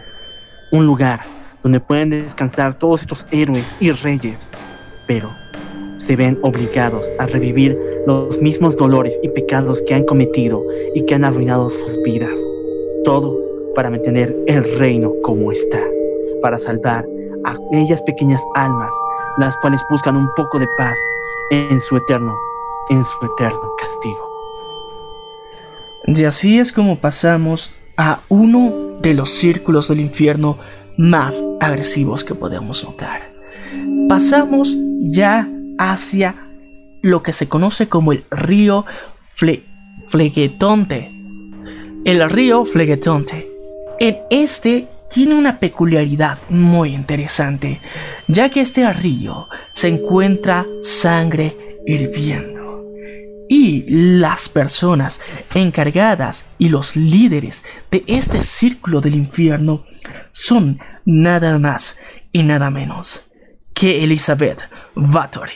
un lugar donde pueden descansar todos estos héroes y reyes, pero se ven obligados a revivir los mismos dolores y pecados que han cometido y que han arruinado sus vidas. Todo para mantener el reino como está, para salvar a aquellas pequeñas almas, las cuales buscan un poco de paz en su eterno, en su eterno castigo. Y así es como pasamos a uno de los círculos del infierno más agresivos que podemos notar. Pasamos ya hacia lo que se conoce como el río Flegetonte. El río Flegetonte. En este tiene una peculiaridad muy interesante, ya que este río se encuentra sangre hirviendo y las personas encargadas y los líderes de este círculo del infierno son nada más y nada menos que Elizabeth Bathory,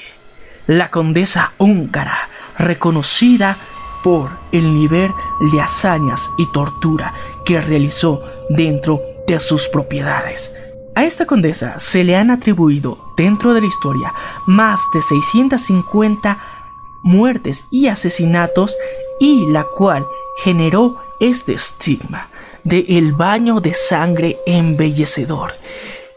la condesa húngara reconocida por el nivel de hazañas y tortura que realizó dentro de sus propiedades. A esta condesa se le han atribuido dentro de la historia más de 650 muertes y asesinatos y la cual generó este estigma de el baño de sangre embellecedor.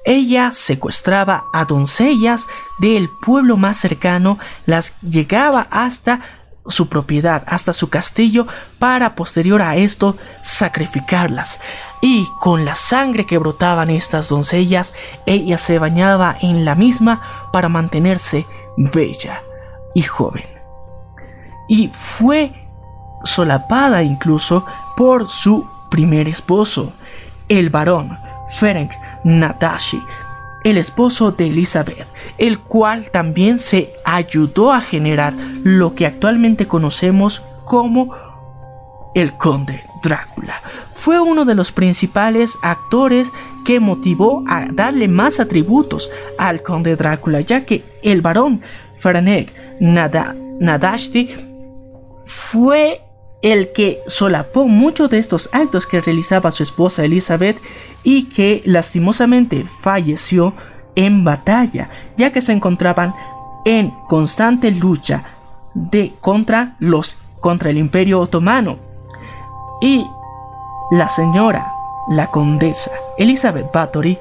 Ella secuestraba a doncellas del pueblo más cercano, las llegaba hasta su propiedad, hasta su castillo, para posterior a esto sacrificarlas. Y con la sangre que brotaban estas doncellas, ella se bañaba en la misma para mantenerse bella y joven y fue solapada incluso por su primer esposo, el varón Ferenc Natashi, el esposo de Elizabeth, el cual también se ayudó a generar lo que actualmente conocemos como el conde Drácula. Fue uno de los principales actores que motivó a darle más atributos al conde Drácula, ya que el varón Ferenc Nadashi fue el que solapó muchos de estos actos que realizaba su esposa Elizabeth y que lastimosamente falleció en batalla, ya que se encontraban en constante lucha de contra los contra el Imperio Otomano. Y la señora, la condesa Elizabeth Bathory,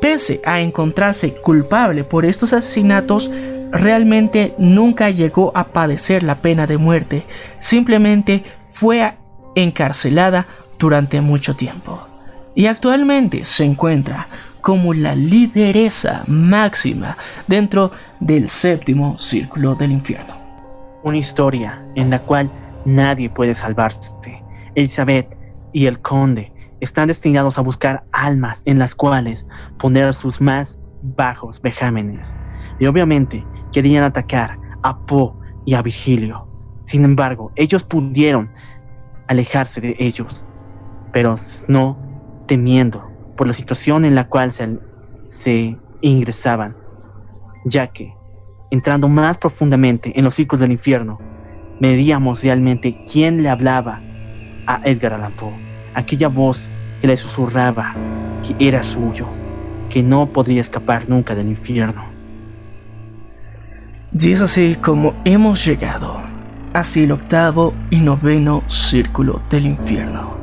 pese a encontrarse culpable por estos asesinatos, realmente nunca llegó a padecer la pena de muerte, simplemente fue encarcelada durante mucho tiempo. Y actualmente se encuentra como la lideresa máxima dentro del séptimo círculo del infierno. Una historia en la cual nadie puede salvarse. Elizabeth y el conde están destinados a buscar almas en las cuales poner sus más bajos vejámenes. Y obviamente querían atacar a Poe y a Virgilio. Sin embargo, ellos pudieron alejarse de ellos, pero no temiendo por la situación en la cual se, se ingresaban, ya que, entrando más profundamente en los círculos del infierno, medíamos realmente quién le hablaba a Edgar Allan Poe, aquella voz que le susurraba que era suyo, que no podría escapar nunca del infierno. Y es así como hemos llegado hacia el octavo y noveno círculo del infierno.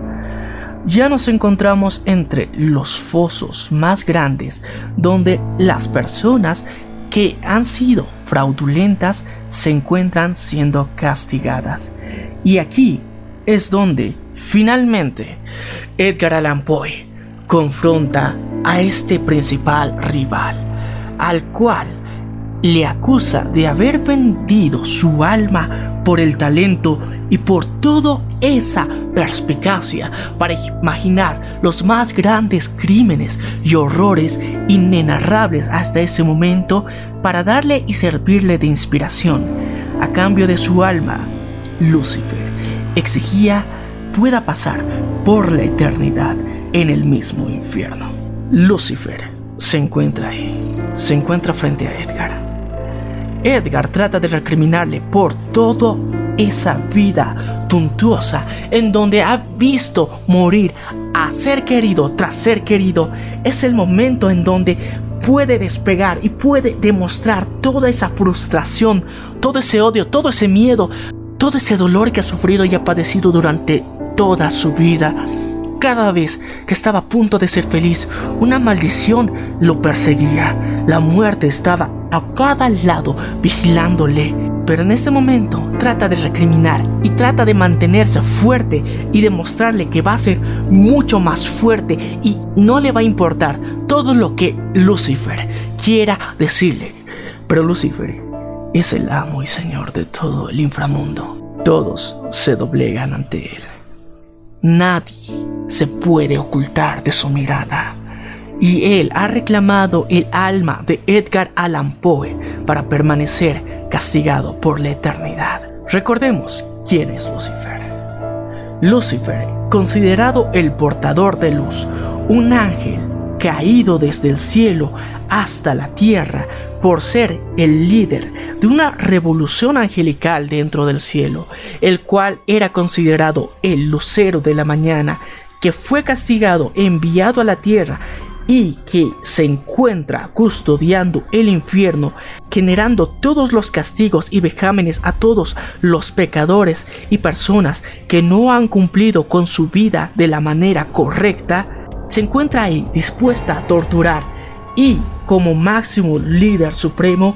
Ya nos encontramos entre los fosos más grandes donde las personas que han sido fraudulentas se encuentran siendo castigadas. Y aquí es donde finalmente Edgar Allan Poe confronta a este principal rival, al cual le acusa de haber vendido su alma por el talento y por toda esa perspicacia para imaginar los más grandes crímenes y horrores inenarrables hasta ese momento para darle y servirle de inspiración. A cambio de su alma, Lucifer exigía pueda pasar por la eternidad en el mismo infierno. Lucifer se encuentra ahí, se encuentra frente a Edgar Edgar trata de recriminarle por toda esa vida tuntuosa en donde ha visto morir a ser querido tras ser querido. Es el momento en donde puede despegar y puede demostrar toda esa frustración, todo ese odio, todo ese miedo, todo ese dolor que ha sufrido y ha padecido durante toda su vida. Cada vez que estaba a punto de ser feliz, una maldición lo perseguía. La muerte estaba a cada lado vigilándole. Pero en este momento trata de recriminar y trata de mantenerse fuerte y demostrarle que va a ser mucho más fuerte y no le va a importar todo lo que Lucifer quiera decirle. Pero Lucifer es el amo y señor de todo el inframundo. Todos se doblegan ante él. Nadie se puede ocultar de su mirada. Y él ha reclamado el alma de Edgar Allan Poe para permanecer castigado por la eternidad. Recordemos quién es Lucifer. Lucifer, considerado el portador de luz, un ángel caído desde el cielo hasta la tierra por ser el líder de una revolución angelical dentro del cielo, el cual era considerado el lucero de la mañana, que fue castigado, enviado a la tierra y que se encuentra custodiando el infierno, generando todos los castigos y vejámenes a todos los pecadores y personas que no han cumplido con su vida de la manera correcta, se encuentra ahí dispuesta a torturar y como máximo líder supremo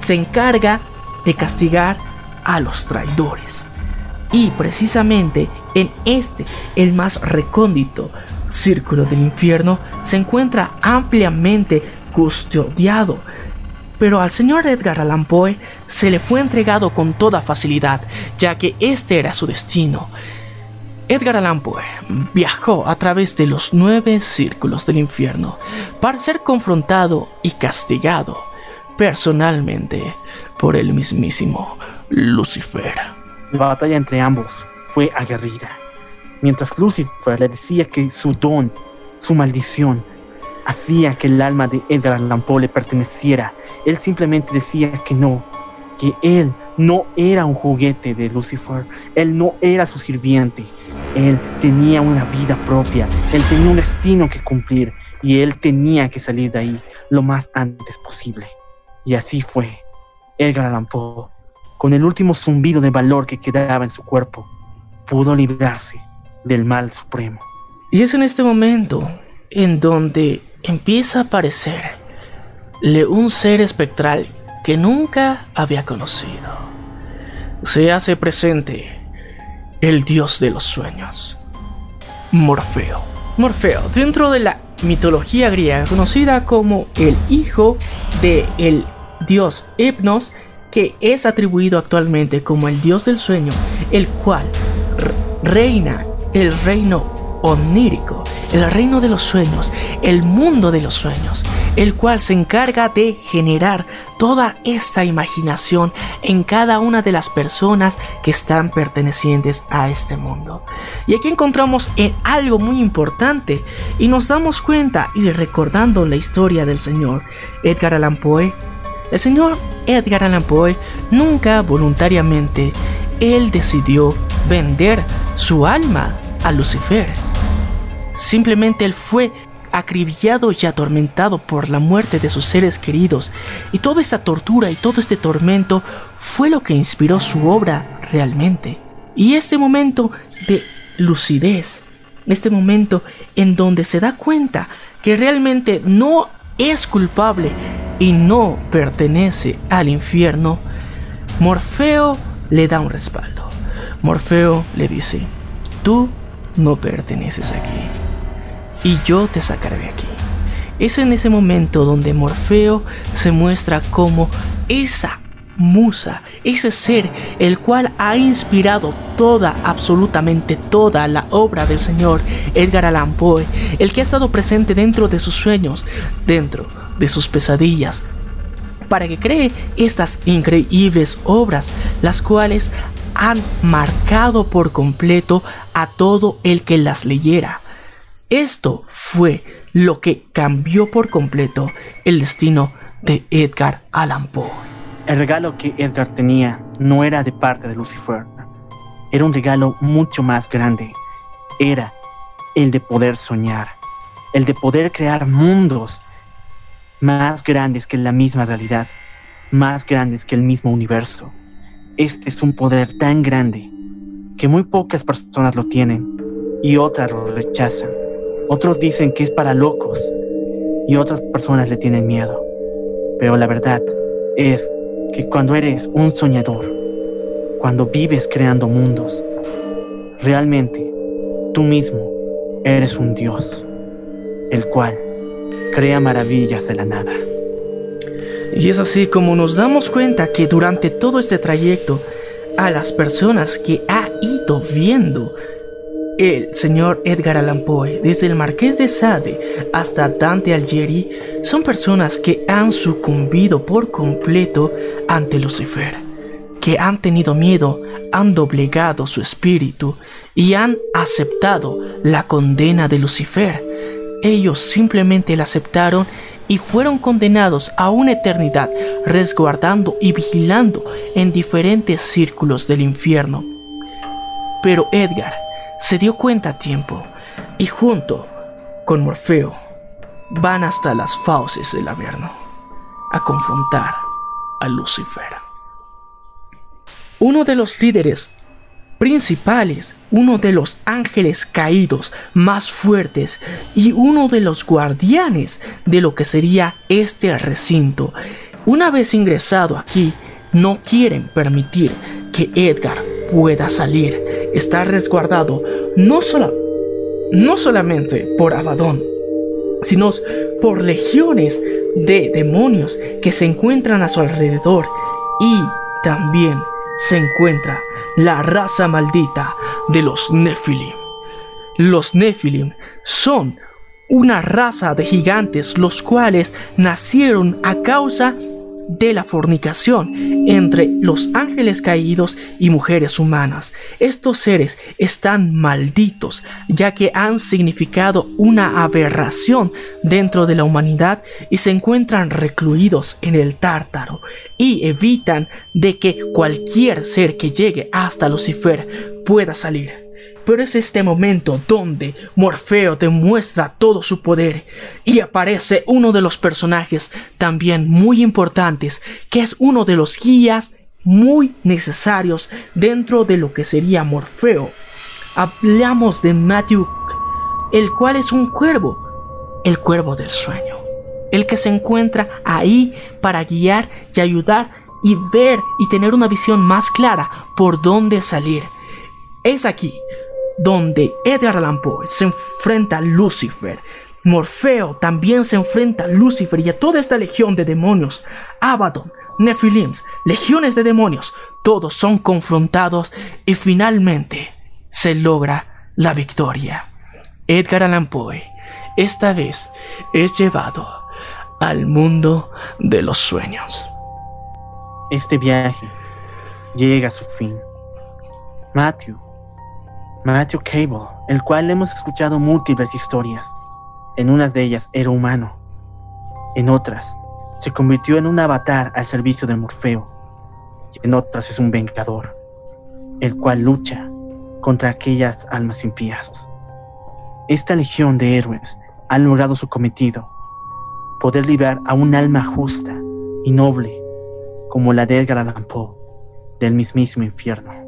se encarga de castigar a los traidores. Y precisamente en este, el más recóndito círculo del infierno, se encuentra ampliamente custodiado. Pero al señor Edgar Allan Poe se le fue entregado con toda facilidad, ya que este era su destino. Edgar Allan Poe viajó a través de los nueve círculos del infierno para ser confrontado y castigado personalmente por el mismísimo Lucifer. La batalla entre ambos fue aguerrida, mientras Lucifer le decía que su don, su maldición, hacía que el alma de Edgar Allan Poe le perteneciera. Él simplemente decía que no, que él no era un juguete de Lucifer, él no era su sirviente, él tenía una vida propia, él tenía un destino que cumplir y él tenía que salir de ahí lo más antes posible. Y así fue. Edgar Allan Poe, con el último zumbido de valor que quedaba en su cuerpo, pudo librarse del mal supremo. Y es en este momento en donde empieza a aparecerle un ser espectral que nunca había conocido. Se hace presente el dios de los sueños, Morfeo. Morfeo, dentro de la mitología griega conocida como el hijo de el dios Hypnos, que es atribuido actualmente como el dios del sueño, el cual reina el reino onírico, el reino de los sueños, el mundo de los sueños, el cual se encarga de generar toda esta imaginación en cada una de las personas que están pertenecientes a este mundo. Y aquí encontramos en algo muy importante y nos damos cuenta y recordando la historia del señor Edgar Allan Poe, el señor Edgar Allan Poe nunca voluntariamente él decidió vender su alma a Lucifer Simplemente él fue acribillado y atormentado por la muerte de sus seres queridos, y toda esta tortura y todo este tormento fue lo que inspiró su obra realmente. Y este momento de lucidez, este momento en donde se da cuenta que realmente no es culpable y no pertenece al infierno, Morfeo le da un respaldo. Morfeo le dice, tú no perteneces aquí y yo te sacaré de aquí. Es en ese momento donde Morfeo se muestra como esa musa, ese ser el cual ha inspirado toda, absolutamente toda la obra del señor Edgar Allan Poe, el que ha estado presente dentro de sus sueños, dentro de sus pesadillas, para que cree estas increíbles obras, las cuales han marcado por completo a todo el que las leyera. Esto fue lo que cambió por completo el destino de Edgar Allan Poe. El regalo que Edgar tenía no era de parte de Lucifer, era un regalo mucho más grande. Era el de poder soñar, el de poder crear mundos más grandes que la misma realidad, más grandes que el mismo universo. Este es un poder tan grande que muy pocas personas lo tienen y otras lo rechazan. Otros dicen que es para locos y otras personas le tienen miedo. Pero la verdad es que cuando eres un soñador, cuando vives creando mundos, realmente tú mismo eres un Dios, el cual crea maravillas de la nada. Y es así como nos damos cuenta que durante todo este trayecto, a las personas que ha ido viendo el señor Edgar Allan Poe, desde el Marqués de Sade hasta Dante Alighieri, son personas que han sucumbido por completo ante Lucifer, que han tenido miedo, han doblegado su espíritu y han aceptado la condena de Lucifer. Ellos simplemente la aceptaron y fueron condenados a una eternidad resguardando y vigilando en diferentes círculos del infierno. Pero Edgar se dio cuenta a tiempo y junto con Morfeo van hasta las fauces del Averno a confrontar a Lucifer. Uno de los líderes principales, uno de los ángeles caídos más fuertes y uno de los guardianes de lo que sería este recinto. Una vez ingresado aquí, no quieren permitir que Edgar pueda salir está resguardado no, no solamente por Abadón, sino por legiones de demonios que se encuentran a su alrededor y también se encuentra la raza maldita de los Nephilim. Los Nephilim son una raza de gigantes los cuales nacieron a causa de la fornicación entre los ángeles caídos y mujeres humanas. Estos seres están malditos, ya que han significado una aberración dentro de la humanidad y se encuentran recluidos en el tártaro y evitan de que cualquier ser que llegue hasta Lucifer pueda salir. Pero es este momento donde Morfeo demuestra todo su poder y aparece uno de los personajes también muy importantes, que es uno de los guías muy necesarios dentro de lo que sería Morfeo. Hablamos de Matthew, el cual es un cuervo, el cuervo del sueño, el que se encuentra ahí para guiar y ayudar y ver y tener una visión más clara por dónde salir. Es aquí donde Edgar Allan Poe se enfrenta a Lucifer. Morfeo también se enfrenta a Lucifer y a toda esta legión de demonios. Abaddon, Nephilims, legiones de demonios, todos son confrontados y finalmente se logra la victoria. Edgar Allan Poe esta vez es llevado al mundo de los sueños. Este viaje llega a su fin. Matthew, Matthew Cable, el cual hemos escuchado múltiples historias. En unas de ellas era humano, en otras se convirtió en un avatar al servicio de Morfeo, y en otras es un vengador, el cual lucha contra aquellas almas impías. Esta legión de héroes ha logrado su cometido, poder liberar a un alma justa y noble como la de Edgar del mismísimo infierno.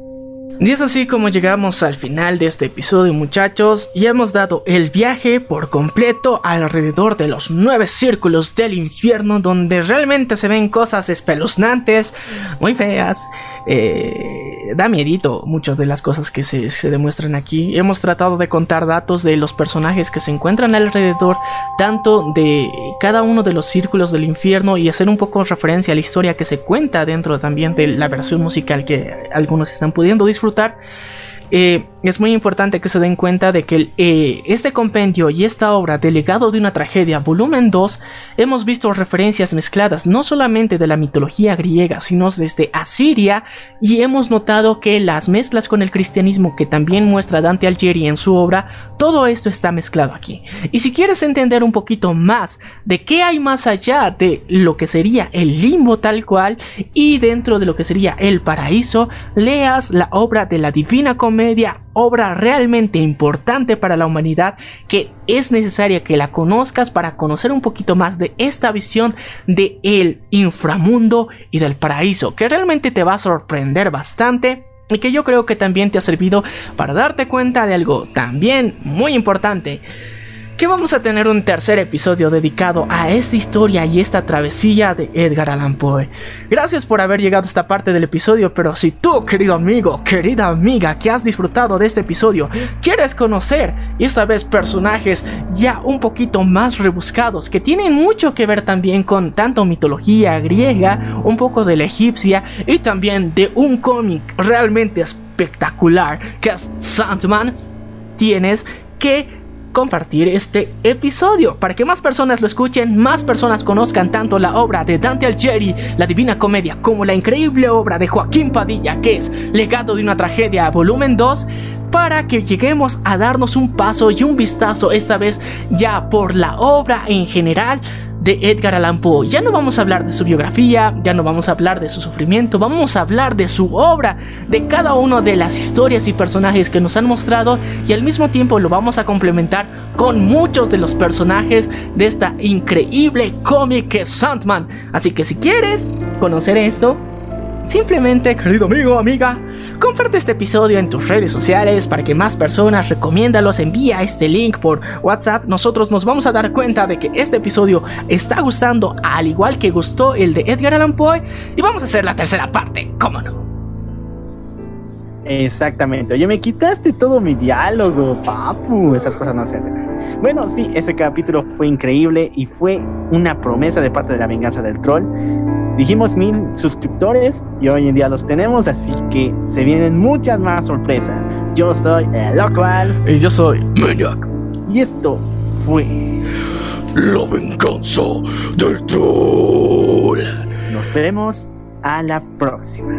Y es así como llegamos al final de este episodio muchachos. Y hemos dado el viaje por completo alrededor de los nueve círculos del infierno donde realmente se ven cosas espeluznantes, muy feas, eh, da miedito muchas de las cosas que se, se demuestran aquí. Hemos tratado de contar datos de los personajes que se encuentran alrededor, tanto de cada uno de los círculos del infierno y hacer un poco referencia a la historia que se cuenta dentro también de la versión musical que algunos están pudiendo disfrutar eh, es muy importante que se den cuenta de que eh, este compendio y esta obra de legado de una tragedia, volumen 2, hemos visto referencias mezcladas no solamente de la mitología griega, sino desde Asiria, y hemos notado que las mezclas con el cristianismo que también muestra Dante Alighieri en su obra, todo esto está mezclado aquí. Y si quieres entender un poquito más de qué hay más allá de lo que sería el limbo tal cual y dentro de lo que sería el paraíso, leas la obra de la Divina Comedia obra realmente importante para la humanidad que es necesaria que la conozcas para conocer un poquito más de esta visión de el inframundo y del paraíso que realmente te va a sorprender bastante y que yo creo que también te ha servido para darte cuenta de algo también muy importante vamos a tener un tercer episodio dedicado a esta historia y esta travesía de Edgar Allan Poe. Gracias por haber llegado a esta parte del episodio, pero si tú, querido amigo, querida amiga, que has disfrutado de este episodio, quieres conocer esta vez personajes ya un poquito más rebuscados, que tienen mucho que ver también con tanto mitología griega, un poco de la egipcia y también de un cómic realmente espectacular que es Sandman, tienes que compartir este episodio. Para que más personas lo escuchen, más personas conozcan tanto la obra de Dante Alighieri, la Divina Comedia, como la increíble obra de Joaquín Padilla, que es Legado de una tragedia, volumen 2, para que lleguemos a darnos un paso y un vistazo esta vez ya por la obra en general de Edgar Allan Poe. Ya no vamos a hablar de su biografía, ya no vamos a hablar de su sufrimiento, vamos a hablar de su obra, de cada una de las historias y personajes que nos han mostrado y al mismo tiempo lo vamos a complementar con muchos de los personajes de esta increíble cómic que Sandman. Así que si quieres conocer esto, Simplemente, querido amigo, amiga, comparte este episodio en tus redes sociales para que más personas recomiéndalos, envía este link por WhatsApp. Nosotros nos vamos a dar cuenta de que este episodio está gustando al igual que gustó el de Edgar Allan Poe y vamos a hacer la tercera parte, ¿cómo no? Exactamente. Oye, me quitaste todo mi diálogo, papu. Esas cosas no se hacen. Bueno, sí, ese capítulo fue increíble y fue una promesa de parte de la venganza del troll. Dijimos mil suscriptores y hoy en día los tenemos, así que se vienen muchas más sorpresas. Yo soy el local. Y yo soy Maniac, Y esto fue. la venganza del troll. Nos vemos a la próxima.